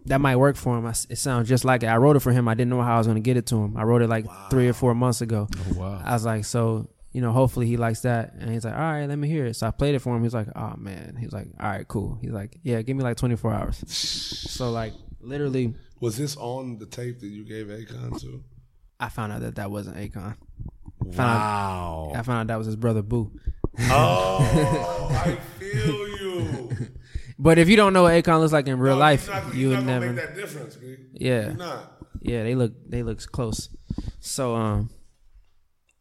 that might work for him. I, it sounds just like it. I wrote it for him. I didn't know how I was going to get it to him. I wrote it like three or four months ago. Oh, wow. I was like, so you know, hopefully he likes that. And he's like, all right, let me hear it. So I played it for him. He's like, oh man. He's like, all right, cool. He's like, yeah, give me like 24 hours. So like, literally, Was this on the tape that you gave Akon to? I found out that that wasn't Akon. Wow. I found out that was his brother Bu. Oh, I (laughs) feel you. But if you don't know what Akon looks like in real No, life, not, you would never. make that difference. Yeah. Not. Yeah, they look they looks close. So um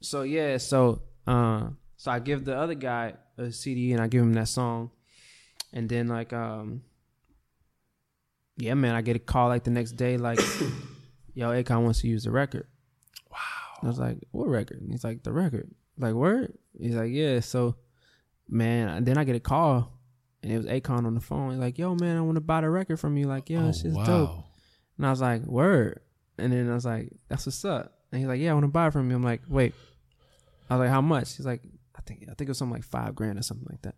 so yeah, so uh so I give the other guy a CD and I give him that song. And then like um yeah, man, I get a call like the next day like (coughs) yo, Akon wants to use the record. Wow. I was like, "What record?" And he's like, "The record." Like, "Word?" He's like, "Yeah." So man, then I get a call and it was Akon on the phone. He's like, "Yo, man, I want to buy the record from you." Like, "Yo, oh, shit's wow. dope." And I was like, word. And then I was like, that's what's up. And he's like, yeah, I want to buy it from you. I'm like, wait. I was like, how much? He's like, I think I think it was something like five grand or something like that.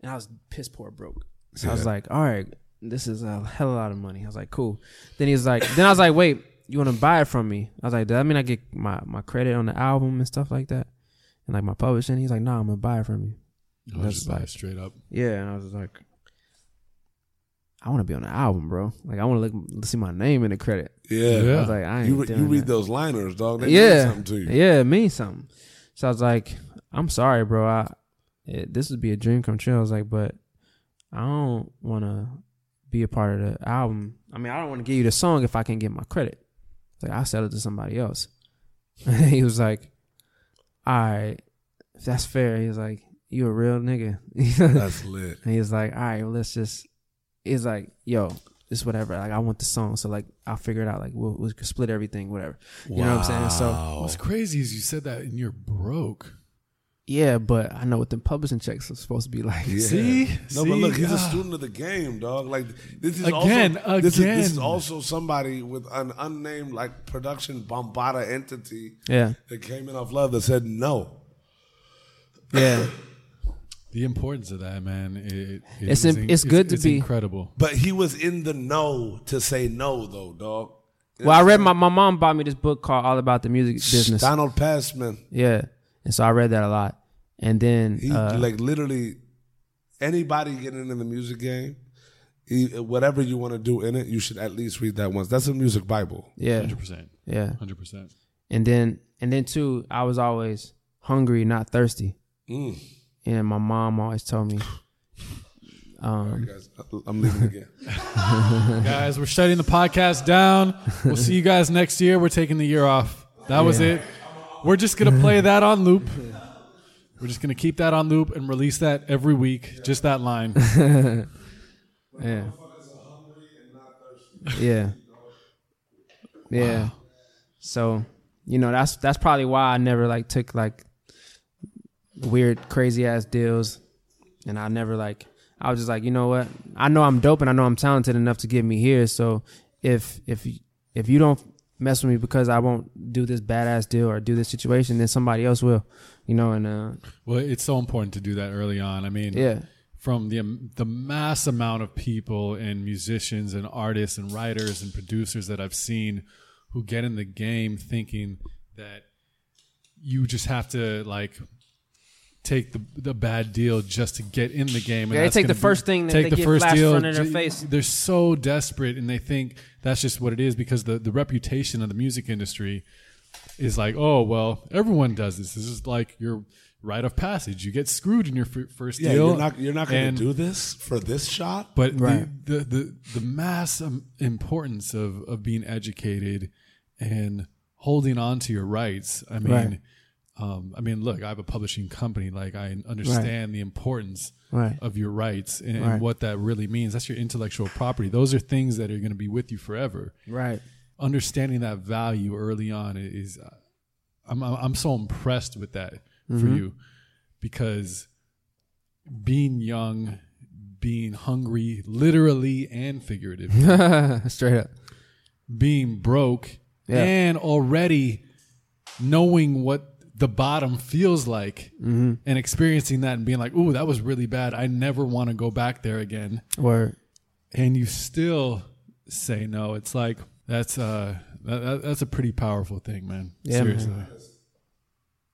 And I was piss poor broke. So I was like, all right, this is a hell of a lot of money. I was like, cool. Then he was like, then I was like, wait, you want to buy it from me? I was like, does that mean I get my, my credit on the album and stuff like that? And like my publishing? He's like, nah, I'm gonna buy it from you. Oh, I was That's just like like- straight up. Yeah, and I was just like, I want to be on the album, bro. Like I want to look see my name in the credit. Yeah. Yeah. I was like, I ain't You, re- doing you read that. those liners, dog. They mean yeah, something to you. yeah, it means something. So I was like, I'm sorry, bro. I it, this would be a dream come true. I was like, but I don't want to be a part of the album. I mean, I don't want to give you the song if I can get my credit. Like I'll sell it to somebody else. (laughs) he was like, all right, if that's fair. He was like, you a real nigga. (laughs) That's lit. And he was like, all right, well, let's just. He's like, yo, it's whatever. Like, I want the song, so like, I'll figure it out. Like, we'll, we'll split everything, whatever. You know what I'm saying? So What's crazy is you said that and you're broke. Yeah, but I know what the publishing checks are supposed to be like. Yeah. See? No, See? but look, he's a student of the game, dog. Like this is Again, also this is, this is also somebody with an unnamed like production bombada entity Yeah, that came in off love that said no. yeah, The importance of that, man. It, it It's is im- it's good to it's be- incredible. But he was in the know to say no, though, dog. Well, I read my my mom bought me this book called All About the Music Business. Donald Passman. Yeah, and so I read that a lot. and then He uh, like literally anybody getting in the music game, he, whatever you want to do in it, you should at least read that once. That's a music bible. yeah, Hundred percent. yeah, Hundred percent. and then and then too, I was always hungry, not thirsty, Mm. and my mom always told me. (laughs) Um, Guys, I'm leaving again. (laughs) Guys, we're shutting the podcast down. We'll see you guys next year. We're taking the year off. That was it. We're just gonna play that on loop. We're just gonna keep that on loop and release that every week. Just that line. (laughs) yeah, yeah, yeah. So you know that's that's probably why I never like took like weird crazy ass deals, and I never like I was just like you know what I know I'm dope and I know I'm talented enough to get me here. So if if if you don't mess with me because I won't do this badass deal or do this situation, then somebody else will, you know. And uh, Well, it's so important to do that early on. I mean, yeah, from the the mass amount of people and musicians and artists and writers and producers that I've seen who get in the game thinking that you just have to like take the the bad deal just to get in the game. And Yeah, they take the gonna first thing that they get flashed in front their face. They're so desperate and they think that's just what it is because the the reputation of the music industry is like, oh well, everyone does this. This is like your rite of passage. You get screwed in your f- first Yeah, deal. you're not you're not going to do this for this shot. but Right. the, the the the mass um, importance of of being educated and holding on to your rights. I mean, Right. Um, I mean, look, I have a publishing company. Like, I understand the importance Right. of your rights and, and what that really means. That's your intellectual property. Those are things that are going to be with you forever. right. Understanding that value early on is, uh, I'm I'm I'm so impressed with that for Mm-hmm. you because being young, being hungry, literally and figuratively, (laughs) Straight up. being broke, Yeah. and already knowing what the bottom feels like Mm-hmm. and experiencing that and being like, "Ooh, that was really bad. I never want to go back there again." Word. And you still say no. It's like that's uh that, that- that's a pretty powerful thing, man. Yeah, man. Seriously.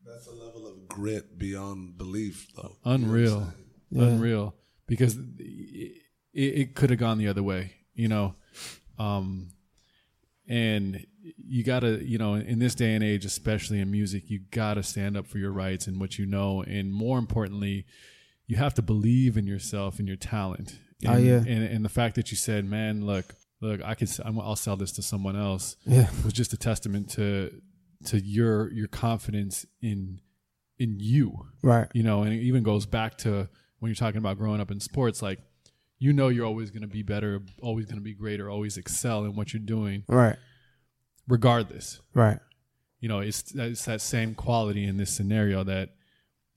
That's a level of grit beyond belief, though. unreal, Yeah. unreal. Because it, it could have gone the other way, you know. Um, and you gotta, you know, in this day and age, especially in music, you gotta stand up for your rights and what you know, and more importantly, you have to believe in yourself and your talent. Oh, yeah. and, and the fact that you said, "Man, look, look, I could, I'll sell this to someone else," Yeah. was just a testament to to your your confidence in in you Right. you know, and it even goes back to when you're talking about growing up in sports, like you know you're always going to be better, always going to be greater, always excel in what you're doing, Right. Regardless. Right. You know, it's it's that same quality in this scenario that,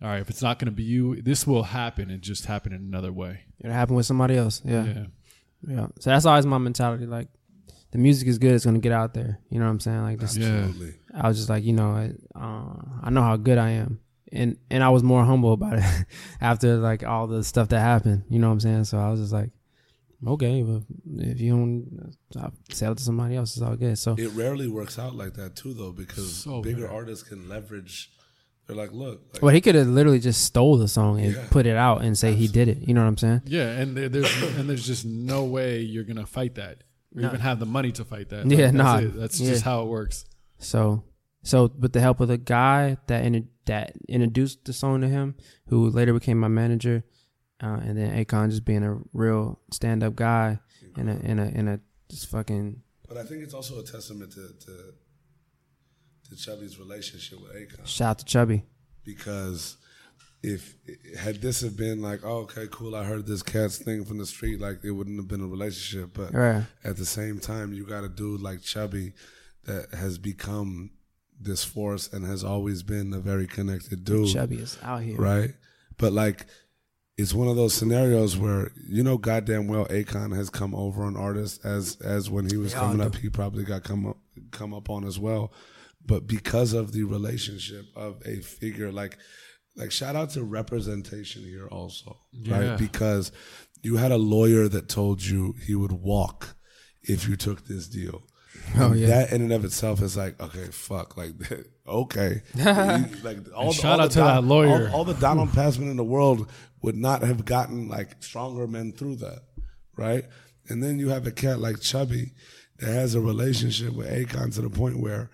all right, if it's not going to be you, this will happen. It just happened in another way. It happened with somebody else. Yeah. Yeah, Yeah. So that's always my mentality. Like, the music is good. It's gonna get out there. You know what I'm saying? Like, yeah, Absolutely. I was just like, you know, I, uh, I know how good I am, and and I was more humble about it (laughs) after like all the stuff that happened. You know what I'm saying? So I was just like, okay, but if you don't I'll sell it to somebody else, it's all good. So It rarely works out like that too, though, because So bigger rare. artists can leverage. They're like, look, like, Well, he could have literally just stole the song and Yeah. put it out and say he did it. You know what I'm saying? yeah, and there, there's and there's just no way you're going to fight that. Or No. even have the money to fight that. Yeah, that's nah. it. That's Yeah. just how it works. So, so with the help of the guy that in, that introduced the song to him, who later became my manager, uh, and then Akon just being a real stand up guy and a and a and a just fucking but I think it's also a testament to to, to Chubby's relationship with Akon shout out to Chubby. because if had this have been like, oh, okay, cool, I heard this cat's thing from the street, like it wouldn't have been a relationship. But Right. at the same time, you got a dude like Chubby that has become this force and has always been a very connected dude. Chubby is out here. right? But like, it's one of those scenarios where you know, goddamn well, Akon has come over on artists as as when he was all coming up, he probably got come up come up on as well. But because of the relationship of a figure like like shout out to representation here also, Yeah. right? Because you had a lawyer that told you he would walk if you took this deal. (laughs) Oh, yeah. That in and of itself is like, okay, fuck, like, (laughs) okay. (laughs) Like all the- shout all out the to that lawyer. All, all the Donald Passman in the world would not have gotten like stronger men through that, right? And then you have a cat like Chubby that has a relationship with Akon to the point where,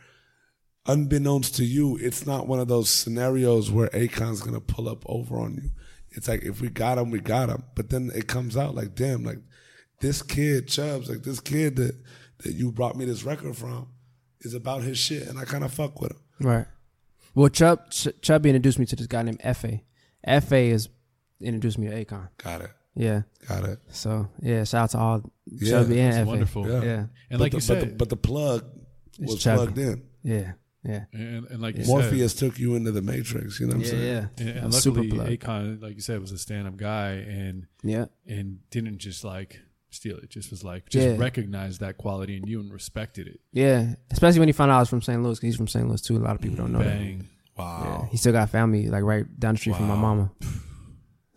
unbeknownst to you, it's not one of those scenarios where Akon's gonna pull up over on you. It's like if we got him, we got him. But then it comes out like, damn, like this kid Chubbs, like this kid that that you brought me this record from, is about his shit, and I kind of fuck with him. Right. Well, Chub Ch- Chubby introduced me to this guy named Fa. Fa is introduced me to Akon. Got it, Yeah. got it. So yeah, shout out to all Yeah, Chubby and That's wonderful. Yeah. Yeah. And but like the, you but said, the, but the plug was Chubby. plugged in. Yeah. Yeah. and, and like you said, Morpheus took you into the Matrix. You know what I'm saying? Yeah. and, and Super luckily, plug. Akon, like you said, was a stand-up guy and Yeah. and didn't just like steal it. Just was like just Yeah. recognized that quality in you and respected it. Yeah. Especially when he found out I was from St. Louis, 'cause he's from St. Louis too. A lot of people don't know that. Bang. Yeah. Wow. He still got family like right down the street from my mama. (laughs)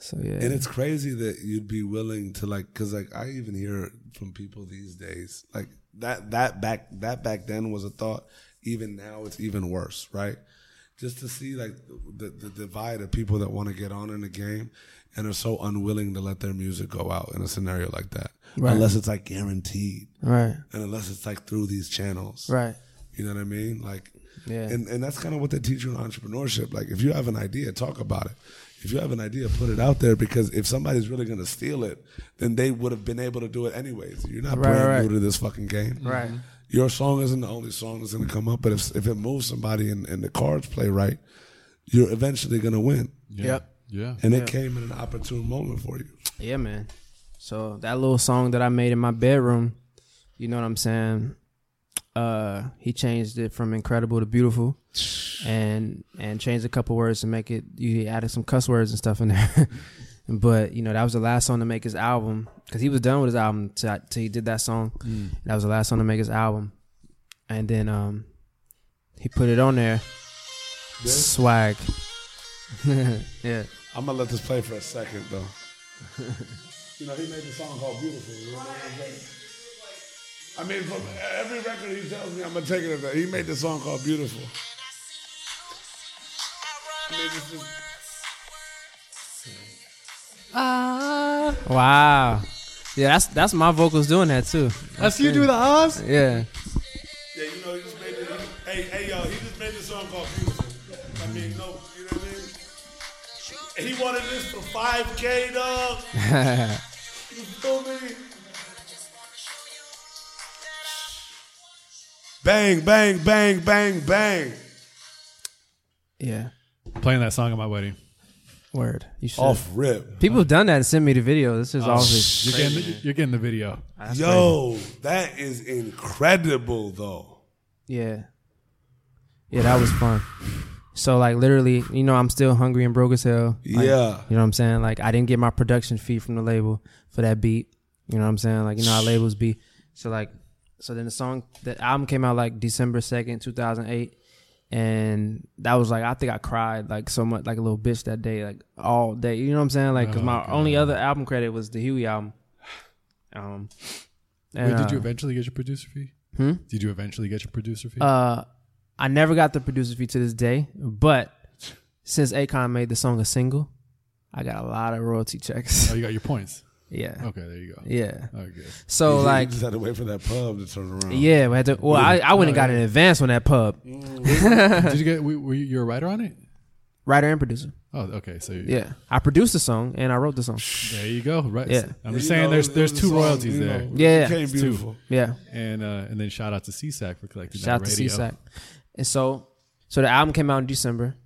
So yeah. And it's crazy that you'd be willing to like, cause like I even hear from people these days, like that that back that back then was a thought. Even now, it's even worse, right? Just to see like the the divide of people that want to get on in the game and are so unwilling to let their music go out in a scenario like that, Right. unless it's like guaranteed, right. and unless it's like through these channels, Right. You know what I mean? Like, Yeah. and and that's kind of what they teach you in entrepreneurship. Like, if you have an idea, talk about it. If you have an idea, put it out there because if somebody's really going to steal it, then they would have been able to do it anyways. You're not Right, brand right. new to this fucking game. Right. Mm-hmm. Your song isn't the only song that's going to come up, but if if it moves somebody and, and the cards play right, you're eventually going to win. Yeah. Yep. Yeah. And it came in an opportune moment for you. Yeah, man. So that little song that I made in my bedroom, you know what I'm saying? Uh, he changed it from incredible to beautiful, and and changed a couple words to make it. You added some cuss words and stuff in there, (laughs) but you know that was the last song to make his album because he was done with his album till, till he did that song. That was the last song to make his album, and then um, he put it on there. Swag. (laughs) yeah. I'm gonna let this play for a second though. (laughs) you know, he made the song called "Beautiful." You know what I'm saying? I mean, from every record he tells me, I'm gonna take it as. He made the song called "Beautiful." I mean, Wow. Yeah, that's that's my vocals doing that too. That's you do the Oz. Yeah. yeah, you know, he just made it. Hey, hey, y'all, he just made the song called "Beautiful." I mean, no, you know what I mean? He wanted this for 5K, dog. (laughs) you feel me? Bang, bang, bang, bang, bang. Yeah. Playing that song at my wedding. Word. You should. Off rip. People have done that and sent me the video. This is oh, obvious. You're getting, the, you're getting the video. Yo, that is incredible, though. Yeah. Yeah, that was fun. So like literally, you know, I'm still hungry and broke as hell. Like, Yeah. You know what I'm saying? Like I didn't get my production fee from the label for that beat. You know what I'm saying? Like you know how labels be. So like, so then the song, the album came out like December second, 2008, and that was like I think I cried like so much like a little bitch that day, like all day. You know what I'm saying? Like because Oh, my God. only other album credit was the Huey album. Um. and, Wait, did you uh, eventually get your producer fee? Hmm? Did you eventually get your producer fee? Uh, I never got the producer fee to this day, but since Akon made the song a single, I got a lot of royalty checks. oh, you got your points. Yeah, Okay, there you go. yeah. Good. So (laughs) You like, just had to wait for that pub to turn around. yeah, we had to. Well, I, I went and got an advance on that pub. (laughs) Did you get? Were were you you're a writer on it? Writer and producer. Oh, okay. So Yeah, I produced the song and I wrote the song. there you go. Right. Yeah. I'm just saying know, there's there's was a two song, royalties you there. know, Yeah. It became It's two. Yeah, And uh, and then shout out to SESAC for collecting that radio. shout out to radio. SESAC. And so, so the album came out in December,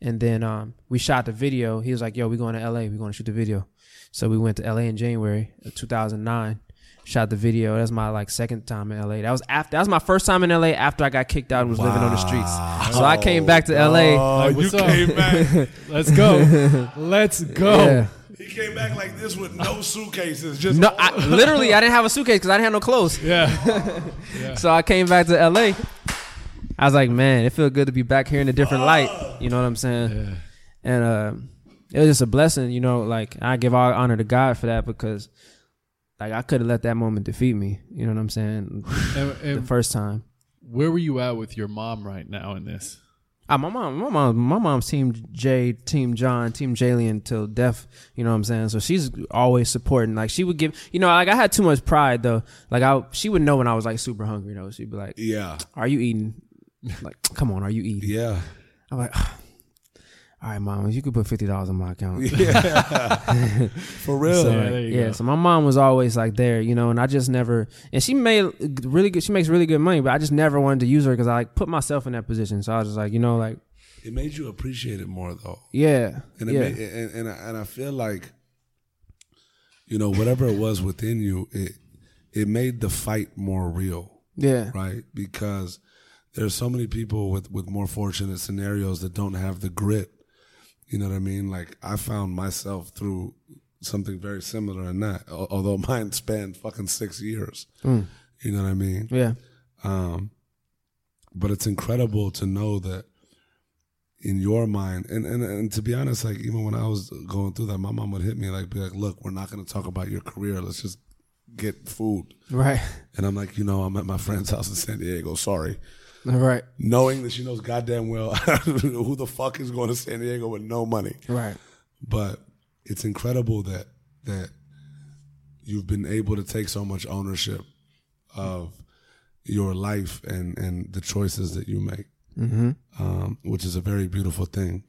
and then um, we shot the video. He was like, "Yo, we going to LA. We going to shoot the video." So we went to LA in January of 2009. Shot the video. That's my like second time in LA. That was after. That was my first time in LA after I got kicked out and was living on the streets. So I came back to LA. Oh, Like, you what's up? came back. (laughs) Let's go. Let's go. Yeah. he came back like this with no suitcases. Just No, I, literally, I didn't have a suitcase because I didn't have no clothes. Yeah. (laughs) So I came back to LA. I was like, man, it feels good to be back here in a different light. You know what I'm saying? Yeah. And uh, it was just a blessing, you know. Like I give all honor to God for that because like I could have let that moment defeat me. You know what I'm saying? And, the first time. where were you at with your mom right now in this? Ah, my mom, my mom, my mom's team J, team John, team Jalen till death. You know what I'm saying? So she's always supporting. Like she would give, you know, like I had too much pride though. Like I, she would know when I was like super hungry though. She'd be like, Yeah, "Are you eating? Like, come on, are you eating?" yeah, I'm like, "All right, mom, you could put fifty dollars on my account." (laughs) yeah. (laughs) For real. So, Yeah, there you yeah, go. so my mom was always like there, you know, and I just never, and she made really good, she makes really good money, but I just never wanted to use her because I like put myself in that position. So I was just like, you know, like, it made you appreciate it more, though. yeah, And it yeah, made, and and I, and I feel like, you know, whatever it was within you, it it made the fight more real, yeah, right? Because there's so many people with with more fortunate scenarios that don't have the grit. You know what I mean? Like I found myself through something very similar in that, although (laughs) mine spanned fucking six years. Mm. You know what I mean? yeah, Um, but it's incredible to know that in your mind, and, and and to be honest, like even when I was going through that, my mom would hit me like, be like, "Look, we're not going to talk about your career. Let's just get food." right, And I'm like, you know, I'm at my friend's house in San Diego. Sorry, right, knowing that she knows goddamn well (laughs) who the fuck is going to San Diego with no money. right, But it's incredible that that you've been able to take so much ownership of your life and and the choices that you make, mm-hmm. um, which is a very beautiful thing.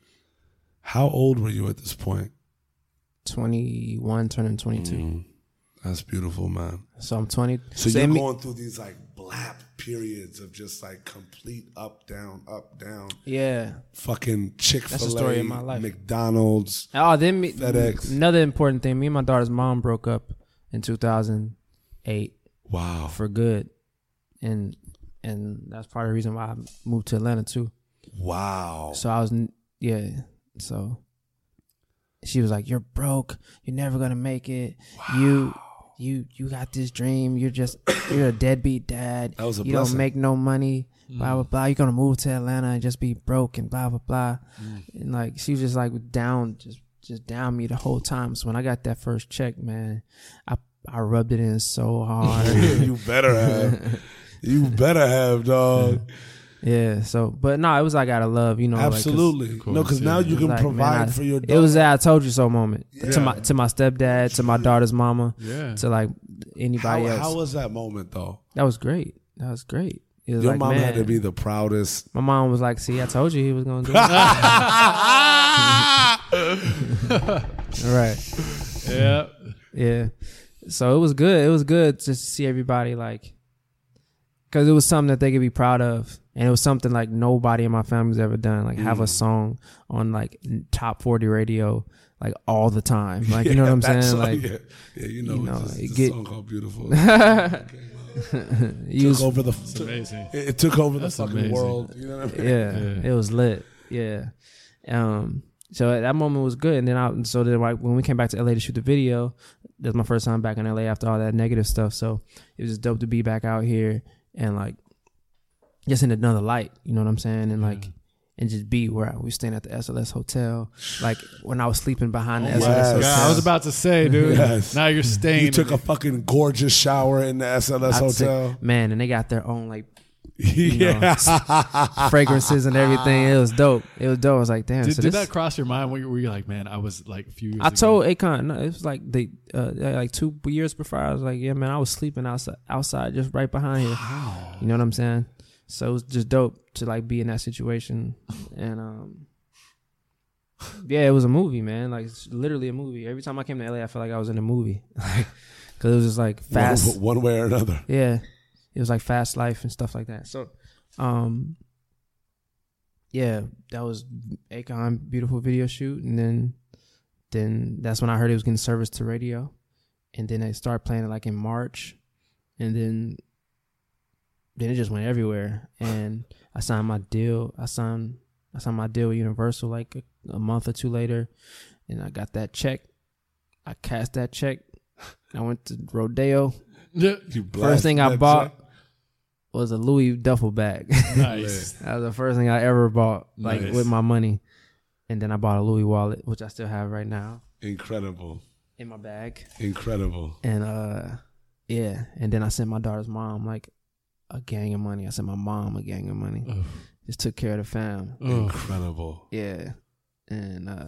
How old were you at this point? twenty one, turning twenty two. Mm, that's beautiful, man. So I'm twenty. So so you're me- going through these like blap periods of just like complete up down up down, yeah. fucking Chick Fil A, story of my life. McDonald's. Oh, then me, FedEx. another important thing. Me and my daughter's mom broke up in two thousand eight. Wow, for good, and and that's part of the reason why I moved to Atlanta too. wow. So I was, yeah. So she was like, "You're broke. You're never gonna make it. You, you, you got this dream. You're just, (coughs) you're a deadbeat dad. That was a you blessing. don't make no money. Blah blah mm. blah. You're gonna move to Atlanta and just be broke and blah blah blah. Mm. And like she was just like down, just just down me the whole time. So when I got that first check, man, I I rubbed it in so hard. (laughs) you better have. (laughs) You better have, dog. Yeah. So, but no, it was like out of love, you know. like, 'cause Absolutely. course, no, because yeah. now it you was can like, man, provide I- for your. It was that I told you so moment Yeah. to my to my stepdad, to my daughter's mama, Yeah. to like anybody How, else. how was that moment though? that was great. That was great. It was Your like, mom man, had to be the proudest. My mom was like, "See, I told you he was gonna do (laughs) it." (laughs) right. Yeah. Yeah. So it was good. It was good just to see everybody like, because it was something that they could be proud of, and it was something like nobody in my family's ever done. Like have a song on like top forty radio like all the time. Like you (laughs) know what I'm saying? song, Like yeah, yeah, you know, you know, it's, it it's a get- song called "Beautiful." (laughs) (laughs) you took was, over the. It's amazing. It, it took over the fucking amazing. world. You know what I mean? yeah, Yeah. it was lit. Yeah. Um. So that moment was good, and then I so then like when we came back to LA to shoot the video, that was my first time back in LA after all that negative stuff. So it was just dope to be back out here and like just in another light. You know what I'm saying? And like and just be where I, we staying at the SLS hotel. Like when I was sleeping behind the Oh, SLS yes. hotel. Yeah, I was about to say, dude. (laughs) Yes. Now you're staying. You took a fucking gorgeous shower in the SLS I'd say- hotel. man, and they got their own like yeah. fragrances and everything. It was dope. It was dope. I was like, damn. Did, so did this, that cross your mind? Were you, were you like, man, I was like a few years I ago. told Akon, no, it was like they, uh, like two years before. I was like, yeah, man, I was sleeping outside, outside, just right behind here. Wow. You know what I'm saying? So it was just dope to like be in that situation, and um, yeah, it was a movie, man. Like it's literally a movie. Every time I came to LA, I felt like I was in a movie, (laughs) like because it was just like fast. One, one way or another. Yeah, it was like fast life and stuff like that. So, um, yeah, that was Akon beautiful video shoot, and then then that's when I heard it was getting service to radio, and then they started playing it like in March, and then then it just went everywhere, and I signed my deal. I signed I signed my deal with Universal like a, a month or two later, and I got that check. I cashed that check. I went to Rodeo. (laughs) You First thing I bought check. Was a Louis duffel bag. (laughs) Nice. that was the first thing I ever bought, like Nice. with my money. And then I bought a Louis wallet, which I still have right now. Incredible. in my bag, Incredible. and uh, yeah, and then I sent my daughter's mom like a gang of money. I sent my mom a gang of money. Ugh. Just took care of the fam. Incredible. Yeah, and uh,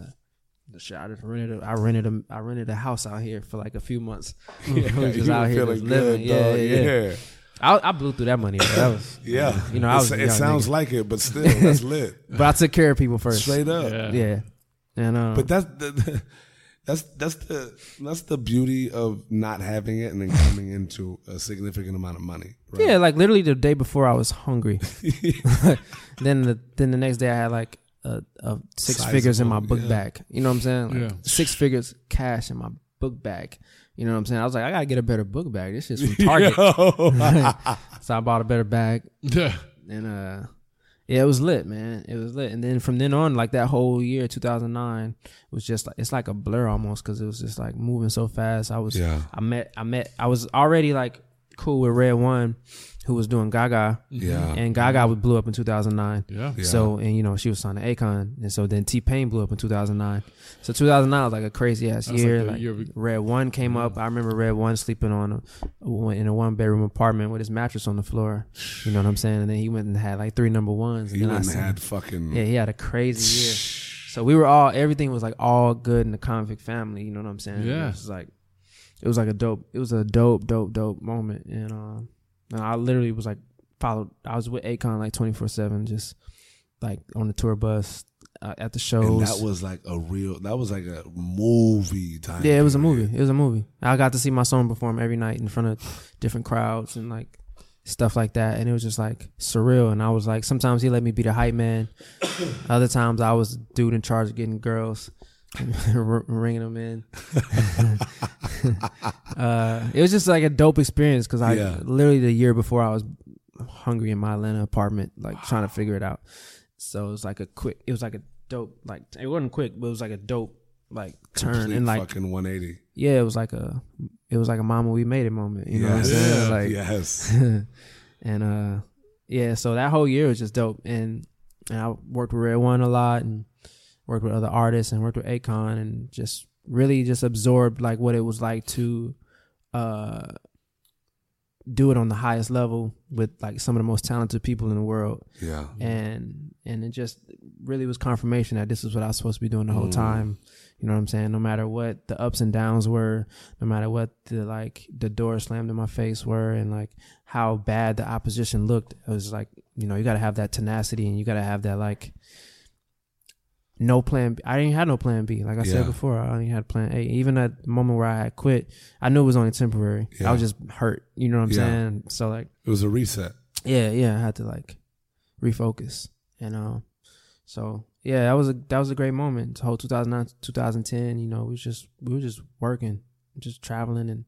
shit. I just rented. A, I rented a. I rented a house out here for like a few months. Yeah, we was just (laughs) you out here just living. good, Yeah, yeah, yeah. I, I blew through that money. That was (coughs) Yeah. You know, I was it sounds nigga. like it, but still, that's (laughs) lit. But I took care of people first. Straight up. Yeah. Yeah, and uh, But that's the, (laughs) that's that's the that's the beauty of not having it and then coming into a significant amount of money. Right? yeah, like literally the day before I was hungry. (laughs) then the then the next day I had like a, a six Sizable, figures in my book yeah. bag. You know what I'm saying? Like Yeah. Six figures cash in my book bag. You know what I'm saying? I was like, I gotta get a better book bag. This shit's from (laughs) Target. (laughs) so I bought a better bag. And uh yeah it was lit man it was lit and then from then on like that whole year 2009 was just like it's like a blur almost because it was just like moving so fast i was Yeah. i met i met i was already like cool with red one who was doing gaga Yeah. and gaga was blew up in 2009 Yeah. Yeah. so and you know she was signed to Akon, and so then T Pain blew up in 2009. So 2009 was like a crazy ass year. like year Red One came up. I remember Red One sleeping on a, in a one bedroom apartment with his mattress on the floor. You know what I'm saying? And then he went and had like three number ones. And He went and had fucking yeah, he had a crazy year. (sniffs) So we were all everything was like all good in the Konvict family. You know what I'm saying? Yeah. It was like it was like a dope. It was a dope, dope, dope moment. And uh, and I literally was like followed. I was with Akon like 24 seven, just like on the tour bus uh, at the shows. and that was like a real that was like a movie time. yeah, it was a movie. It was a movie. I got to see my song perform every night in front of different crowds and like stuff like that. And it was just like surreal. And I was like, sometimes he let me be the hype man. (coughs) Other times I was dude in charge of getting girls, (laughs) ringing them in. (laughs) uh, it was just like a dope experience because I Yeah. literally the year before I was hungry in my Atlanta apartment, like trying to figure it out. So it was like a quick. It was like a dope. Like it wasn't quick, but it was like a dope like turn Complete and like fucking 180. yeah, it was like a it was like a mama we made it moment. You know what I'm Yes. saying? Like (laughs) yes. (laughs) and uh yeah, so that whole year was just dope. And and I worked with Red One a lot and worked with other artists and worked with Akon and just really just absorbed like what it was like to uh do it on the highest level with like some of the most talented people in the world Yeah. and and it just really was confirmation that this is what I was supposed to be doing the whole Mm. time. You know what I'm saying? No matter what the ups and downs were, no matter what the like the door slammed in my face were, and like how bad the opposition looked, it was like you know you got to have that tenacity and you got to have that like no plan. B. I didn't have no plan B. Like I Yeah. said before, I only had plan A. Even at the moment where I had quit, I knew it was only temporary. Yeah. I was just hurt. You know what I'm Yeah. saying? So like It was a reset. yeah, yeah, I had to like refocus, and um, so yeah, that was a that was a great moment. The whole 2009, 2010, you know, we was just we were just working, just traveling and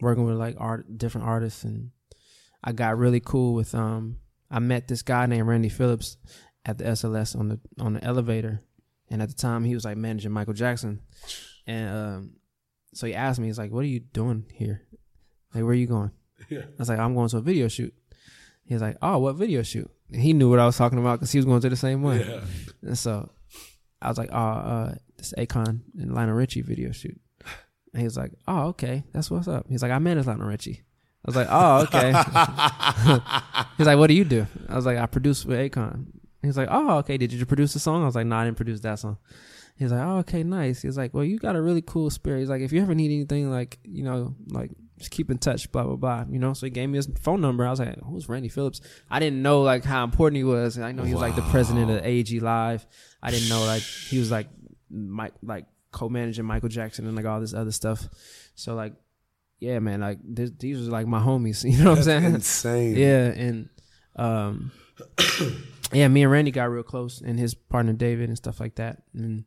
working with like art, different artists, and I got really cool with um, I met this guy named Randy Phillips at the SLS on the on the elevator, and at the time he was like managing Michael Jackson, and um, so he asked me, he's like, "What are you doing here? Like, where are you going?" Yeah. I was like, I'm going to a video shoot. He's like, Oh, what video shoot? And he knew what I was talking about because he was going to the same one. Yeah. And so I was like, Oh, uh, this Akon and Lionel Richie video shoot. And he was like, Oh, okay, that's what's up. He's like, I manage Lionel Richie. I was like, Oh, okay. (laughs) (laughs) He's like, What do you do? I was like, I produce with Akon. He's like, Oh, okay. Did you produce a song? I was like, No, I didn't produce that song. He's like, Oh, okay, nice. He's like, Well, you got a really cool spirit. He's like, If you ever need anything, like, you know, like just keep in touch, blah blah blah. You know, so he gave me his phone number. I was like, "Who's Randy Phillips?" I didn't know like how important he was. I know he was like the president of AEG Live. I didn't know like he was like Mike, like co-managing Michael Jackson and like all this other stuff. So like, yeah, man, like this, these was like my homies. (laughs) You know what I'm saying? insane. Yeah, and um, yeah, me and Randy got real close, and his partner David and stuff like that. And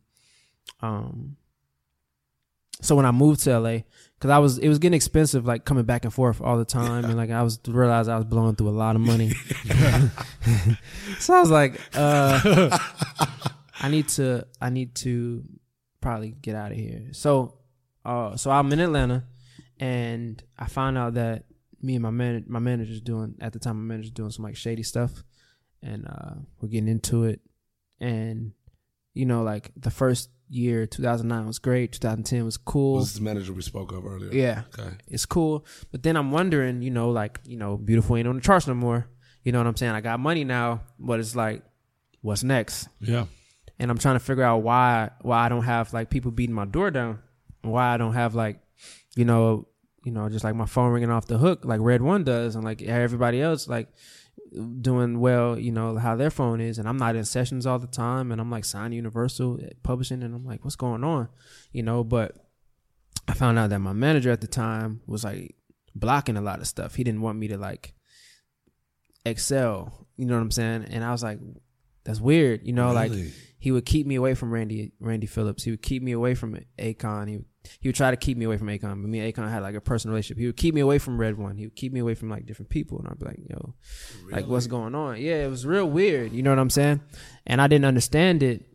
um, so when I moved to LA, because I was it was getting expensive, like coming back and forth all the time, and like I was realized I was blowing through a lot of money. (laughs) so I was like, uh, I need to I need to probably get out of here. So, uh, so I'm in Atlanta, and I found out that me and my man my manager's doing at the time my manager's doing some like shady stuff, and uh, we're getting into it, and you know like the first year. 2009 was great. 2010 was cool. Was the manager we spoke of earlier? yeah, Okay. it's cool. But then I'm wondering, you know, like, you know, beautiful ain't on the charts no more. You know what I'm saying? I got money now, but it's like, what's next? Yeah. And I'm trying to figure out why why I don't have like people beating my door down. Why I don't have like, you know, you know, just like my phone ringing off the hook like Red One does, and like everybody else like doing well, you know, how their phone is, and I'm not in sessions all the time, and I'm like signed Universal eh, Publishing, and I'm like, what's going on, you know? But I found out that my manager at the time was like blocking a lot of stuff. He didn't want me to like excel, you know what I'm saying? And I was like, that's weird, you know, like he would keep me away from Randy Randy Phillips. He would keep me away from Akon. He would, he would try to keep me away from Akon. But me and Akon had like a personal relationship. He would keep me away from Red One. He would keep me away from like different people. And I'd be like, yo, like what's going on? Yeah, it was real weird. You know what I'm saying? And I didn't understand it.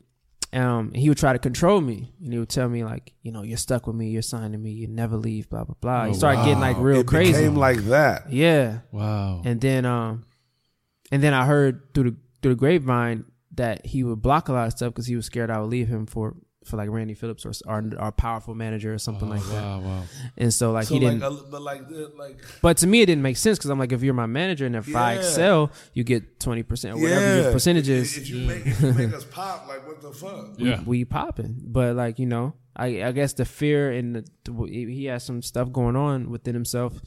Um, he would try to control me, and he would tell me like, you know, you're stuck with me. You're signed to me. You never leave. Blah blah blah. he Oh, started getting like real it crazy. became like that. yeah. Wow. And then um and then I heard through the through the grapevine that he would block a lot of stuff because he was scared I would leave him for for like Randy Phillips or our, our powerful manager or something Oh, like that. wow, wow. And so like so he didn't. like, a, but like, the- like, but to me, it didn't make sense because I'm like, if you're my manager and if I excel, you get twenty percent or whatever yeah, your percentage is. If you make, if you make us pop, like, what the fuck? Yeah. we popping. But like you know, I I guess the fear and the, the he has some stuff going on within himself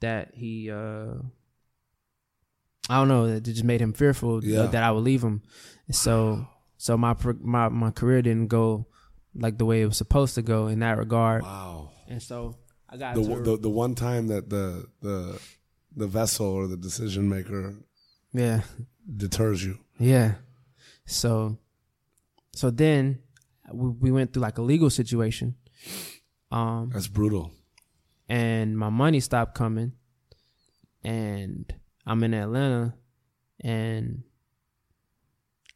that he uh I don't know that just made him fearful Yeah. that I would leave him. So so my my my career didn't go like the way it was supposed to go in that regard. Wow. And so I got The, the the one time that the the the vessel or the decision maker yeah deters you. yeah. So so then we, we went through like a legal situation. Um That's brutal. and my money stopped coming and I'm in Atlanta and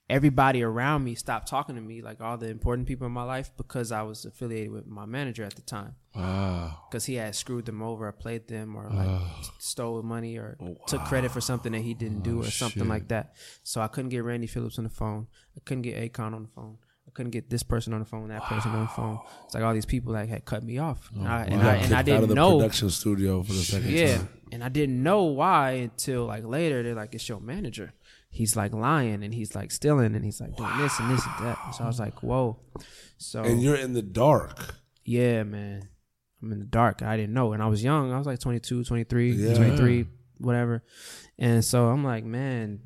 everybody around me stopped talking to me like all the important people in my life because I was affiliated with my manager at the time. Wow. because he had screwed them over or played them or like Oh, stole money or oh, took credit for something that he didn't do or oh, something like that. So I couldn't get Randy Phillips on the phone. I couldn't get Akon on the phone. I couldn't get this person on the phone that person on the phone. It's like all these people that had cut me off. And I, and I, and I kicked out of the know production studio for the second yeah, time. and I didn't know why until like later. They're like, "It's your manager. He's like lying and he's like stealing and he's like doing this and this and that." So I was like, "Whoa!" So And you're in the dark. yeah, man, I'm in the dark. I didn't know, and I was young. I was like 22, 23, Yeah. 23, whatever. And so I'm like, man,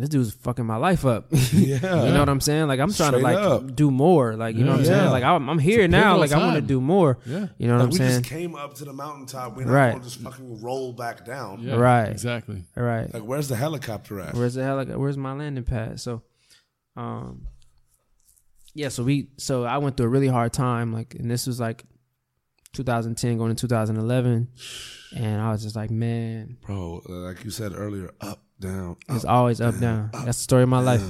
this dude's fucking my life up. (laughs) Yeah. You know what I'm saying? Like I'm trying Straight to like up. do more. Like you know what I'm Yeah. saying? Like I'm, I'm here now. pivotal Like I want to do more. Yeah. You know what Like, I'm we saying? We just came up to the mountaintop. We're not Right. going to just fucking roll back down. Yeah. Right. Exactly. All right. Like, where's the helicopter at? Where's the hell? Where's my landing pad? So, um, yeah. So we, so I went through a really hard time. Like, and this was like 2010 going to 2011, and I was just like, man, Bro, like you said earlier, up, down. it's up, always up down. That's the story of my life.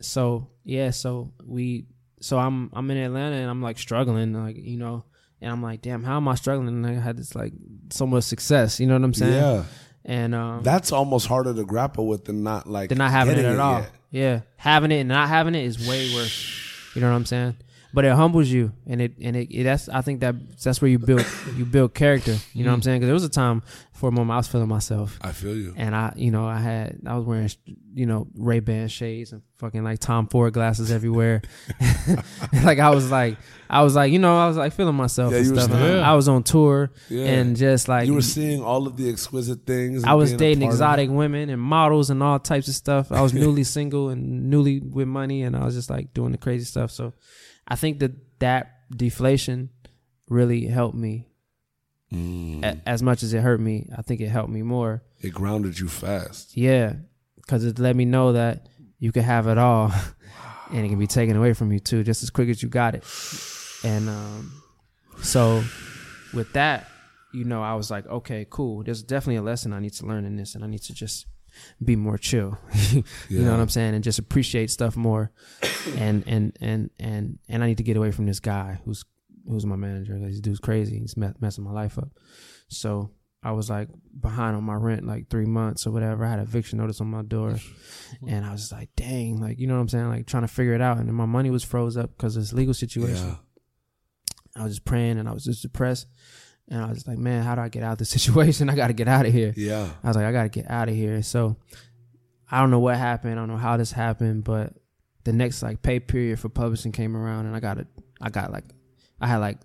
So yeah, so we, so I'm I'm in Atlanta and I'm like struggling, like you know, and I'm like, damn, how am I struggling? And I had this like so much success. You know what I'm saying? Yeah. And um, That's almost harder to grapple with than not like than not having it at all. yet. Yeah, having it and not having it is way worse. You know what I'm saying? But it humbles you, and it and it, it that's I think that that's where you build you build character. You know what I'm mm. saying? Because there was a time for a moment I was feeling myself, I feel you. and I you know I had I was wearing you know Ray Ban shades and fucking like Tom Ford glasses everywhere. (laughs) (laughs) like I was like I was like you know I was like feeling myself Yeah, and you were stuff. still- And I was on tour Yeah. and just like you were seeing all of the exquisite things. I was dating exotic women and models and all types of stuff. I was newly (laughs) single and newly with money, and I was just like doing the crazy stuff. So, I think that that deflation really helped me. Mm. A- as much as it hurt me. I think it helped me more. It grounded you fast. Yeah, because it let me know that you can have it all, (laughs) and it can be taken away from you too, just as quick as you got it. And um, so, with that, you know, I was like, okay, cool. There's definitely a lesson I need to learn in this, and I need to just be more chill. (laughs) you know what I'm saying? And just appreciate stuff more. (coughs) and and and and and I need to get away from this guy who's who's my manager. This dude's crazy. He's messing my life up. So I was like behind on my rent like three months or whatever. I had eviction notice on my door, and I was just like, dang, like you know what I'm saying, like trying to figure it out. And then my money was froze up because of this legal situation. Yeah. I was just praying and I was just depressed, and I was like, man, how do I get out of this (laughs) situation? I got to get out of here. Yeah. I was like, I got to get out of here. So I don't know what happened. I don't know how this happened, but the next like pay period for publishing came around, and I got it. I got like, I had like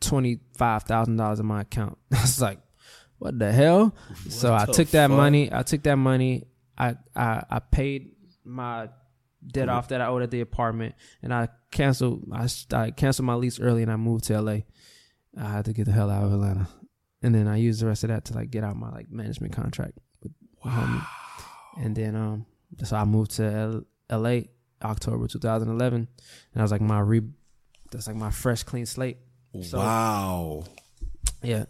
twenty five thousand dollars in my account. (laughs) I was like, what the hell? so I took that fuck? money. I took that money. I I, I paid my debt mm. off that I owed at the apartment, and I canceled. I, I canceled my lease early, and I moved to LA. I had to get the hell out of Atlanta, and then I used the rest of that to like get out my like management contract with my homie. And then um, so I moved to L- LA October 2011, and I was like my re, that's like my fresh clean slate. So- wow. Yeah.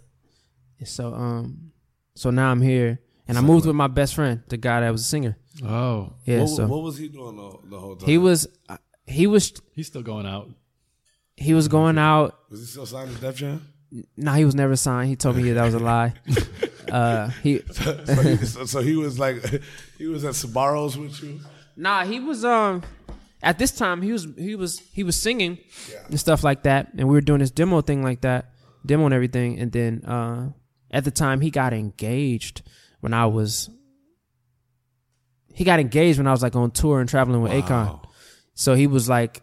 And so um, so now I'm here, and I moved with my best friend, the guy that was a singer. Oh, Yeah. what, so what was he doing the, the whole time? he was uh, he was he's still going out. He was going out. Was he still signed to Def Jam? Nah, he was never signed. He told me that was a lie. (laughs) uh, he so, (laughs) he, so, so he was like, (laughs) he was at Sbarro's with you. Nah, he was um at this time he was he was he was singing Yeah. and stuff like that, and we were doing this demo thing like that, demo and everything, and then uh at the time he got engaged when I was he got engaged when I was like on tour and traveling with Akon. So he was like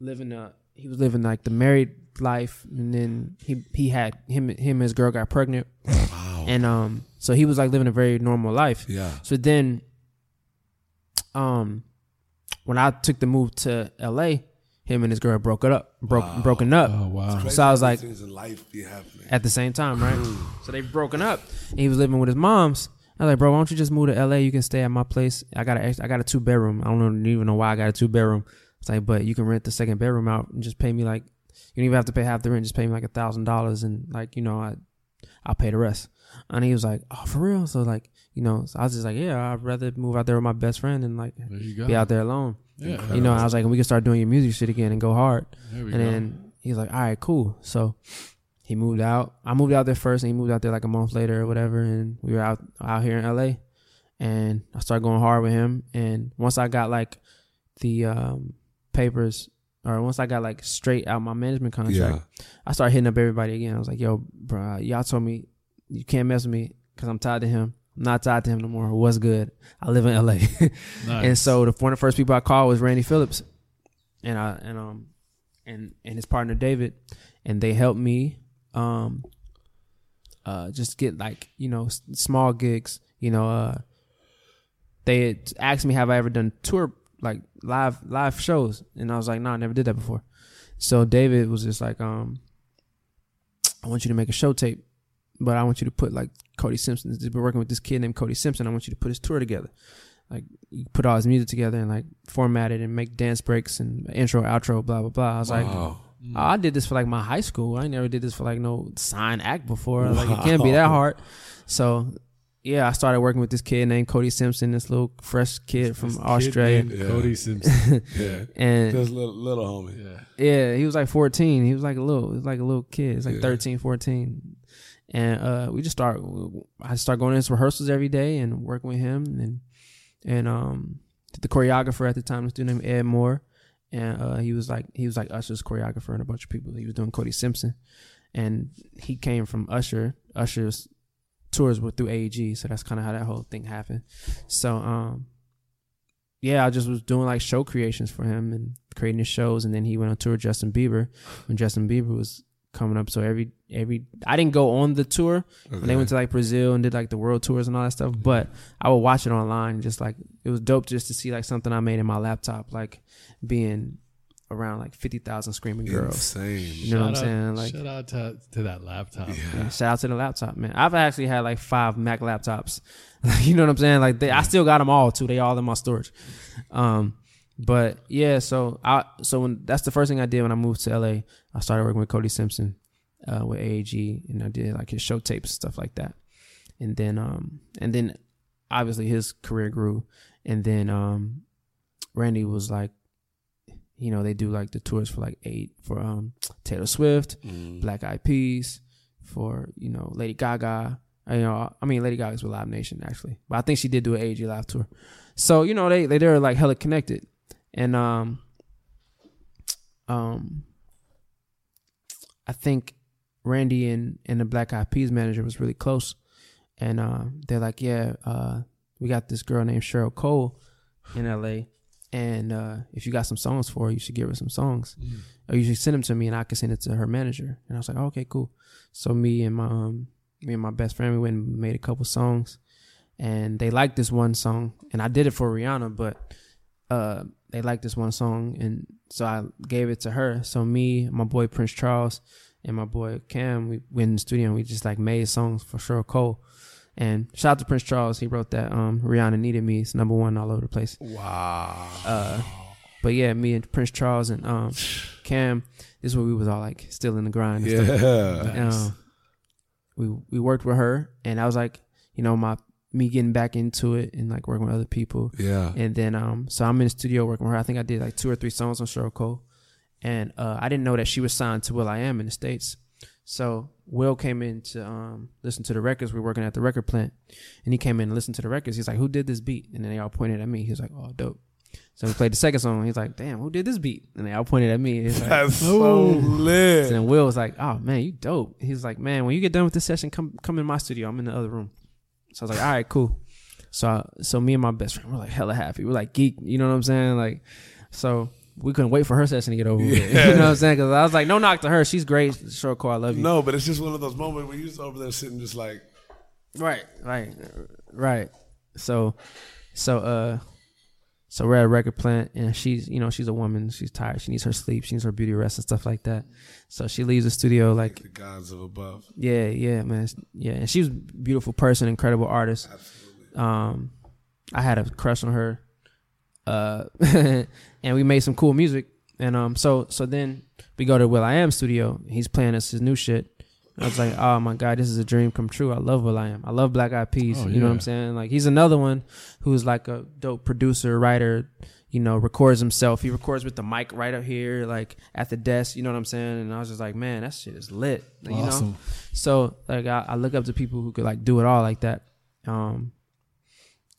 living a he was living like the married life, and then he he had him him and his girl got pregnant, Wow. and um so he was like living a very normal life. yeah. So then, um, when I took the move to L.A., him and his girl broke it up, broke Wow. broken up Oh wow. So I was like- things in life be happening. at the same time, right? so they broken up. And he was living with his mom's. I was like, bro, why don't you just move to L.A.? You can stay at my place. I got a I got a two bedroom. I don't even know why I got a two bedroom. It's like, but you can rent the second bedroom out and just pay me like you don't even have to pay half the rent. Just pay me like a thousand dollars and like you know I I'll pay the rest. And he was like, oh, for real? So like you know, so I was just like, yeah, I'd rather move out there with my best friend and like There you go. be out there alone. Yeah. You know, I was like, we can start doing your music shit again and go hard. And go. then he's like, all right, cool. So he moved out. I moved out there first, and he moved out there like a month later or whatever. And we were out out here in LA, and I started going hard with him. And once I got like the um, papers, or once I got like straight out my management contract, Yeah. I started hitting up everybody again. I was like, yo, bro, y'all told me you can't mess with me because I'm tied to him. I'm not tied to him no more. What's good? I live in LA. (laughs) nice. And so the one of the first people I called was Randy Phillips, and I and um and and his partner David, and they helped me um uh just get like you know s- small gigs. You know, uh they had asked me have I ever done tour like live live shows, and I was like, no, I never did that before. So David was just like, um, I want you to make a show tape, but I want you to put like Cody Simpson. He's been working with this kid named Cody Simpson. I want you to put his tour together like you put all his music together and like format it and make dance breaks and intro, outro, blah blah blah. I was like, Wow. oh, I did this for like my high school. I never did this for like no sign act before. Like it can't be that hard. So yeah, I started working with this kid named Cody Simpson, this little fresh kid from This kid Australia, named Yeah. Cody (laughs) Simpson. yeah. and Just little, little homie. yeah. yeah, he was like 14. He was like a little, he was like a little kid. He's like Yeah. 13, 14. And uh, we just start. I start going to his rehearsals every day and working with him, and and um, the choreographer at the time was dude named Ed Moore, and uh, he was like he was like Usher's choreographer and a bunch of people. He was doing Cody Simpson, and he came from Usher. Usher's tours were through AEG, so that's kind of how that whole thing happened. So um, yeah, I just was doing like show creations for him and creating his shows, and then he went on tour with Justin Bieber when Justin Bieber was coming up. So every every I didn't go on the tour when they went to like Brazil and did like the world tours and all that stuff, but I would watch it online. and Just like it was dope just to see like something I made in my laptop, like being around like fifty thousand screaming girls. Insane. You know what I'm out- saying? Like shout out to, to that laptop. yeah, shout out to the laptop, man. I've actually had like five Mac laptops. (laughs) you know what I'm saying? Like they, I still got them all too. They all in my storage. Um, but yeah, so I so when that's the first thing I did when I moved to LA. I started working with Cody Simpson uh, with AEG, and I did like his show tapes stuff like that. And then um and then obviously his career grew, and then um Randy was like, you know, they do like the tours for like eight for um Taylor Swift. Mm. Black Eyed Peas, for you know Lady Gaga, You know, I mean, Lady Gaga's with Live Nation actually, but I think she did do an AEG Live tour. So you know, they they they're like hella connected, and um, um, I think Randy and and the Black Eyed Peas manager was really close, and uh, they're like, yeah, uh, we got this girl named Cheryl Cole in L.A. And uh, if you got some songs for her, you should give her some songs, or you should send them to me, and I can send it to her manager. And I was like, oh, okay, cool. So me and my um, me and my best friend, we went and made a couple songs, and they liked this one song, and I did it for Rihanna, but uh, they liked this one song, and so I gave it to her. So me, my boy Prince Charles, and my boy Cam, we went in the studio and we just like made songs for Cheryl Cole. And shout out to Prince Charles, he wrote that um, Rihanna needed me. It's number one all over the place. Wow. Uh, but yeah, me and Prince Charles and um, Cam, this is where we was all like still in the grind. And stuff. Yeah. Uh, we we worked with her, and I was like, you know, my me getting back into it and like working with other people. Yeah. And then um, so I'm in the studio working with her. I think I did like two or three songs on Cheryl Cole, and uh, I didn't know that she was signed to Will I Am in the states. So Will came in to um, listen to the records. We were working at the record plant, and he came in and listened to the records. He's like, "Who did this beat?" And then they all pointed at me. He was like, "Oh, dope." So we played the second song. He's like, "Damn, who did this beat?" And they all pointed at me. He's like, That's so lit. and then Will was like, "Oh man, you dope." He's like, "Man, when you get done with this session, come come in my studio. I'm in the other room." So I was like, "All right, cool." So I, so me and my best friend were like hella happy. We're like geek, you know what I'm saying? Like, so we couldn't wait for her session to get over with. Yeah. You know what I'm saying? Because I was like, "No knock to her. She's great. Cheryl Cole. I love you." No, but it's just one of those moments where you're over there sitting just like, Right, right, right. So, so, uh, so we're at a record plant, and she's, you know, she's a woman. She's tired. She needs her sleep. She needs her beauty rest and stuff like that. So she leaves the studio like the gods of above. Yeah, yeah, man. Yeah, and she was a beautiful person, incredible artist. Absolutely. Um, I had a crush on her, uh, (laughs) and we made some cool music. And um, so so then we go to Will I Am studio. He's playing us his new shit. I was like, oh my god, this is a dream come true. I love Will I Am. I love Black Eyed Peas. Oh, you know what I'm saying? Like he's another one who's like a dope producer, writer. You know, records himself. He records with the mic right up here, like at the desk. You know what I'm saying? And I was just like, man, that shit is lit. You know. Awesome. So like I, I look up to people who could like do it all like that. Um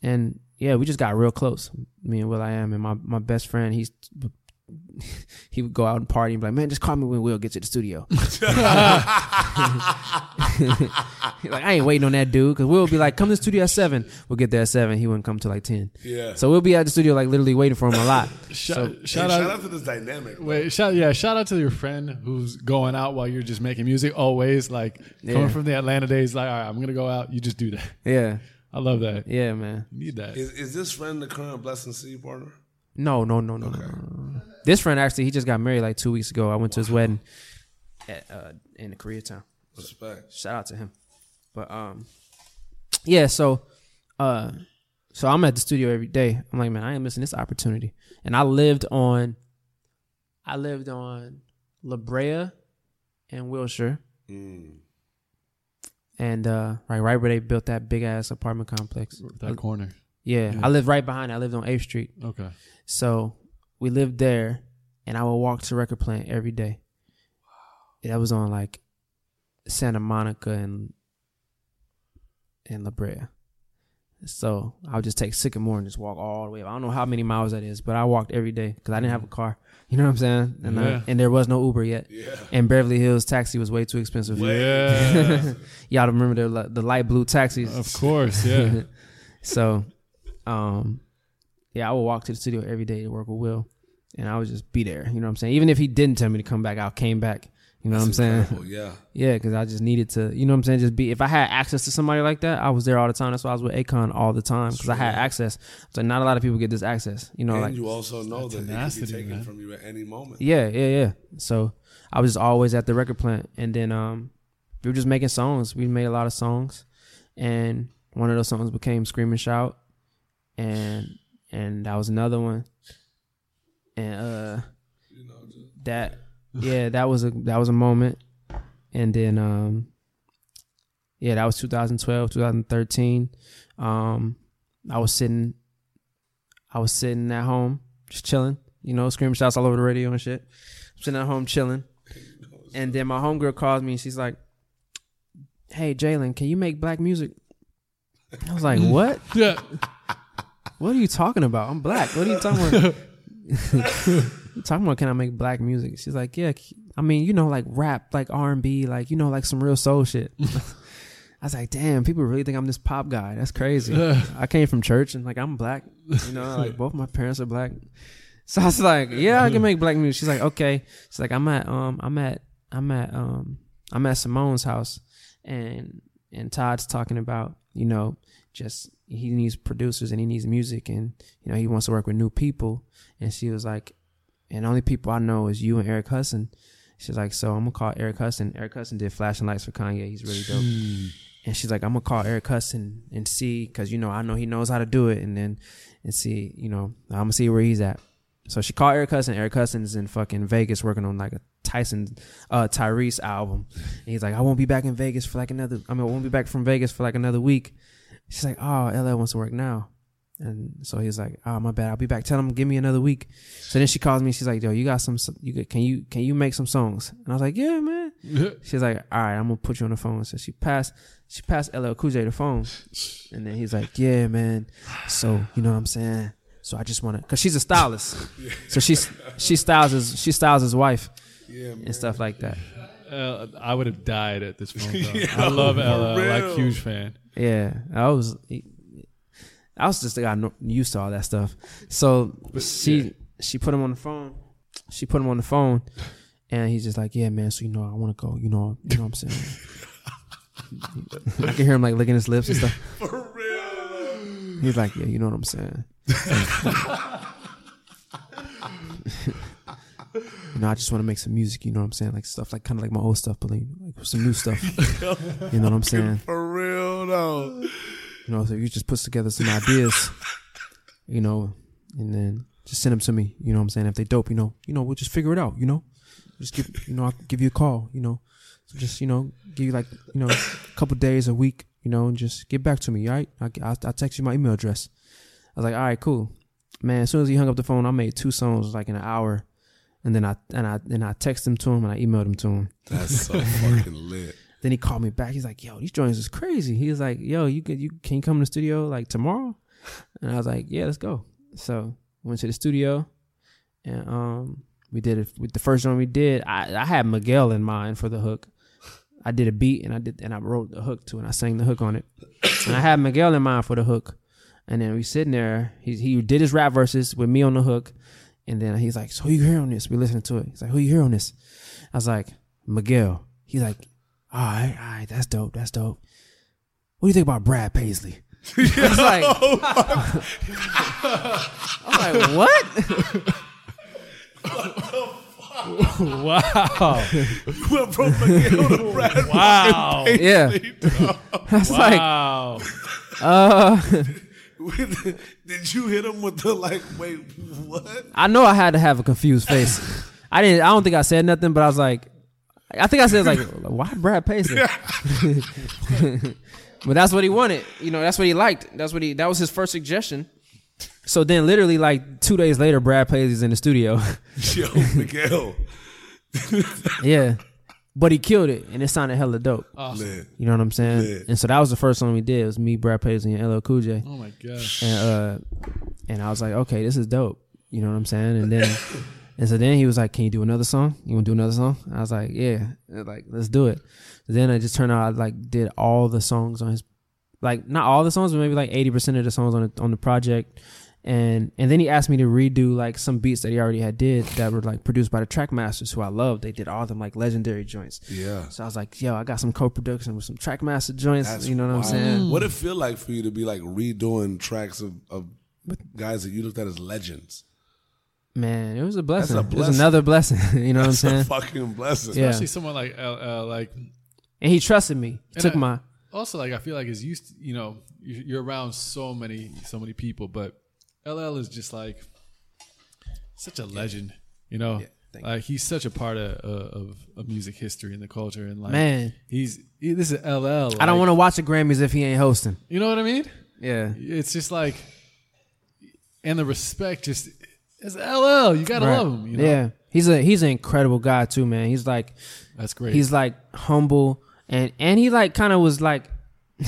and yeah, we just got real close. Me and Will I am and my, my best friend, he's (laughs) he would go out and party and be like, Man, just call me when Will gets to the studio. (laughs) Like, I ain't waiting on that dude because Will would be like, Come to the studio at seven. We'll get there at seven. He wouldn't come till like ten. Yeah. So we'll be at the studio like literally waiting for him a lot. (laughs) Shout, So- Hey, shout shout, out. out to this dynamic. bro. Wait, shout yeah, shout out to your friend who's going out while you're just making music. Always like Yeah. coming from the Atlanta days. Like, all right, I'm gonna go out. You just do that. Yeah. I love that. Yeah, man. You need that. Is, is this friend the current Blessing C partner? No, no, no, no, no, no, no, no. This friend actually, he just got married like two weeks ago. I went to his wedding at uh, in the Koreatown. Respect. Shout out to him. But um, yeah. So, uh, so I'm at the studio every day. I'm like, man, I ain't missing this opportunity. And I lived on, I lived on La Brea and Wilshire, Mm. And uh, right, right where they built that big ass apartment complex. that corner. Yeah, Yeah. I lived right behind. it. I lived on Eighth Street. Okay. So we lived there, and I would walk to record plant every day. That was on like Santa Monica and and La Brea. So I would just take Sycamore and just walk all the way. I don't know how many miles that is, but I walked every day because I didn't have a car. You know what I'm saying? And I- and there was no Uber yet. Yeah. And Beverly Hills taxi was way too expensive. Yeah. (laughs) Y'all remember the the light blue taxis? of course. Yeah. (laughs) so, um, yeah, I would walk to the studio every day to work with Will, and I would just be there. You know what I'm saying? Even if he didn't tell me to come back, I came back. You know what I'm That's saying? Yeah. (laughs) Yeah, because I just needed to. You know what I'm saying? Just be. If I had access to somebody like that, I was there all the time. That's why I was with Akon all the time because I had access. So not a lot of people get this access. You know, and like you also know that it could be tenacity, taken man. from you at any moment. yeah, yeah, yeah. So I was just always at the record plant, and then um, we were just making songs. We made a lot of songs, and one of those songs became "Scream and Shout," and and that was another one, and uh, You know, just, that yeah, that was a that was a moment, and then um, yeah, that was 2012, 2013. Um, I was sitting, I was sitting at home just chilling, you know, screaming shouts all over the radio and shit. I'm sitting at home chilling, and then my homegirl calls me and she's like, "Hey, Jalen, can you make black music?" I was like, (laughs) "What? Yeah. What are you talking about? I'm black. What are you talking about?" (laughs) talking about can I make black music? She's like, yeah. I mean, you know, like rap, like R and B, like you know, like some real soul shit. (laughs) I was like, damn, people really think I'm this pop guy. That's crazy. (laughs) I came from church and like I'm black. You know, like (laughs) both my parents are black. So I was like, yeah, I can make black music. She's like, okay. She's like, I'm at um, I'm at I'm at um, I'm at Simone's house, and and Todd's talking about you know just he needs producers and he needs music and you know he wants to work with new people. And she was like, and the only people I know is you and Eric Hudson. She's like, so I'm gonna call Eric Hudson. Eric Hudson did Flashing Lights for Kanye. He's really dope. and she's like, I'm gonna call Eric Hudson and see, cause you know I know he knows how to do it, and then and see, you know, I'm gonna see where he's at. So she called Eric Hudson. Eric Hudson's in fucking Vegas working on like a Tyson, uh, Tyrese album. And he's like, I won't be back in Vegas for like another. I mean, I won't be back from Vegas for like another week. She's like, oh, LL wants to work now. And so he's like, "Oh, my bad. I'll be back. Tell him give me another week." So then she calls me. She's like, "Yo, you got some? You got- can you can you make some songs?" And I was like, "Yeah, man." (laughs) She's like, "All right, I'm gonna put you on the phone." So she passed she passed LL Cool J the phone, and then he's like, "Yeah, man. So you know what I'm saying? So I just wanna, cause she's a stylist, so she's she styles his she styles his wife Yeah, and stuff like that. Uh, I would have died at this phone (laughs) call. I love LL, like huge fan. Yeah, I was. I was just got no- used to all that stuff. So she she put him on the phone. She put him on the phone, and he's just like, "Yeah, man. So you know, I want to go. You know, you know what I'm saying." (laughs) I can hear him like licking his lips and stuff. (laughs) For real. He's like, "Yeah, you know what I'm saying." (laughs) you know, I just want to make some music. You know what I'm saying? Like stuff, like kind of like my old stuff, but like, like some new stuff. you know what I'm saying? For real though. You know, so you just puts together some ideas, you know, and then just send them to me. You know what I'm saying? If they dope, you know, you know, we'll just figure it out. You know, just give, you know, I'll give you a call. You know, so just you know, give you like you know, a couple days, a week. You know, and just get back to me. All right, I I I'll text you my email address. I was like, all right, cool, man. As soon as he hung up the phone, I made two songs like in an hour, and then I and I and I texted him to him and I emailed him to him. That's so fucking lit. Then he called me back. He's like, "Yo, these joints is crazy." He was like, "Yo, you can you can you come to the studio like tomorrow?" And I was like, "Yeah, let's go." So went to the studio, and um, we did it. With the first one we did, I I had Miguel in mind for the hook. I did a beat and I did and I wrote the hook to and I sang the hook on it, and I had Miguel in mind for the hook. And then we sitting there. He he did his rap verses with me on the hook, and then he's like, "So who you hear on this?" We listening to it. He's like, "Who you hear on this?" I was like, "Miguel." He's like, all right, all right, that's dope, that's dope. What do you think about Brad Paisley? (laughs) Like, (laughs) I was (laughs) like, what? Wow. Went from Miguel to Brad. Wow. Yeah. I was like, Wow. uh, Did you hit him with the like? Wait, what? I know I had to have a confused face. I didn't. I don't think I said nothing, but I was like, I think I said like, why Brad Paisley? (laughs) but that's what he wanted. You know, that's what he liked. That's what he. That was his first suggestion. So then, literally, like two days later, Brad Paisley's in the studio. (laughs) Yo, Miguel. (laughs) yeah, but he killed it, and it sounded hella dope. Awesome. Lit. You know what I'm saying? Yeah. And so that was the first song we did. It was me, Brad Paisley, and LL Cool J. Oh my gosh. And uh, and I was like, okay, this is dope. You know what I'm saying? And then, and so then he was like, can you do another song? You want to do another song? I was like, yeah, like let's do it. then I just turned out I like did all the songs on his, like not all the songs, but maybe like eighty percent of the songs on the, on the project. And and then he asked me to redo like some beats that he already had did that were like produced by the Trackmasters, who I love. They did all them like legendary joints. Yeah. So I was like, yo, I got some co-production with some Trackmaster joints. That's you know what I'm saying? What it feel like for you to be like redoing tracks of, of guys that you looked at as legends? Man, it was a blessing. a It was another blessing. (laughs) you know That's what I'm saying? a saying? fucking blessing. Yeah. Especially someone like LL, like And he trusted me. He took I- my also like I feel like is used. To, you know, you- you're around so many so many people, but LL is just like such a legend. You know, thank like he's such a part of, uh, of of music history and the culture, and like man. he's he, this is LL. I don't want to watch the Grammys if he ain't hosting. You know what I mean? Yeah. It's just like, and the respect just it's LL. You gotta Right. love him. You know? Yeah. He's a he's an incredible guy too, man. He's like that's great. he's like humble and and he like kind of was like, (laughs)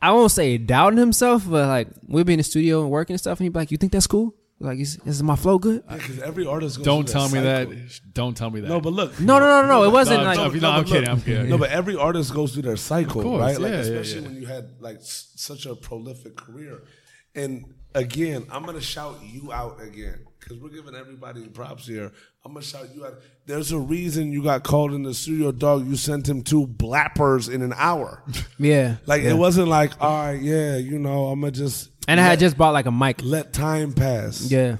I won't say doubting himself, but like we'd be in the studio and working and stuff, and he'd be like, "You think that's cool? Like, is, is my flow good?" Because every artist goes Don't through tell me cycle. that. Don't tell me that. No, but look. No, no, no, no, no. It wasn't No, like no, no, I'm but kidding, I'm kidding. No, but every artist goes through their cycle, course, right? Like yeah, yeah, especially yeah. when you had like s- such a prolific career. And again, I'm gonna shout you out again because we're giving everybody props here. I'm gonna shout you out. There's a reason you got called in the studio, dog. You sent him two blappers in an hour. (laughs) yeah, Like yeah. it wasn't like, all right, yeah, you know, I'm gonna just And I had just bought like a mic. let time pass. Yeah,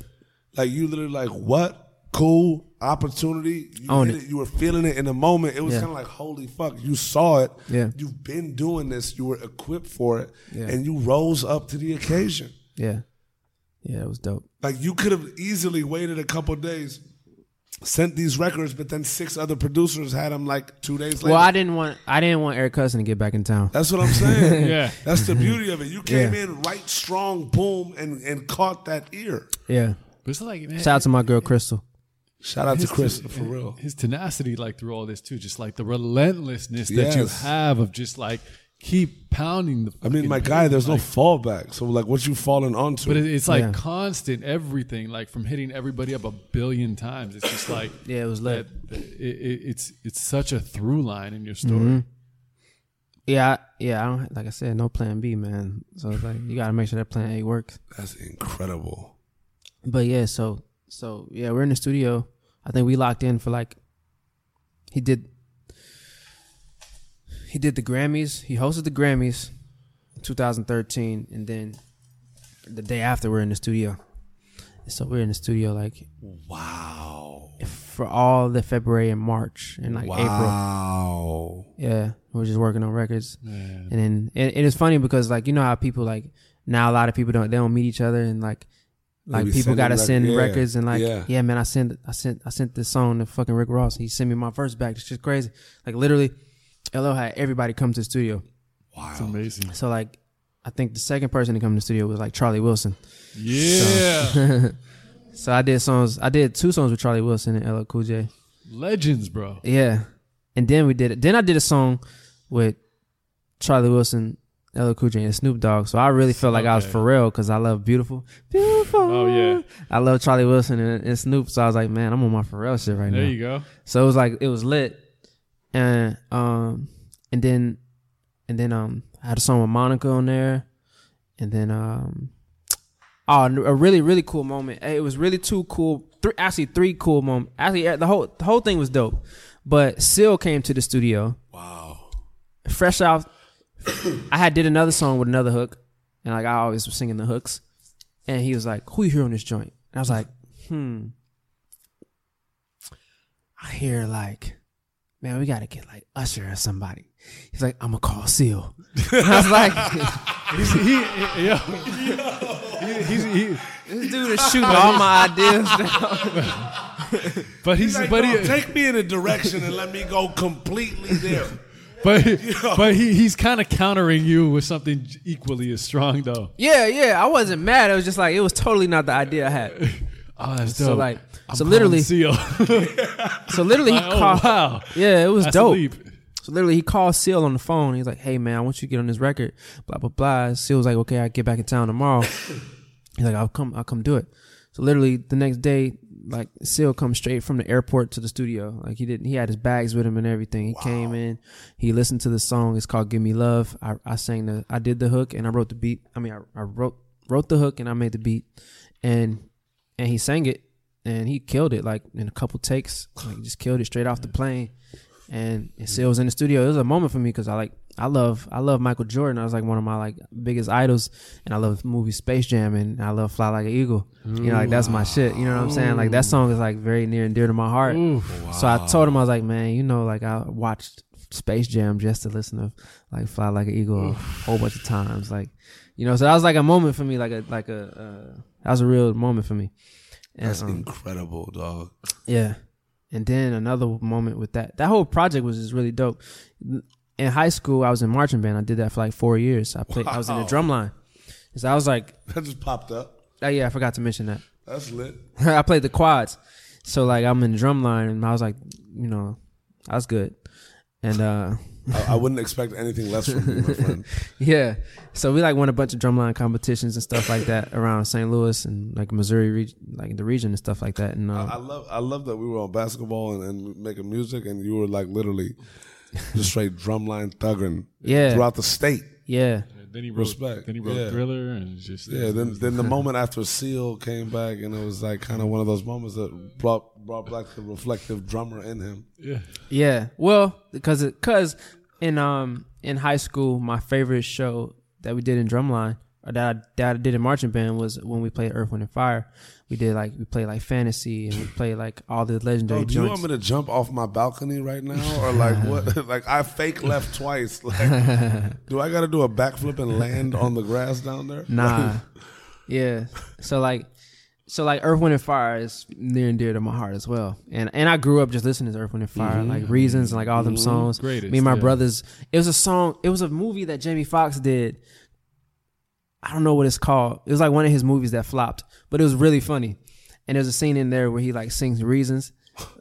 Like you literally like what? Cool opportunity. You Own it. it. You were feeling it in the moment. It was Yeah. kind of like holy fuck. You saw it. Yeah. You've been doing this. You were equipped for it, Yeah. and you rose up to the occasion. yeah, yeah. It was dope. Like you could have easily waited a couple days, sent these records, but then six other producers had them like two days later. Well, I didn't want I didn't want Eric Cousin to get back in town. That's what I'm saying. (laughs) Yeah. That's the beauty of it. You came Yeah. in right strong, boom, and, and caught that ear. Yeah. But it's like, man, Shout out to my girl Crystal. Shout out to his- Chris for real. His tenacity, like through all this too, just like the relentlessness that you have of just like keep pounding the. I mean, my guy, pavement, there's no fallback. So like, what you falling onto? But it, it's like Yeah. constant everything, like from hitting everybody up a billion times. It's just like (coughs) Yeah, it was lit. that- it, it, it's it's such a through line in your story. Mm-hmm. Yeah, yeah. I don't like I said, no plan B, man. So it's like you gotta make sure that plan A works. That's incredible. But yeah, so so yeah, we're in the studio. I think we locked in for like he did he did the Grammys. He hosted the Grammys in 2013 and then the day after we're in the studio. So we're in the studio like Wow. for all the February and March and like April. Wow. Yeah, we're just working on records. Man. And then it, it is funny because like you know how people like now a lot of people don't they don't meet each other and like like people gotta rec- send yeah, records and like yeah. yeah. man I sent I sent I sent this song to fucking Rick Ross he sent me my first back it's just crazy like literally LL had everybody come to the studio Wow, It's amazing. so like I think the second person to come to the studio was like Charlie Wilson Yeah, so (laughs) I did songs I did two songs with Charlie Wilson and LL Cool J legends, bro. Yeah. And then we did it. Then I did a song with Charlie Wilson, LL Cool J, and Snoop Dogg. So I really felt like I was Okay. for real because I love Beautiful. Beautiful. Oh, yeah. I love Charlie Wilson and, and Snoop. So I was like, man, I'm on my Pharrell shit right There now. There you go. So it was like, it was lit. And, um, and then, and then, um, I had a song with Monica on there. And then, um, (tsk) oh, a really, really cool moment. It was really two cool, three, actually three cool moments. Actually, the whole, the whole thing was dope. But Seal came to the studio Wow. fresh out. (coughs) I had did another song with another hook, and like I always was singing the hooks. And he was like, "Who you hear on this joint?" And I was like, "Hmm." I hear like, man, we gotta get like Usher or somebody. He's like, "I'm gonna call Seal." I was like, (laughs) He's, he, yo, he, he's, he, "This dude is shooting all my ideas." down. (laughs) but he's, Like, but he, take me in a direction and let me go completely there. (laughs) but but he, he's kind of countering you with something equally as strong, though. yeah, yeah. I wasn't mad. It was just like it was totally not the idea I had. Oh, that's dope. So like, I'm so literally, Seal. (laughs) so literally, he oh called. wow, Yeah, it was that's dope. So literally, he called Seal on the phone. He's like, "Hey man, I want you to get on this record." Blah blah blah. Seal was like, "Okay, I get back in town tomorrow." (laughs) He's like, "I'll come. I'll come do it." So literally, the next day, like Seal comes straight from the airport to the studio. Like he didn't. He had his bags with him and everything. He came in. He listened to the song. It's called "Give Me Love." I, I sang the. I did the hook and I wrote the beat. I mean, I, I wrote wrote the hook and I made the beat, and and he sang it and he killed it like in a couple takes. Like he just killed it straight off the plane and it still was in the studio. It was a moment for me because I like I love I love Michael Jordan. I was like one of my like biggest idols, and I love the movie Space Jam, and I love Fly Like an Eagle. You know, like that's my shit. You know what I'm saying? Like that song is like very near and dear to my heart. So I told him I was like, man, you know, like I watched Space Jam just to listen to like Fly Like an Eagle a whole bunch of times. Like, you know, so that was like a moment for me, like a like a uh, that was a real moment for me. And, That's um, incredible, dog. yeah. And then another moment with that. That whole project was just really dope. In high school, I was in marching band. I did that for like four years. I played. I was in the drum line. So I was like, (laughs) That just popped up. oh yeah, I forgot to mention that. (laughs) That's lit. I played the quads. So like I'm in the drum line, and I was like, you know, I was good. And uh I, I wouldn't expect anything less from you, my friend. (laughs) Yeah. So we like won a bunch of drumline competitions and stuff like that around St. Louis and like Missouri, reg- like the region and stuff like that. And I, uh, I love I love that we were on basketball and, and making music, and you were like literally just (laughs) straight drumline thugging Yeah. throughout the state. yeah, Then he wrote, Respect. Then he wrote Yeah. Thriller and just Yeah, then then the (laughs) moment after Seal came back, and it was like kind of one of those moments that brought brought back the reflective drummer in him. yeah. yeah. Well, because because in um in high school, my favorite show that we did in drumline or that I, that I did in marching band was when we played Earth, Wind, and Fire. We did like we played like fantasy and we played like all the legendary Oh, do you want me to jump off my balcony right now, or like what? (laughs) like I fake left twice. (laughs) Like, do I got to do a backflip and land on the grass down there? Nah. (laughs) yeah. So like so like Earth, Wind and Fire is near and dear to my heart as well. And and I grew up just listening to Earth, Wind and Fire, like mm-hmm. Reasons and like all them mm-hmm. songs. Greatest, Me and my yeah. brothers. It was a song it was a movie that Jamie Foxx did. I don't know what it's called. It was like one of his movies that flopped, but it was really funny. And there's a scene in there where he like sings Reasons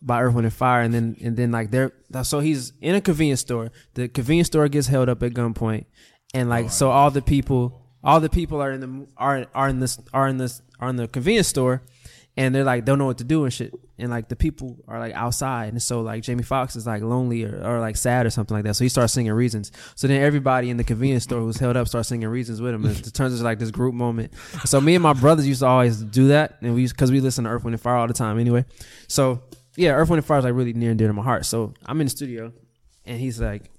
by Earth, Wind and Fire, and then and then like there. So he's in a convenience store. The convenience store gets held up at gunpoint, and like oh, so all the people, all the people are in the are are in this are in this are in the convenience store, and they're like don't know what to do and shit. And like the people are like outside, and so like Jamie Foxx is like lonely or, or like sad or something like that. So he starts singing Reasons. So then everybody in the convenience store who's held up starts singing Reasons with him, and it turns into like this group moment. So me and my brothers used to always do that, and we because we listen to Earth, Wind and Fire all the time anyway. So yeah, Earth, Wind and Fire is like really near and dear to my heart. So I'm in the studio, and he's like,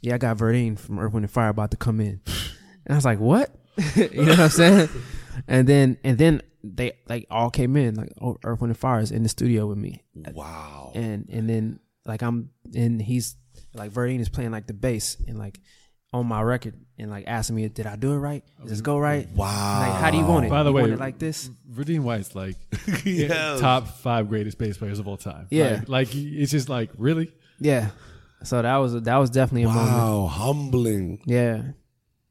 "Yeah, I got Verdine from Earth, Wind and Fire about to come in," and I was like, "What?" (laughs) you know what I'm saying? And then and then they like all came in like oh, Earth, Wind and Fire is in the studio with me, Wow. and and then like I'm and he's like Verdine is playing like the bass and like on my record and like asking me, "Did I do it right? Does this go right? Wow. Like how do you want it? By the You way, want it like this?" Verdine White's like (laughs) Yes. top five greatest bass players of all time. Yeah. Like, like, it's just like really. Yeah. So that was that was definitely a moment. Wow. Humbling. Yeah.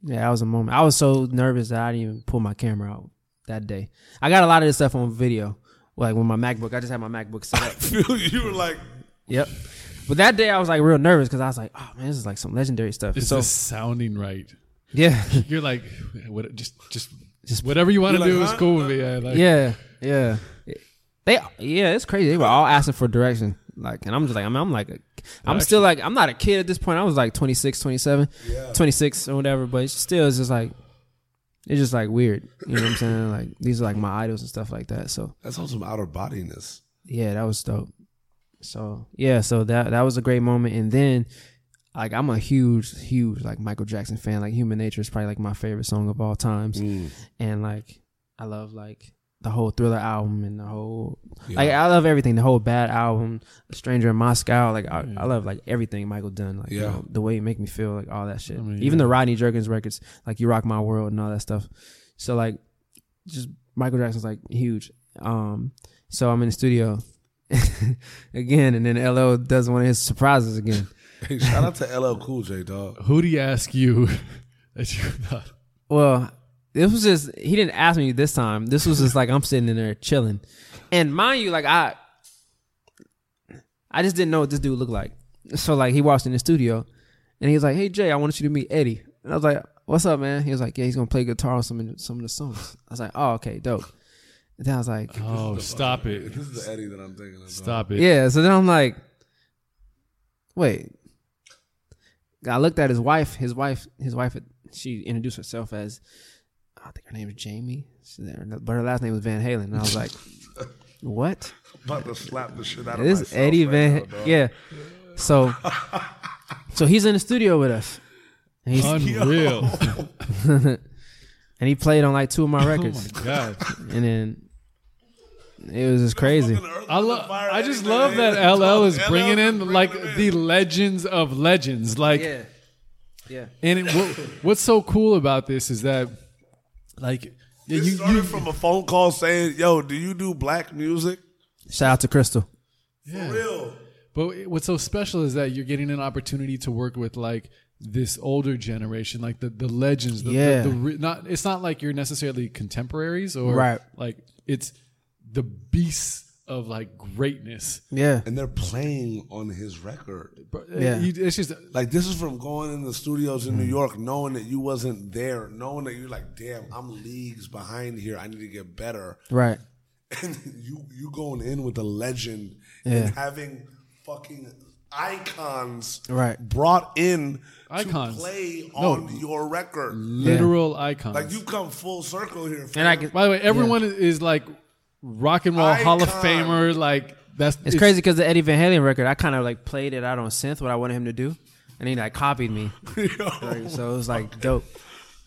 Yeah, that was a moment. I was so nervous that I didn't even pull my camera out that day. I got a lot of this stuff on video. Like with my MacBook. I just had my MacBook set up. (laughs) Feel you were like, yep. But that day I was like real nervous because I was like, oh man, this is like some legendary stuff. It's so just sounding right. yeah. (laughs) You're like, what? Just, just, Just- whatever you want to You're do like, is huh? cool with me. Yeah, like, yeah. Yeah. They yeah, it's crazy. They were all asking for direction. Like and I'm just like I'm I'm like I'm still like I'm not a kid at this point. I was like 26, 27, yeah. 26 or whatever, but it's still it's just like it's just like weird. You know what I'm saying? Like these are like my idols and stuff like that. So That's on some outer bodiness. yeah, that was dope. So yeah, so that that was a great moment. And then like I'm a huge, huge like Michael Jackson fan. Like Human Nature is probably like my favorite song of all times. Mm. And like I love like the whole Thriller album and the whole Yeah. like I love everything. The whole Bad album, Stranger in Moscow. Like I, I love like everything Michael done. Like you know, the way he make me feel, like all that shit. I mean, Even yeah. the Rodney Jerkins records, like You Rock My World and all that stuff. So like, just Michael Jackson's like huge. Um, so I'm in the studio (laughs) again, and then LL does one of his surprises again. (laughs) Hey, shout out to LL Cool J, dog. Who do you ask you (laughs) that you thought? Well, this was just he didn't ask me this time. This was just like I'm sitting in there chilling, and mind you, like I, I just didn't know what this dude looked like. So like he walks in the studio, and he was like, "Hey Jay, I want you to meet Eddie." And I was like, "What's up, man?" He was like, "Yeah, he's gonna play guitar on some of the, some of the songs." I was like, "Oh, okay, dope." And then I was like, Oh, stop it! This is the Eddie that I'm thinking of. Stop it! "Yeah." So then I'm like, "Wait." I looked at his wife. His wife. His wife. She introduced herself as I think her name is Jamie, She's but her last name was Van Halen, and I was like, (laughs) "What? about to slap the shit out of This myself Eddie right Van? now, yeah." So, (laughs) so he's in the studio with us, and, he's, Unreal! (laughs) and he played on like two of my oh records, my god! and then it was just crazy. I love. I just love eh? that LL is bringing in like the legends of legends. Like, Yeah, yeah. and it, what, what's so cool about this is that, like, yeah, you, started you from a phone call saying, "Yo, do you do black music?" Shout out to Crystal. yeah. Real. But what's so special is that you're getting an opportunity to work with like this older generation, like the the legends. The, Yeah. The, the, re- not it's not like you're necessarily contemporaries or Right. like it's the beasts of like greatness. Yeah. and they're playing on his record. Bro, Yeah. you- it's just Like this is from going in the studios in New mm. York, knowing that you wasn't there, knowing that you're like, damn, I'm leagues behind here. I need to get better. Right. (laughs) And you you going in with a legend Yeah. and having fucking icons Right. brought in Icons. to play No. on your record. literal icons. Like you come full circle here. And I fam. can, By the way, everyone is like rock and roll Hall of Icon. Famer. Like that's it's crazy because the Eddie Van Halen record, I kind of like played it out on synth what I wanted him to do, and he like copied me. (laughs) Like, so it was like dope.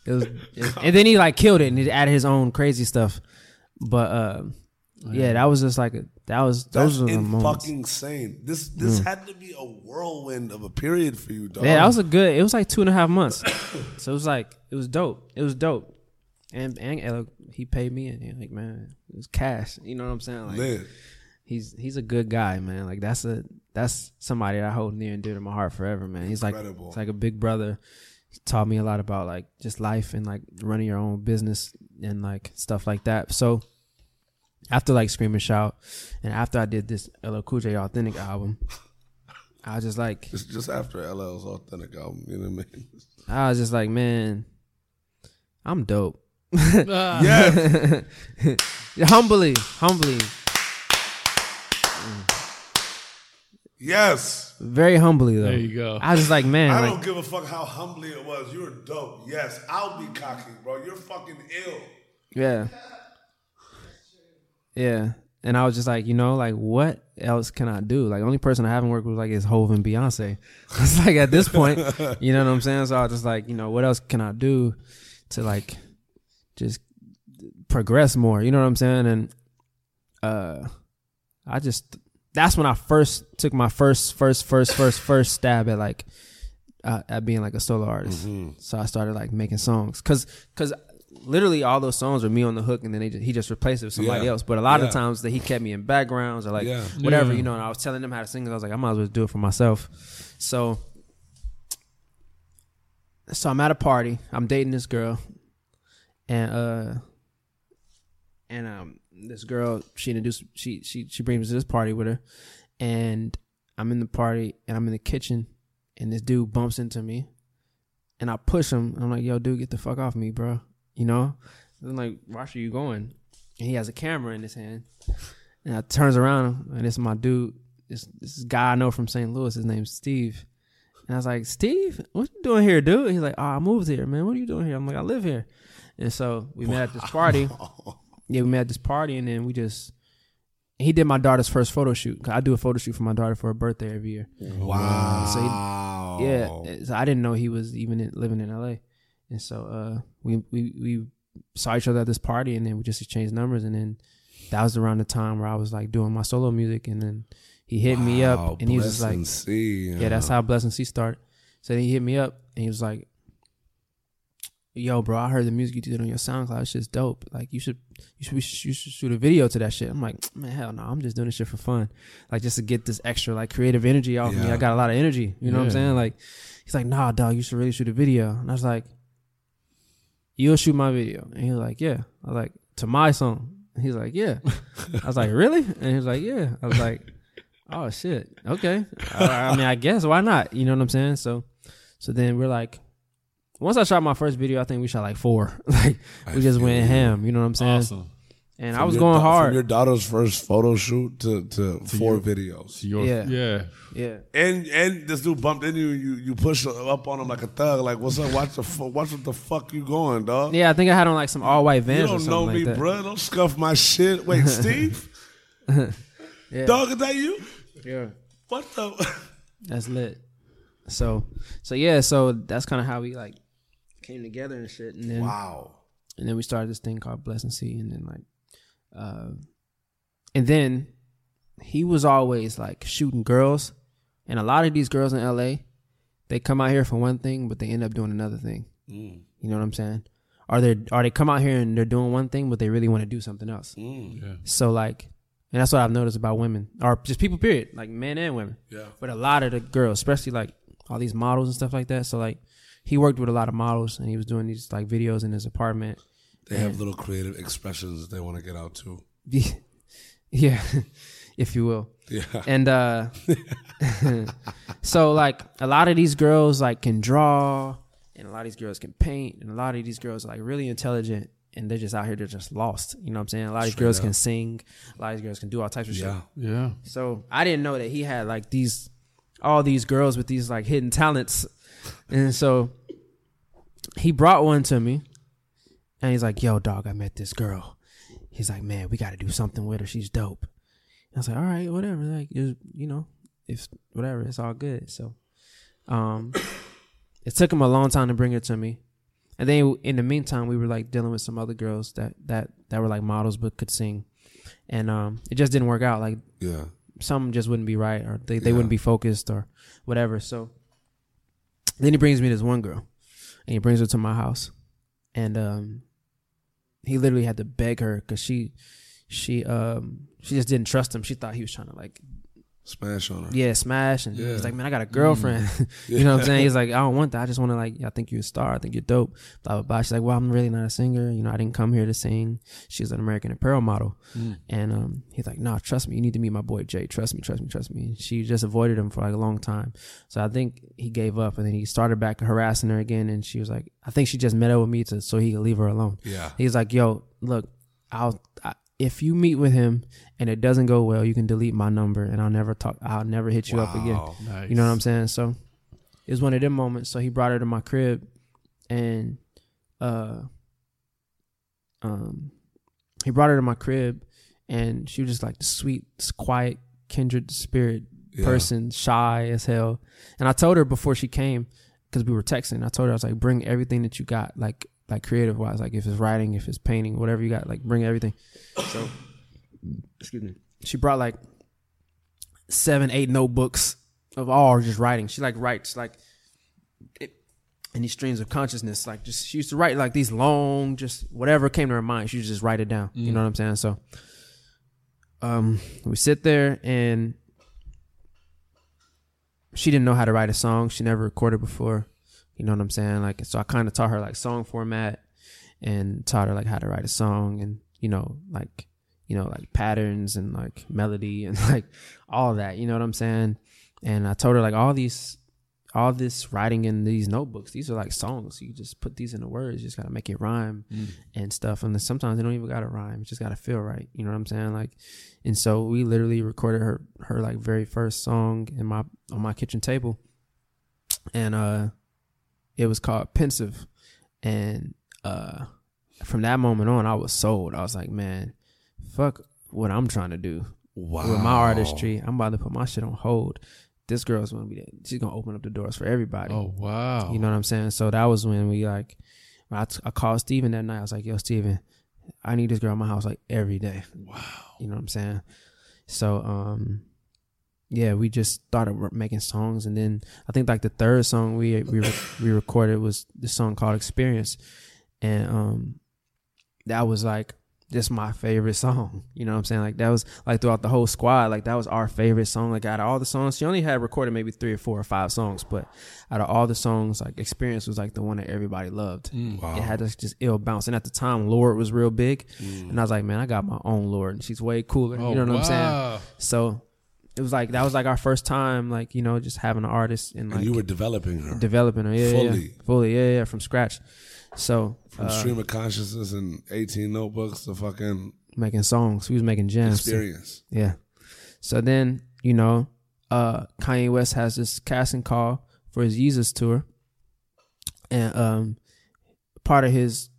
It was, it- and then he like killed it and he added his own crazy stuff. But uh, yeah, that was just like a, that was That's those were the moments. fucking insane. This this had to be a whirlwind of a period for you, dog. Yeah, that was a good. It was like two and a half months, so it was like it was dope. It was dope, and and LL, he paid me, and he like man, it was cash. You know what I'm saying? Like Lit. he's he's a good guy, man. Like that's a that's somebody that I hold near and dear to my heart forever, man. He's like it's like a big brother. He taught me a lot about like just life and like running your own business and like stuff like that. So after like Scream and Shout, and after I did this LL Cool J Authentic album, I was just like It's just after LL's authentic album. You know what I mean? I was just like, man, I'm dope. (laughs) Ah, Yeah. (laughs) humbly, humbly, yes. very humbly though. There you go. I was just like, man, I like, don't give a fuck how humbly it was. You're dope. Yes, I'll be cocky, bro. You're fucking ill. yeah, yeah. And I was just like, you know, like what else can I do? Like, the only person I haven't worked with like is Hove and Beyonce. (laughs) It's like at this point, you know what I'm saying? So I was just like, you know, what else can I do to like just progress more? You know what I'm saying? And uh, I just that's when I first took my first, first, first, first, first stab at like uh, at being like a solo artist. So I started like making songs because because literally all those songs were me on the hook, and then they just, he just replaced it with somebody Yeah. else. But a lot Yeah. of times that he kept me in backgrounds or like Yeah. whatever, Yeah. you know. And I was telling them how to sing, and I was like, I might as well do it for myself. So. So I'm at a party. I'm dating this girl, and uh, and um, this girl she introduced she she she brings me to this party with her, and I'm in the party and I'm in the kitchen, and this dude bumps into me, and I push him. And I'm like, "Yo, dude, get the fuck off me, bro!" You know. I'm like, "Where are you going?" And he has a camera in his hand, and I turns around and it's my dude. This this guy I know from St. Louis. His name's Steve. And I was like, Steve, what you doing here, dude? He's like, oh, I moved here, man. What are you doing here? I'm like, I live here. And so we met at this party. (laughs) Yeah, we met at this party, and then we just. He did my daughter's first photo shoot. I do a photo shoot for my daughter for her birthday every year. Wow. So he- Yeah, so I didn't know he was even in, living in LA, and so uh, we we we saw each other at this party, and then we just exchanged numbers, and then that was around the time where I was like doing my solo music, and then he hit me up, and he was just like, and see, yeah, that's how Blessing C started. So then he hit me up and he was like, "Yo, bro, I heard the music you did on your SoundCloud. It's just dope. Like you should, you should, you should shoot a video to that shit." I'm like, (tsk) "Man, hell no! I'm just doing this shit for fun, like just to get this extra like creative energy off me. I got a lot of energy. You know what I'm saying? Like, he's like, "Nah, dog, you should really shoot a video." And I was like, "You'll shoot my video?" And he was like, "Yeah." I was like, "To my song." He's like, "Yeah." I was like, "Really?" And he was like, "Yeah." I was like. Oh shit. Okay. I, I mean, I guess why not? You know what I'm saying? So, so then we're like, once I shot my first video, I think we shot like four. (laughs) like we just went ham. You know what I'm saying? Awesome. And From I was your going da- hard. From your daughter's first photo shoot to, to, four your- videos. Your, Yeah. yeah. yeah. And and this dude bumped into you. You you push up on him like a thug. Like what's up? Watch the fu- watch what the fuck you going, dog. Yeah, I think I had on like some all white you vans or don't something know like me, that. bruh. Don't scuff my shit. Wait, (laughs) Steve, (laughs) Yeah. dog, is that you? Yeah. What the? That's lit. So, so yeah, so that's kind of how we like came together and shit. And then wow. and then we started this thing called Blessing C, and then like, uh, and then he was always like shooting girls, and a lot of these girls in L.A. they come out here for one thing, but they end up doing another thing. Mm, You know what I'm saying? Are they are they come out here and they're doing one thing, but they really want to do something else? mm. Yeah. So like, and that's what I've noticed about women, or just people, period, like men and women. Yeah. But a lot of the girls, especially like all these models and stuff like that. So like, he worked with a lot of models, and he was doing these like videos in his apartment. They have little creative expressions they want to get out too. (laughs) Yeah, (laughs) if you will. Yeah. And uh (laughs) so like a lot of these girls like can draw and a lot of these girls can paint and a lot of these girls are like really intelligent and they're just out here they're just lost. You know what I'm saying? A lot of these Straight girls up. can sing, a lot of these girls can do all types of shit. Yeah. Yeah. So I didn't know that he had like these all these girls with these like hidden talents. And so he brought one to me and he's like, Yo, dog, I met this girl. He's like, Man, we gotta do something with her. She's dope. I was like, All right, whatever. Like you know, if whatever, it's all good. So um it took him a long time to bring her to me. And then in the meantime, we were like dealing with some other girls that that that were like models but could sing. And um it just didn't work out. Like Yeah. some just wouldn't be right or they, they Yeah. wouldn't be focused or whatever. So then he brings me this one girl and he brings her to my house and um he literally had to beg her because she she um she just didn't trust him. She thought he was trying to like Smash on her. yeah smash and Yeah. he's like man I got a girlfriend. (laughs) you know what I'm saying? He's (laughs) like I don't want that. I just want to like I think you're a star. I think you're dope. Blah blah blah. She's like well I'm really not a singer. You know I didn't come here to sing. She's an American Apparel model. And um, he's like, "No, trust me. You need to meet my boy Jay. Trust me, trust me, trust me." And she just avoided him for like a long time. So I think he gave up, and then he started back harassing her again. And she was like, "I think she just met up with me to so he could leave her alone." Yeah. He's like, "Yo, look, I'll I, if you meet with him and it doesn't go well, you can delete my number, and I'll never talk. I'll never hit you up again." Nice. You know what I'm saying? So it was one of them moments. So he brought her to my crib and uh um he brought her to my crib and she was just like the sweet, quiet, kindred spirit Yeah. person, shy as hell. And I told her before she came, because we were texting, I told her I was like, bring everything that you got, like like creative wise, like if it's writing, if it's painting, whatever you got, like bring everything. So excuse me. She brought like seven, eight notebooks of all just writing. She like writes like it, in these streams of consciousness. Like just she used to write like these long, just whatever came to her mind. She just write it down. You know what I'm saying? So, um, we sit there and she didn't know how to write a song. She never recorded before. You know what I'm saying? Like so, I kind of taught her like song format and taught her like how to write a song and you know like you know like patterns and like melody and (laughs) like all that. You know what I'm saying? And I told her like all these all this writing in these notebooks, these are like songs. You just put these into words. You just gotta make it rhyme and stuff. And then sometimes they don't even gotta rhyme. It just gotta feel right. You know what I'm saying? Like, and so we literally recorded her her like very first song in my on my kitchen table, and uh, it was called Pensive, and uh, from that moment on, I was sold. I was like, man, fuck what I'm trying to do Wow. with my artistry. I'm about to put my shit on hold. This girl's gonna be there. She's gonna open up the doors for everybody. Oh wow. You know what I'm saying? So that was when we like, I, t- I called Steven that night. I was like, yo, Steven, I need this girl in my house like every day. Wow. You know what I'm saying? So, um, yeah, we just started making songs. And then I think like the third song we, we, re- we recorded was the song called Experience. And, um, that was like just my favorite song. You know what I'm saying? Like that was like throughout the whole squad, like that was our favorite song. Like out of all the songs, she only had recorded maybe three or four or five songs, but out of all the songs, like Experience was like the one that everybody loved. Wow. It had this just ill bounce. And at the time, Lorde was real big. Mm. And I was like, man, I got my own Lorde. And she's way cooler. Oh, you know what I'm saying? So it was like, that was like our first time, like, you know, just having an artist and like and you were developing her developing her. Yeah, Fully. Yeah, fully. Yeah, yeah, from scratch. So from uh, stream of consciousness and 18 notebooks to fucking making songs. We was making jams. experience. Yeah. So then, you know, uh Kanye West has this casting call for his Yeezus tour. And um part of his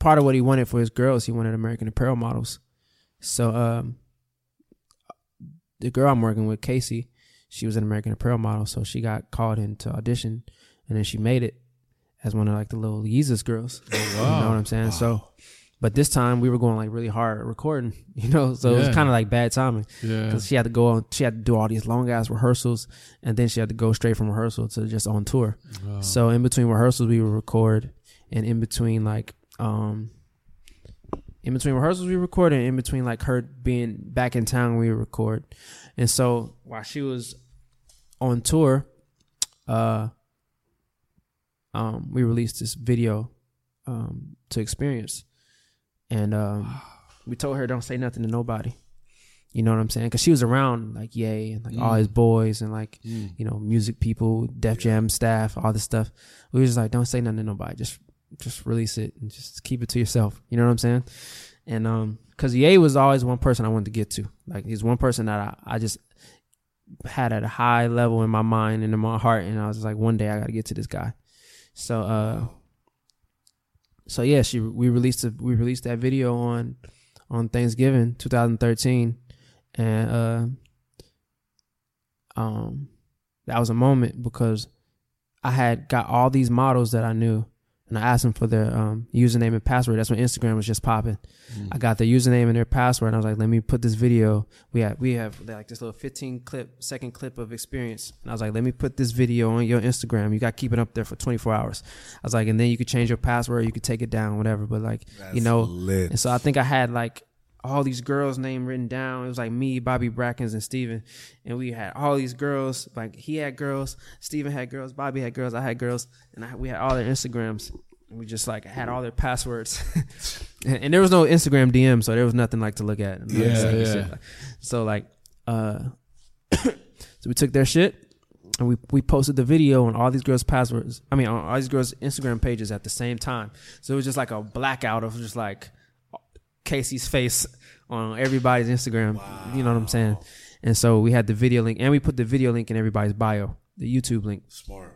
part of what he wanted for his girls, he wanted American Apparel models. So um the girl I'm working with, Kacy, she was an American Apparel model, so she got called in to audition and then she made it as one of like the little Yeezus girls. Oh, You know what I'm saying? So but this time we were going like really hard recording, (laughs) you know, so it was kind of like bad timing yeah. because she had to go on, she had to do all these long ass rehearsals, and then she had to go straight from rehearsal to just on tour. Wow. So in between rehearsals, we would record, and in between like um, in between rehearsals, we recorded. And in between like her being back in town, we record. And so while she was on tour, uh, um, we released this video um to experience, and um, we told her don't say nothing to nobody. You know what I'm saying? Because she was around like Yay and like all Mm. his boys and like you know music people, Def Jam staff, all this stuff. We was just like, don't say nothing to nobody. Just just release it and just keep it to yourself. You know what I'm saying? And um, because Ye was always one person I wanted to get to. Like he's one person that I, I just had at a high level in my mind and in my heart, and I was like, one day I got to get to this guy. So uh, so yeah, she we released a, we released that video on on Thanksgiving 2013, and uh, um, that was a moment because I had got all these models that I knew, and I asked them for their um, username and password. That's when Instagram was just popping. I got their username and their password, and I was like, "Let me put this video. We have we have like this little 15 clip second clip of experience." And I was like, "Let me put this video on your Instagram. You got to keep it up there for 24 hours." I was like, "And then you could change your password. You could take it down, whatever." But like, you know, lit. and so I think I had like all these girls' name written down. It was like me, Bobby Brackins, and Steven. And we had all these girls. Like he had girls, Steven had girls, Bobby had girls, I had girls, and I, we had all their Instagrams. And we just like had all their passwords. (laughs) and, and there was no Instagram DM, so there was nothing like to look at. Yeah, yeah. So like uh (coughs) so we took their shit and we, we posted the video on all these girls' passwords. I mean, on all these girls' Instagram pages at the same time. So it was just like a blackout of just like Kacy's face on everybody's Instagram. You know what I'm saying? And so we had the video link, and we put the video link in everybody's bio, the YouTube link. Smart.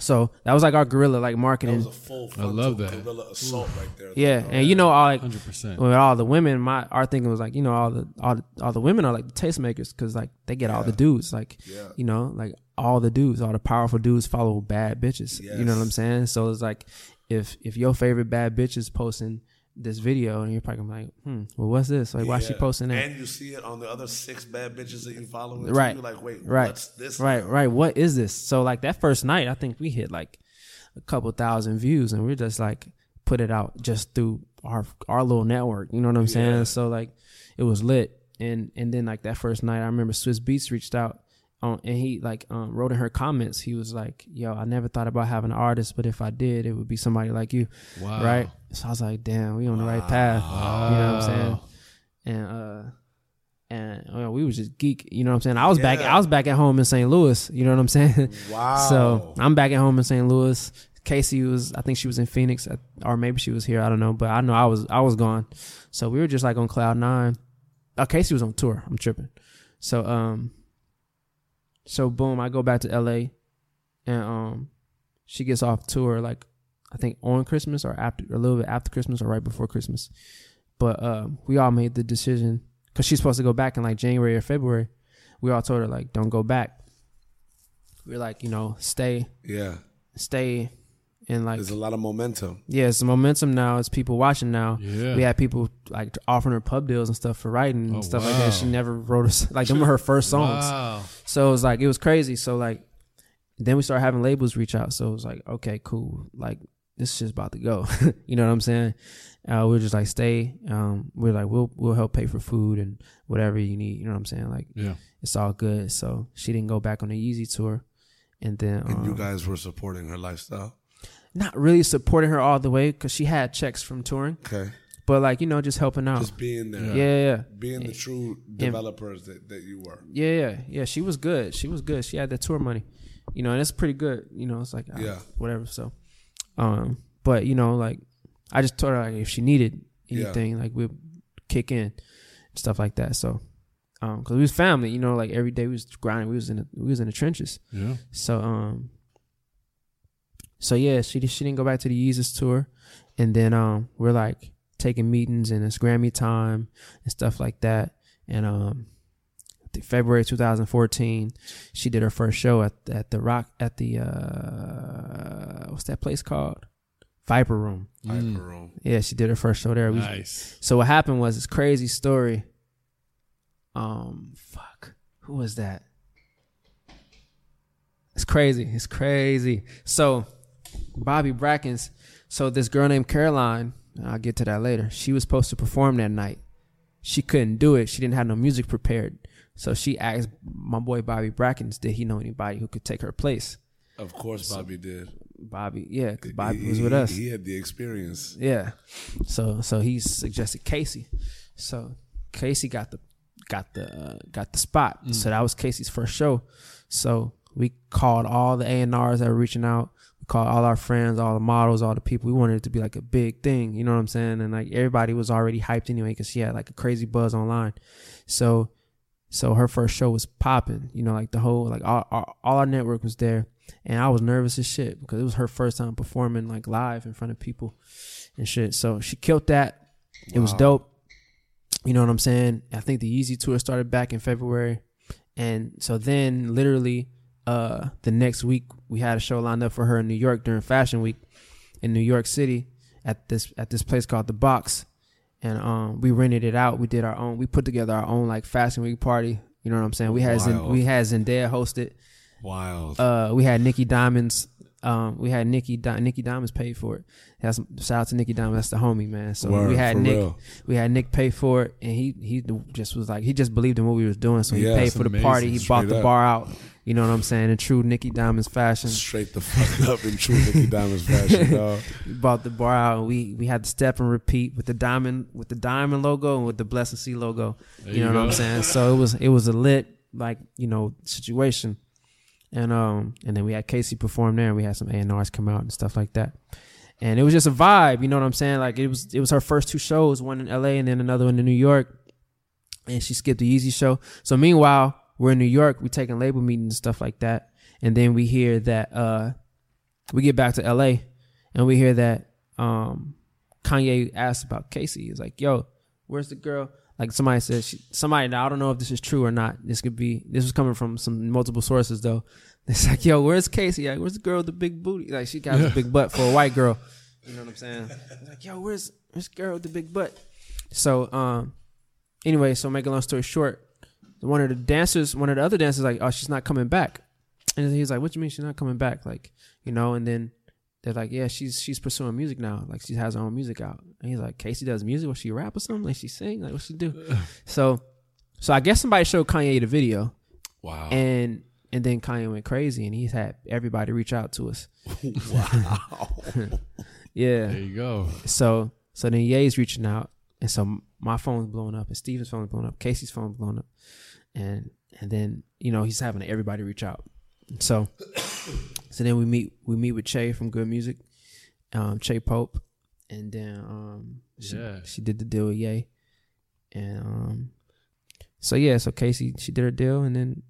So that was like our guerrilla like That marketing. was a full I love that. guerrilla assault right there. yeah, and you know, all like Hundred percent. with all the women, my our thinking was like, you know, all the all the, all the women are like the tastemakers because like they get all the dudes, like Yeah. you know, like all the dudes, all the powerful dudes follow bad bitches. You know what I'm saying? So it's like if if your favorite bad bitch is posting this video and you're probably gonna be like, hmm, well, what's this? Like, why she posting that? And you see it on the other six bad bitches that you follow. Right. You're like, wait, Right. what's this? Right, right. What is this? So like that first night, I think we hit like a couple thousand views, and we're just like put it out just through our our little network. You know what I'm saying? So like it was lit, and and then like that first night, I remember Swizz Beatz reached out. Um, and he like um, wrote in her comments. He was like, "Yo, I never thought about having an artist, but if I did, it would be somebody like you, Wow. right?" So I was like, "Damn, we on the right path." You know what I'm saying? And uh, and we was just geek. You know what I'm saying? I was back. I was back at home in St. Louis. You know what I'm saying? (laughs) Wow. So I'm back at home in St. Louis. Kacy was, I think she was in Phoenix, or maybe she was here. I don't know, but I know I was, I was gone. So we were just like on cloud nine. Oh, Kacy was on tour. I'm tripping. So um, so boom, I go back to L.A. and um, she gets off tour like I think on Christmas or after a little bit after Christmas or right before Christmas. But um, we all made the decision because she's supposed to go back in like January or February. We all told her like, don't go back. We are like, you know, stay, yeah, stay, and like, there's a lot of momentum. yeah, it's momentum now. It's people watching now. Yeah. We had people like offering her pub deals and stuff for writing and Oh, stuff like that. She never wrote us (laughs) like them were her first songs. Wow. So it was like it was crazy. So like then we started having labels reach out. So it was like, okay, cool. Like this is just about to go. (laughs) you know what I'm saying? Uh, we are just like stay. Um, we're like we'll we'll help pay for food and whatever you need. You know what I'm saying? Like Yeah. it's all good. So she didn't go back on the Yeezy tour, and then And you um, guys were supporting her lifestyle. Not really supporting her all the way because she had checks from touring, Okay. but like you know just helping out. Just being there. yeah, yeah, yeah. Being the true developers that, that you were. Yeah, yeah, yeah. She was good. She was good. She had that tour money, you know, and it's pretty good. You know, it's like uh, Yeah. whatever. So, um, but you know, like I just told her like if she needed anything, like we'd kick in, stuff like that. So, um, cause we was family, you know, like every day we was grinding. We was in the, we was in the trenches. Yeah. So, um, so yeah, she she didn't go back to the Yeezus tour, and then um, we're like taking meetings and it's Grammy time and stuff like that, and um. I think February 2014, she did her first show at at the rock at the uh what's that place called? Viper Room. Mm. Room. Yeah, she did her first show there. We- Nice. so what happened was this crazy story. Um, fuck, who was that? It's crazy. It's crazy. So, Bobby Brackins. So this girl named Caroline. I'll get to that later. She was supposed to perform that night. She couldn't do it. She didn't have no music prepared. So she asked my boy Bobby Brackins, did he know anybody who could take her place? Of course, Bobby did. Bobby, yeah, because Bobby He- was with us. He had the experience. Yeah. So so he suggested Kacy. So Kacy got the got the uh, got the spot. So that was Kacy's first show. So we called all the A and R's that were reaching out. We called all our friends, all the models, all the people. We wanted it to be like a big thing. You know what I'm saying? And like everybody was already hyped anyway because she had like a crazy buzz online. So so her first show was popping. You know, like the whole like all, all all our network was there, and I was nervous as shit because it was her first time performing like live in front of people and shit. So she killed that. It was dope. You know what I'm saying? I think the Yeezy tour started back in February, and so then literally uh the next week we had a show lined up for her in New York during Fashion Week in New York City at this at this place called the Box, and um we rented it out. We did our own. We put together our own like Fashion Week party. You know what I'm saying? We had Zen, Wild. we had Zendaya hosted. Wild. Uh, we had Nicky Diamonds. Um, we had Nikki Di- Nicky Diamonds paid for it. That's shout out to Nicky Diamonds. That's the homie, man. So Word, we had Nick. real. We had Nick pay for it, and he he just was like he just believed in what we was doing, so he Yeah, paid for the amazing. party. He bought the up. bar out. You know what I'm saying? In true Nicky Diamonds fashion, Straight the fuck (laughs) up in true Nicky Diamonds fashion, (laughs) dog. he bought the bar out, and we we had to step and repeat with the diamond with the diamond logo and with the Blessing C logo. There you know what. I'm saying? So it was it was a lit like you know situation, and um and then we had Kacy perform there, and we had some A and R's come out and stuff like that, and it was just a vibe. You know what I'm saying? Like it was it was her first two shows, one in L.A. and then another one in New York, and she skipped the Yeezy show. So meanwhile, we're in New York, we're taking label meetings and stuff like that, and then we hear that uh we get back to L.A. and we hear that um Kanye asked about Kacy. He's like, "Yo, where's the girl?" Like somebody said, she, somebody. Now I don't know if this is true or not. This could be. This was coming from some multiple sources though. It's like, "Yo, where's Kacy? Like, where's the girl with the big booty? Like, she got a big butt for a white girl." You know what I'm saying? Like, "Yo, where's where's the girl with the big butt?" So, um, anyway, so make a long story short, one of the dancers, one of the other dancers, like, "Oh, she's not coming back," and he's like, "What you mean she's not coming back?" Like, you know, and then they're like, yeah, she's she's pursuing music now. Like she has her own music out. And he's like, Kacy does music. What she rap or something? Like she sing? Like what she do? (laughs) so, so I guess somebody showed Kanye the video, Wow. and and then Kanye went crazy, and he's had everybody reach out to us. (laughs) (laughs) wow. Yeah. There you go. So so then Ye's reaching out, and so my phone's blowing up, and Steven's phone's blowing up, Kacy's phone's blowing up, and and then you know he's having everybody reach out. So so then we meet we meet with Che from Good Music, um, Che Pope, and then um she, Yeah. she did the deal with Ye, and um so yeah so Kacy she did her deal, and then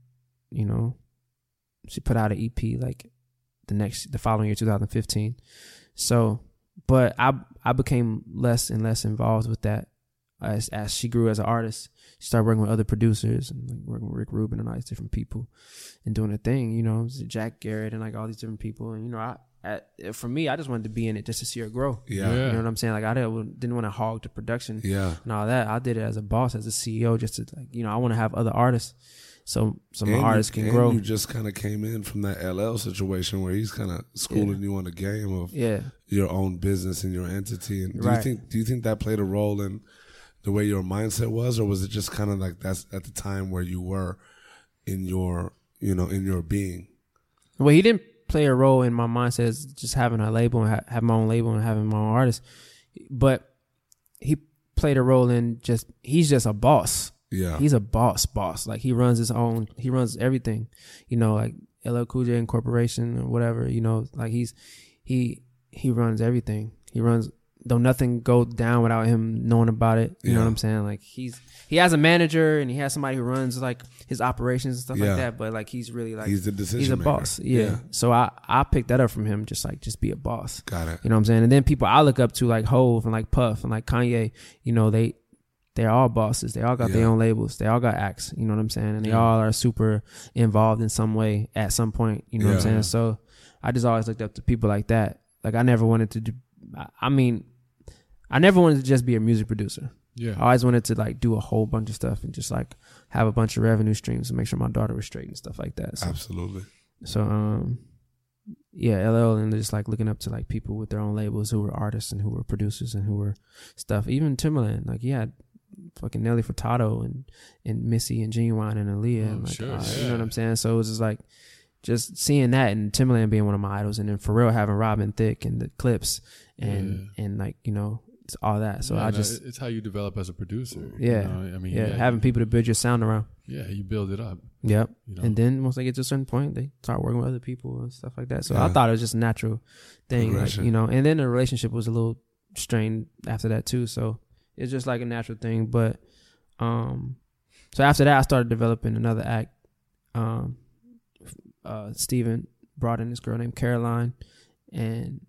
you know she put out an EP like the next the following year 2015. So but I I became less and less involved with that as as she grew as an artist. She started working with other producers and like working with Rick Rubin and all these different people and doing a thing, you know, Jack Garratt and like all these different people. And you know, I, I for me, I just wanted to be in it just to see her grow. Yeah. Yeah. You know what I'm saying? Like I didn't, didn't want to hog the production Yeah. and all that. I did it as a boss, as a CEO, just to like you know, I want to have other artists, so so my And artists you, can and grow. You just kind of came in from that LL situation where he's kind of schooling you on the game of yeah, your own business and your entity. And do you think do you think that played a role in the way your mindset was, or was it just kind of like that's at the time where you were in your you know in your being? Well, he didn't play a role in my mindset as just having a label and ha- have my own label and having my own artist, but he played a role in just he's just a boss. Yeah. He's a boss, boss. Like he runs his own. He runs everything. You know, like LL Cool J Incorporation or whatever. You know, like he's he he runs everything. He runs. Don't nothing go down without him knowing about it. You know what I'm saying? Like he's he has a manager and he has somebody who runs like his operations and stuff Yeah. like that. But like he's really like he's the decision. he's a maker. boss. Yeah. So I I picked that up from him. Just like just be a boss. Got it. You know what I'm saying? And then people I look up to like Hove and like Puff and like Kanye, you know, they they're all bosses. They all got their own labels. They all got acts. You know what I'm saying? And they Yeah. all are super involved in some way at some point. You know what I'm saying? So I just always looked up to people like that. Like I never wanted to do I- mean I never wanted to just be a music producer. Yeah. I always wanted to like do a whole bunch of stuff and just like have a bunch of revenue streams and make sure my daughter was straight and stuff like that. So Absolutely. so um yeah, LL and just like looking up to like people with their own labels who were artists and who were producers and who were stuff. Even Timbaland, like he had fucking Nelly Furtado and and Missy and Ginuwine and Aaliyah. Oh, and like, sure, uh, You know what I'm saying? So it was just like just seeing that and Timbaland being one of my idols and then Pharrell having Robin Thicke and the Clipse and and like, you know, it's all that. So Yeah, I no, just it's how you develop as a producer. you Yeah. know? I mean, yeah, yeah, having people to build your sound around. yeah, you build it up. Yep. You know, And then once they get to a certain point, they start working with other people and stuff like that. So I thought it was just a natural thing, like, you know. And then the relationship was a little strained after that too. So it's just like a natural thing. But um, so after that, I started developing another act. Um, uh, Steven brought in this girl named Caroline, and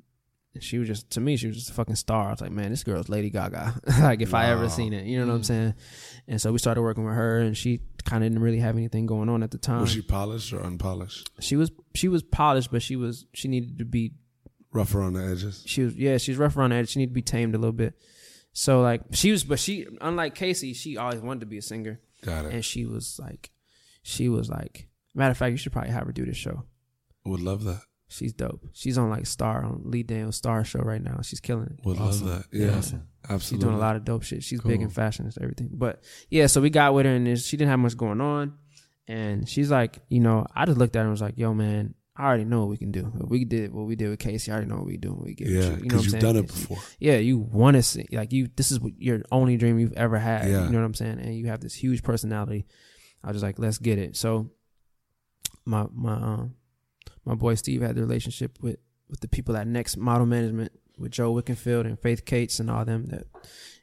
she was just to me, she was just a fucking star. I was like, man, this girl's Lady Gaga. (laughs) like if I ever seen it, you know what I'm Mm. saying? And so we started working with her, and she kind of didn't really have anything going on at the time Was she polished or unpolished? she was she was polished, but she was she needed to be Rougher on the edges. she was yeah she's rough around the edge. She needed to be tamed a little bit. So like she was, but she unlike Kacy, she always wanted to be a singer, Got it. and she was like, she was like, matter of fact, you should probably have her do this show. Would love that. She's dope. She's on like Star on Lee Daniels Star show right now. She's killing it. Would Awesome. love that. Yeah, Awesome. She's doing a lot of dope shit. She's big Cool. in fashion and everything. But yeah, so we got with her and she didn't have much going on. And she's like, you know, I just looked at her and was like, yo, man, I already know what we can do. If we did what we did with Kacy, I already know what we do when we get with Yeah, you. You know what because I'm you've saying? done it before. Yeah, you want to see, like, you, this is what your only dream you've ever had. Yeah. You know what I'm saying? And you have this huge personality. I was just like, let's get it. So my, my, um, my boy Steve had the relationship with, with the people at Next Model Management with Joe Wickenfield and Faith Kates and all them that,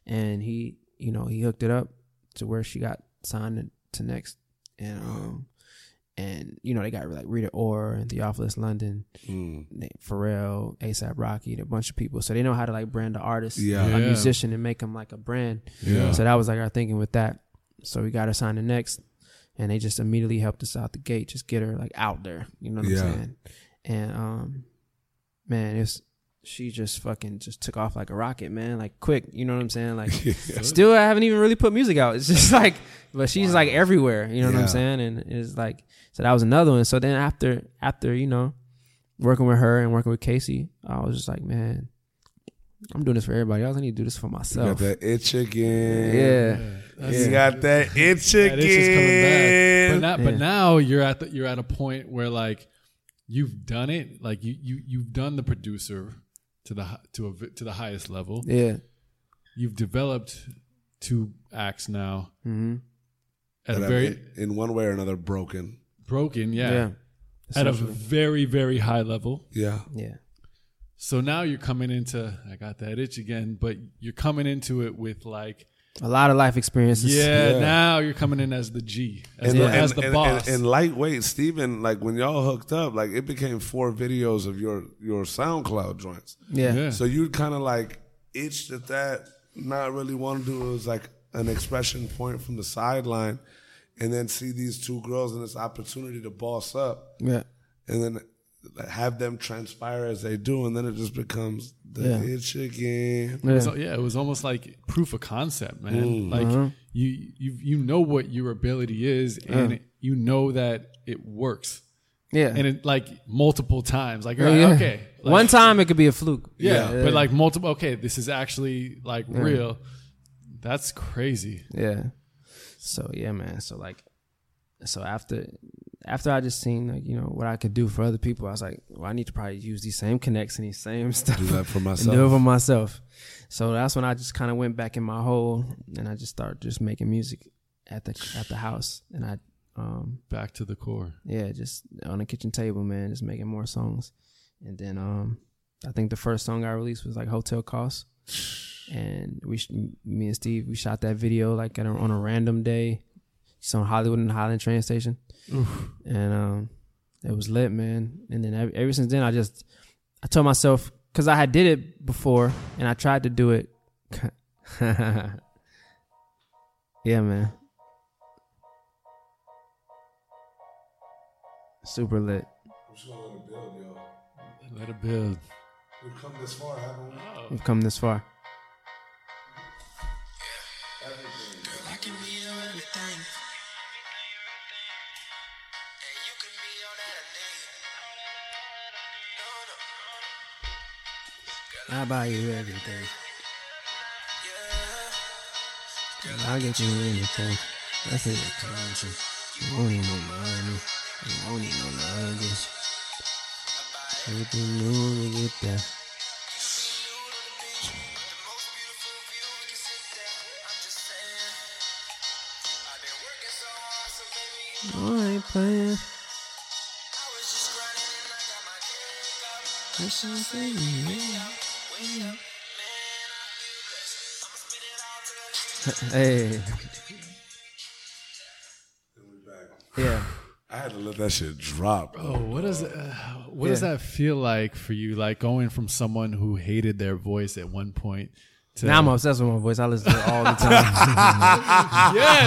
and he, you know, he hooked it up to where she got signed to Next, and um, and you know they got like Rita Ora and Theophilus London, Mm. Pharrell, ASAP Rocky, and a bunch of people, so they know how to like brand the artist, Yeah. a Yeah. musician, and make them like a brand. Yeah. So that was like our thinking with that. So we got her signed to Next, and they just immediately helped us out the gate, just get her like out there. You know what Yeah. I'm saying? And um, man, it's she just fucking just took off like a rocket, man. Like quick, you know what I'm saying? Like (laughs) still, I haven't even really put music out. It's just (laughs) like, but she's like everywhere. You know what I'm saying? And it's like, so that was another one. So then after after you know, working with her and working with Kacy, I was just like, man. I'm doing this for everybody else. I need to do this for You got myself. that itch again. Yeah. That's- You got that itch that itch is coming back. But again. now, but now you're at the, you're at a point where like you've done it. Like you you you've done the producer to the to a to the highest level. Yeah. You've developed two acts now Mm-hmm. at That a very in, in one way or another broken. broken, yeah, Yeah. at a very very high level. Yeah. yeah. So now you're coming into I got that itch again, but you're coming into it with like A lot of life experiences. yeah, Yeah. now you're coming in as the G, as, And, the, and, as the and, boss. and, and lightweight, Steven, like when y'all hooked up, like it became four videos of your your SoundCloud joints. Yeah. yeah. So you kind of like itched at that, not really want to do it. It was like an expression point from the sideline, and then see these two girls and this opportunity to boss up, Yeah. and then have them transpire as they do, and then it just becomes the Yeah. itch again. Yeah. So yeah, it was almost like proof of concept, man. Mm. Like Uh-huh. you you you know what your ability is, and you know that it works, yeah. and it like multiple times. Like you're Yeah, like, yeah. okay, like, One time it could be a fluke. yeah, Yeah. but like multiple. Okay, this is actually like real. That's crazy. Yeah. So yeah, man. So like, so after after I just seen like you know what I could do for other people, I was like, well, I need to probably use these same connects and these same stuff (laughs) Do that for myself. do it for myself. So that's when I just kind of went back in my hole and I just started just making music at the at the house and I um Back to the core. yeah, just on the kitchen table, man, just making more songs. And then um I think the first song I released was like Hotel Cost. And we sh- me and Steve we shot that video like at a, on a random day. It's on Hollywood and Highland train station. And um it was lit, man. And then ever, ever since then I just I told myself cuz I had did it before and I tried to do it (laughs) Yeah, man. Super lit. I'm just gonna let it build, yo. Let it build. We've come this far, haven't we? We've come this far. I can be everything. I buy you everything. And I'll get you anything. That's in the country. You won't need no money. You won't need no luggage. Everything new to get there. I ain't playing. That's what I'm saying, man. I feel blessed. I'ma spit it all till I Hey, yeah. I had to let that shit drop. Oh, what does uh, what does that feel like for you? Like going from someone who hated their voice at one point to Now I'm obsessed with my voice. I listen to it all the time. (laughs) yes,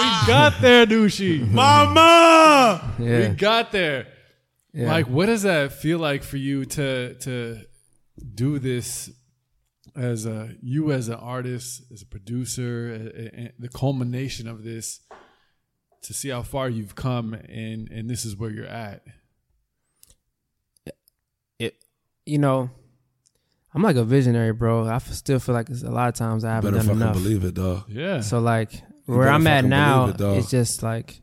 we got there, Nushi. Mama! We got there. yeah. Like, what does that feel like for you to to do this as a you as an artist, as a producer, a- a- a- the culmination of this to see how far you've come and and this is where you're at. it, you know, I'm like a visionary, bro. I f- still feel like it's a lot of times I haven't Better done fucking enough. believe it, dog. Yeah. So like You where I'm at now, believe it, it's just like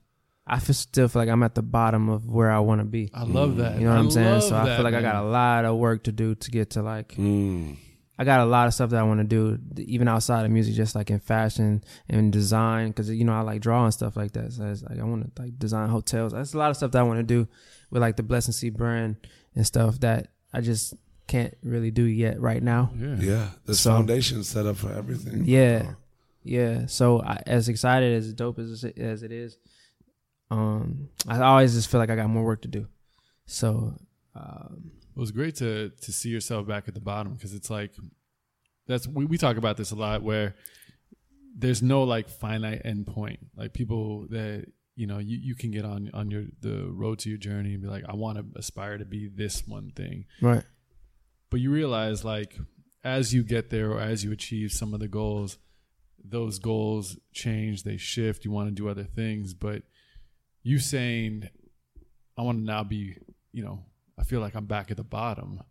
I feel, still feel like I'm at the bottom of where I want to be. I love that. You know what I I'm saying? love So I feel like I got a lot of work to do to get to like Mm. I got a lot of stuff that I want to do, even outside of music, just like in fashion and design, because you know I like drawing stuff like that. So it's like I want to like design hotels. That's a lot of stuff that I want to do with like the Blessing Sea brand and stuff that I just can't really do yet right now. Yeah. Yeah, the So- foundation set up for everything. Yeah, yeah. So I, as excited as dope as as it is, um, I always just feel like I got more work to do. So um, It was great to to see yourself back at the bottom because it's like that's we, we talk about this a lot where there's no like finite end point. Like people that you know you, you can get on on your the road to your journey and be like I want to aspire to be this one thing, right, but you realize like as you get there or as you achieve some of the goals, those goals change, they shift. You want to do other things, but you saying I want to now be, you know, I feel like I'm back at the bottom.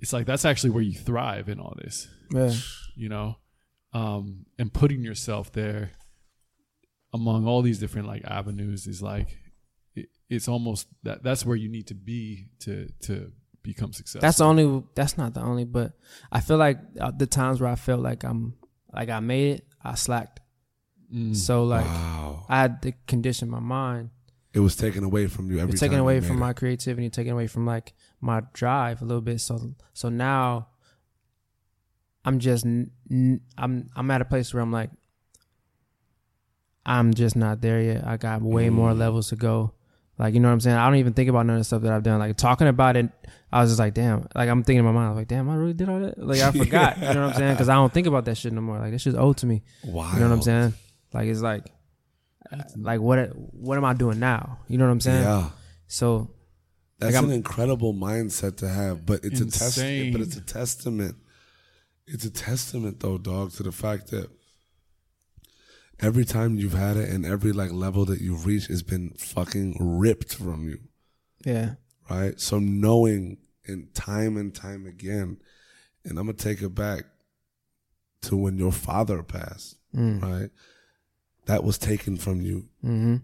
It's like that's actually where you thrive in all this, yeah, you know, um, and putting yourself there among all these different like avenues is like it, it's almost that that's where you need to be to to become successful. That's the only. That's not the only, but I feel like uh, the times where I felt like I'm like I made it, I slacked. Mm. So like Wow, I had to condition my mind. it was taken away from you every It's time. taken away from it. my creativity, taken away from like my drive a little bit. So so now I'm just I'm I'm at a place where I'm like I'm just not there yet. I got way more Mm. levels to go. Like you know what I'm saying? I don't even think about none of the stuff that I've done. Like talking about it, I was just like, damn. Like I'm thinking in my mind, I was like, damn, I really did all that. Like I (laughs) forgot. You know what I'm saying? Because I don't think about that shit no more. Like this shit's old to me. Wow, You know what I'm saying? Like it's like, like what what am I doing now? You know what I'm saying? Yeah, So that's Like, an I'm- incredible mindset to have. But it's a Insane. testament. But it's a testament. It's a testament, though, dog, to the fact that every time you've had it and every like level that you've reached has been fucking ripped from you. yeah, right? So knowing and time and time again, and I'm gonna take it back to when your father passed, mm. right? That was taken from you. mm-hmm.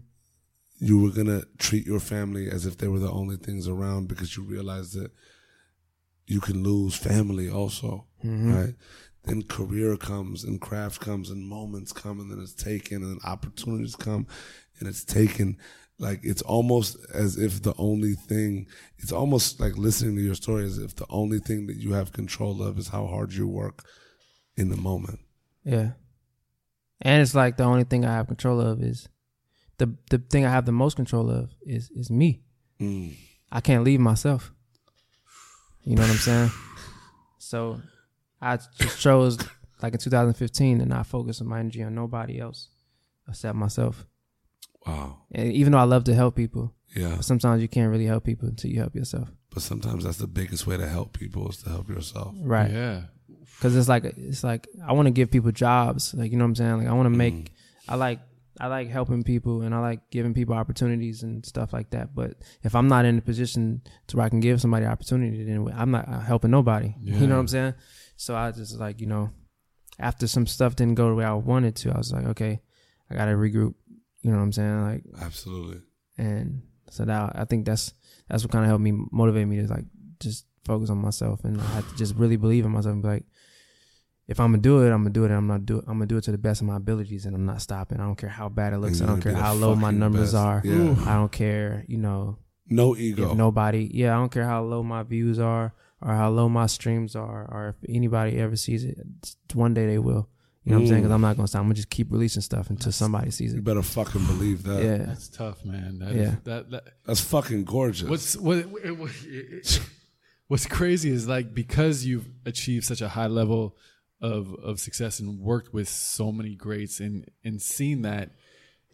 You were gonna treat your family as if they were the only things around because you realized that you can lose family also, Mm-hmm. right? Then career comes and craft comes and moments come and then it's taken and opportunities come and it's taken. Like it's almost as if the only thing, it's almost like listening to your story as if the only thing that you have control of is how hard you work in the moment. yeah. And it's like the only thing I have control of is the the thing I have the most control of is is me. Mm. I can't leave myself. You know what I'm saying? So I just chose like in 2015 to not focus my energy on nobody else except myself. Wow. And even though I love to help people, Yeah. but sometimes you can't really help people until you help yourself. But sometimes that's the biggest way to help people is to help yourself. Right. Yeah. Cause it's like it's like I want to give people jobs. Like you know what I'm saying. Like I want to make. Mm. I like I like helping people and I like giving people opportunities and stuff like that. But if I'm not in a position to where I can give somebody opportunity, then I'm not helping nobody. (laughs) You know what I'm saying? So I just like you know, after some stuff didn't go the way I wanted to, I was like, okay, I got to regroup. You know what I'm saying? Like, Absolutely. and so now I think that's that's what kind of helped me motivate me to like just focus on myself and I had to just really believe in myself and be like, if I'm gonna do it, I'm gonna do it. And I'm not do it. I'm gonna do it to the best of my abilities, and I'm not stopping. I don't care how bad it looks. I don't care how low my numbers best. are. Yeah. I don't care. You know, No if ego. nobody. Yeah, I don't care how low my views are or how low my streams are, or if anybody ever sees it. One day they will. You know what I'm saying? Mm. Because I'm not gonna stop. I'm gonna just keep releasing stuff until That's- somebody sees it. You better fucking believe that. Yeah. That's tough, man. That, Yeah. that, that That's fucking gorgeous. What's what, it- what- it- what's crazy is like because you've achieved such a high level of of success and worked with so many greats and and seen that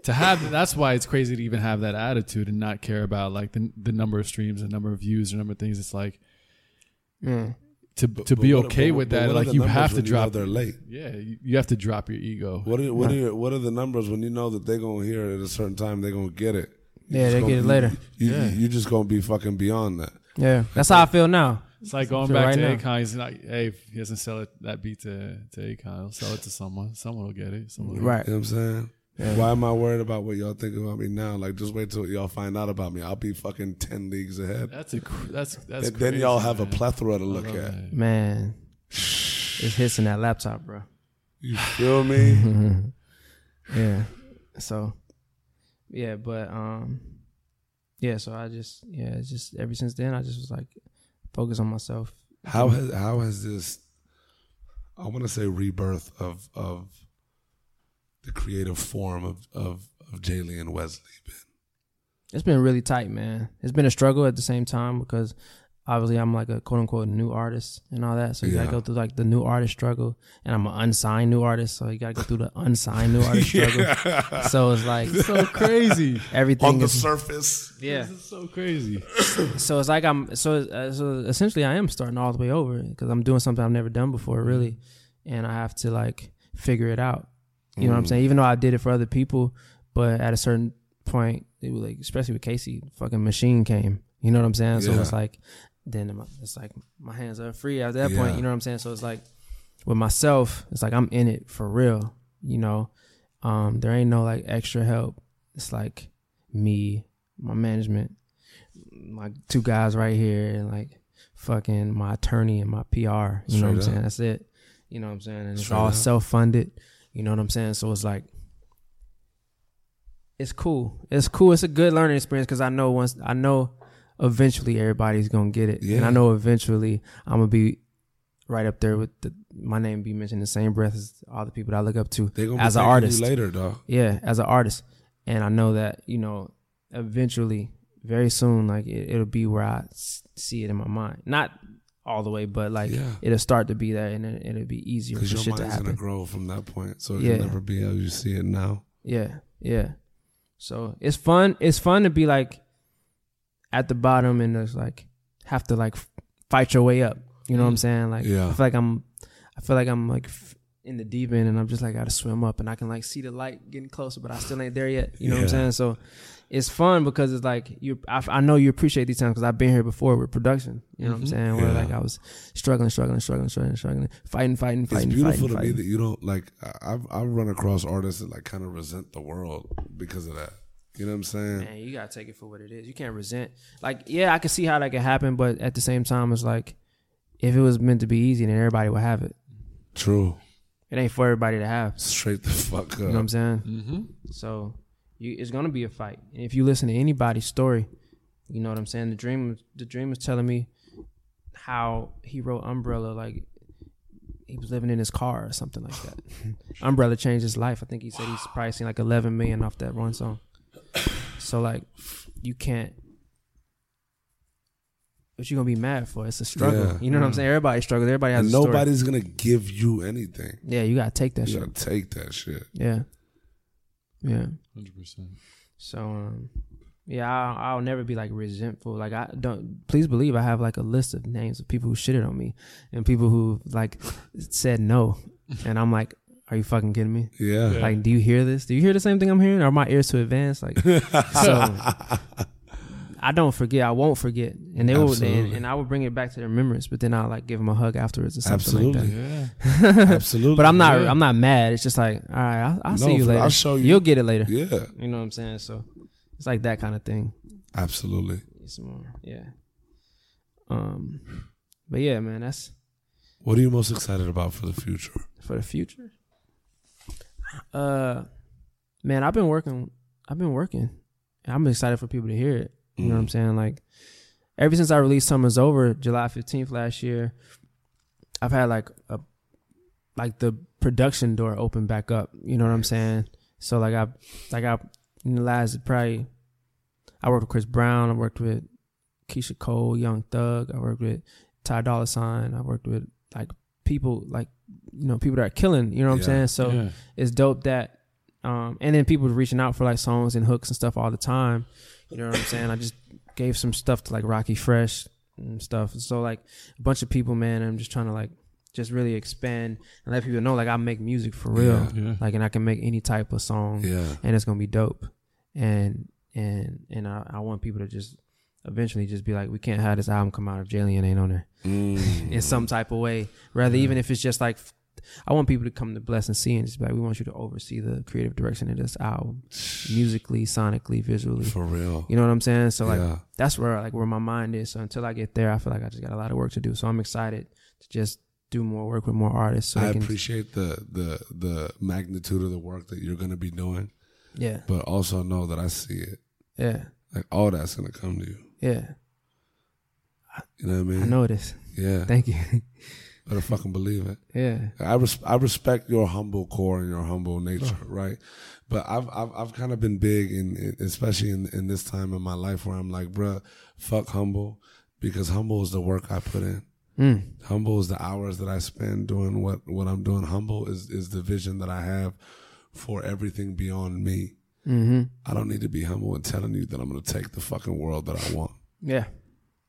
to have that's why it's crazy to even have that attitude and not care about like the the number of streams, the number of views, the number of things. It's like Yeah. to But- to be okay but- with that. Like you have to when you know drop. they're late. Yeah, you, you have to drop your ego. What are what are your, what are the numbers when you know that they're gonna hear it at a certain time? They're gonna get it. You Yeah, they gonna get it later. You, Yeah. you're just gonna be fucking beyond that. Yeah. That's how I feel now. It's like going So back right to now- Akon. He's like, hey, if he doesn't sell it that beat to to Akon, he'll sell it to someone. Someone will get it. Someone will Right. You know what I'm saying? Yeah. Why am I worried about what y'all think about me now? Like, just wait till y'all find out about me. I'll be fucking ten leagues ahead. That's a cr- that's that's. And then y'all crazy, have a plethora to look at. that. Man, it's hissing that laptop, bro. You feel me? (laughs) yeah. So, yeah, but um, yeah. So I just yeah, it's just ever since then I just was like focus on myself. How has how has this? I want to say rebirth of of the creative form of of of Jaylee and Wesley been. It's been really tight, man. It's been a struggle at the same time because obviously I'm like a quote unquote new artist and all that. So you Yeah. gotta go through like the new artist struggle, and I'm an unsigned new artist, so you gotta go through the unsigned new artist (laughs) struggle. So it's like So crazy. (laughs) everything On the is surface, yeah. This is so crazy. (coughs) so it's like I'm so uh, so essentially I am starting all the way over because I'm doing something I've never done before really, and I have to like figure it out. You know what I'm saying? Even though I did it for other people, but at a certain point, it was like especially with Kacy, fucking machine came. You know what I'm saying? So it's like then it's like my hands are free at that point. You know what I'm saying? So it's like with myself, it's like I'm in it for real. You know, um, there ain't no like extra help. It's like me, my management, my two guys right here, and like fucking my attorney and my PR. You know what I'm Straight saying? That's it. You know what I'm saying? And it's Straight all self funded. You know what I'm saying? So it's like it's cool. It's cool. It's a good learning experience because I know once I know eventually everybody's gonna get it, Yeah. and I know eventually I'm gonna be right up there with the my name be mentioned in the same breath as all the people that I look up to as an artist. you later, dog. Yeah, as an artist, and I know that you know eventually, very soon, like it, it'll be where I see it in my mind. Not all the way, but like Yeah. it'll start to be there, and it, it'll be easier for Because your shit to mind's gonna grow from that point, so Yeah. it'll never be how you see it now. Yeah, yeah. So it's fun. It's fun to be like at the bottom and just like have to like fight your way up. You know what I'm saying? Like Yeah. I feel like I'm, I feel like I'm like in the deep end and I'm just like gotta swim up and I can like see the light getting closer, but I still ain't there yet. You know what I'm saying? So it's fun because it's like you. I, I know you appreciate these times because I've been here before with production. You know what I'm Mhm. saying? Where Yeah. like I was struggling, struggling, struggling, struggling, struggling, fighting, fighting, fighting. It's beautiful fighting, to me that you don't like. I've I've run across artists that like kind of resent the world because of that. You know what I'm saying? Man, you gotta take it for what it is. You can't resent. Like, yeah, I can see how that could happen, but at the same time, it's like if it was meant to be easy, then everybody would have it. True. It ain't for everybody to have. Straight the fuck up. You know what I'm saying? Mm-hmm. So, you, it's gonna be a fight. And if you listen to anybody's story, you know what I'm saying. The-Dream, the dream was telling me how he wrote Umbrella like he was living in his car or something like that. (laughs) Umbrella changed his life. I think he said he's probably seen like 11 million off that one song. So like, you can't. What you gonna be mad for? It's a struggle. Yeah. You know what I'm saying? Everybody struggles. Everybody has and a story. nobody's gonna give you anything. Yeah, you gotta take that You shit. gotta take that shit. Yeah, yeah. Hundred percent. So um, yeah, I'll, I'll never be like resentful. Like I don't. Please believe I have like a list of names of people who shitted on me and people who like said no, and I'm like, are you fucking kidding me? Yeah. Yeah. Like, do you hear this? Do you hear the same thing I'm hearing? Are my ears too advanced? Like, (laughs) so I don't forget. I won't forget, and they will, and, and I will bring it back to their remembrance. But then I'll like give them a hug afterwards or something Absolutely. like Yeah. (laughs) Absolutely. but I'm not. Yeah. I'm not mad. It's just like, all right, I'll, I'll No, see you later. I'll show you. You'll get it later. Yeah. You know what I'm saying? So it's like that kind of thing. Absolutely. It's more, yeah. Um, but yeah, man, that's What are you most excited about for the future? for the future. Uh, man, I've been working. I've been working. I'm excited for people to hear it. You know what I'm saying? Like, ever since I released "Summer's Over" July 15th last year, I've had like a like the production door open back up. You know what I'm saying? So like I like I in the last probably I worked with Chris Brown. I worked with Keyshia Cole, Young Thug. I worked with Ty Dolla Sign. I worked with like people like you know people that are killing. You know what I'm saying? So yeah. it's dope that um and then people reaching out for like songs and hooks and stuff all the time. You know what I'm saying? I just gave some stuff to like Rockie Fresh and stuff. So like a bunch of people, man, I'm just trying to like just really expand and let people know like I make music for real. Yeah. Yeah. Like and I can make any type of song Yeah. and it's gonna be dope. And and and I, I want people to just eventually just be like, we can't have this album come out if Jalen ain't on there Mm. in some type of way. Rather, even if it's just like, I want people to come to Bless and See and just be like, we want you to oversee the creative direction of this album, (sighs) musically, sonically, visually. For real. You know what I'm saying? So like, yeah. that's where like where my mind is. So until I get there, I feel like I just got a lot of work to do. So I'm excited to just do more work with more artists. So I can, appreciate the the the magnitude of the work that you're gonna be doing, yeah, but also know that I see it. yeah, Like all that's gonna come to you. Yeah. You know what I mean? I know this. Yeah. Thank you. Better fucking believe it. yeah, I res- I respect your humble core and your humble nature, right? But I've I've I've kind of been big in, in especially in in this time in my life where I'm like, bruh, fuck humble because humble is the work I put in. mm. Humble is the hours that I spend doing what what I'm doing. Humble is is the vision that I have for everything beyond me. Hmm I don't need to be humble and telling you that I'm gonna take the fucking world that I want. yeah,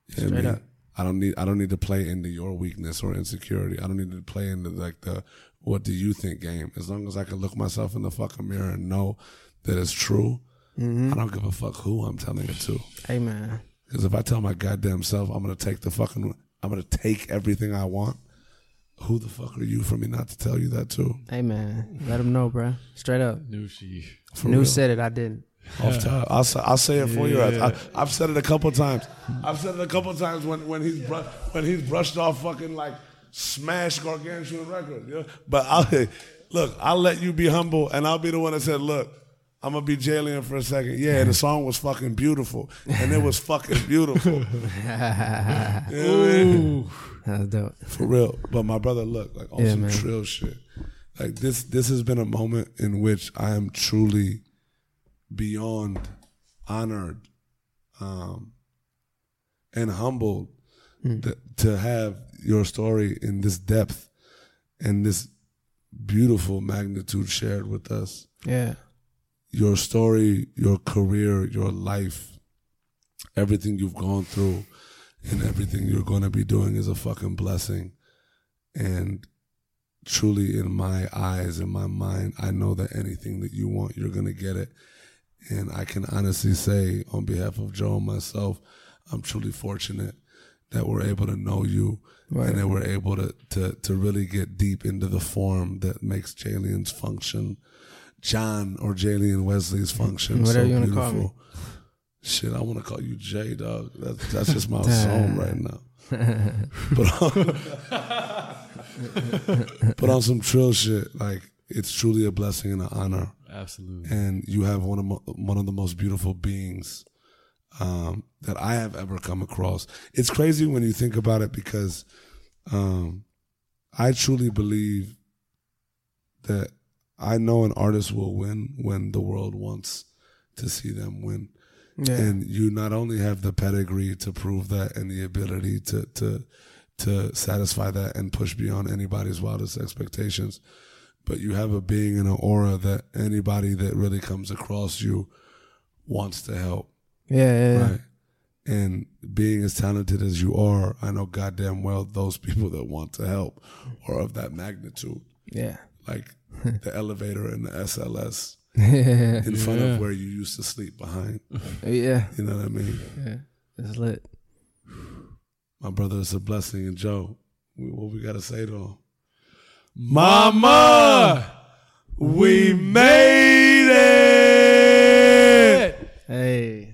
You know I Straight mean? up. I don't need I don't need to play into your weakness or insecurity. I don't need to play into like the what do you think game. As long as I can look myself in the fucking mirror and know that it's true, hmm I don't give a fuck who I'm telling it to. Amen. Because if I tell my goddamn self I'm gonna take the fucking I'm gonna take everything I want, who the fuck are you for me not to tell you that too? hey man, let them know, bruh. Straight up. Knew she. For New real. said it, I didn't. Off top. I'll, say- I'll say it for you. Yeah. I, I've said it a couple times. I've said it a couple times when, when he's bru- when he's brushed off fucking like smash gargantuan records. You know? But I'll (laughs) look. I'll let you be humble, and I'll be the one that said, "Look, I'm gonna be Jalen for a second. Yeah, the song was fucking beautiful, and it was fucking beautiful. (laughs) You know what I mean? That's dope. For real. But my brother, look, like on Yeah, some man. trill shit. Like this this has been a moment in which I am truly beyond honored um and humbled th- to have your story in this depth and this beautiful magnitude shared with us. Yeah. Your story, your career, your life, everything you've gone through and everything you're going to be doing is a fucking blessing. And truly, in my eyes, in my mind, I know that anything that you want, you're going to get it. And I can honestly say, on behalf of Joe and myself, I'm truly fortunate that we're able to know you Right. and that we're able to, to, to really get deep into the form that makes Jalen's function, John or Jalen Wesley's function. Whatever so you wanna call me. beautiful. Shit, I want to call you J Dog. That's that's just my (laughs) song right now. but on, (laughs) but on some trill shit, like it's truly a blessing and an honor, Absolutely. and you have one of mo- one of the most beautiful beings um, that I have ever come across. It's crazy when you think about it because um, I truly believe that I know an artist will win when the world wants to see them win. Yeah. And you not only have the pedigree to prove that and the ability to to to satisfy that and push beyond anybody's wildest expectations, but you have a being and an aura that anybody that really comes across you wants to help. yeah, yeah, yeah. Right. And being as talented as you are, I know goddamn well those (laughs) people that want to help are of that magnitude. Yeah. Like (laughs) the elevator and the SLS in front Yeah. of where you used to sleep behind. Yeah. You know what I mean? Yeah. It's lit. My brother, it's a blessing. And Joe, we- what we got to say to him? Mama, we made it. Hey.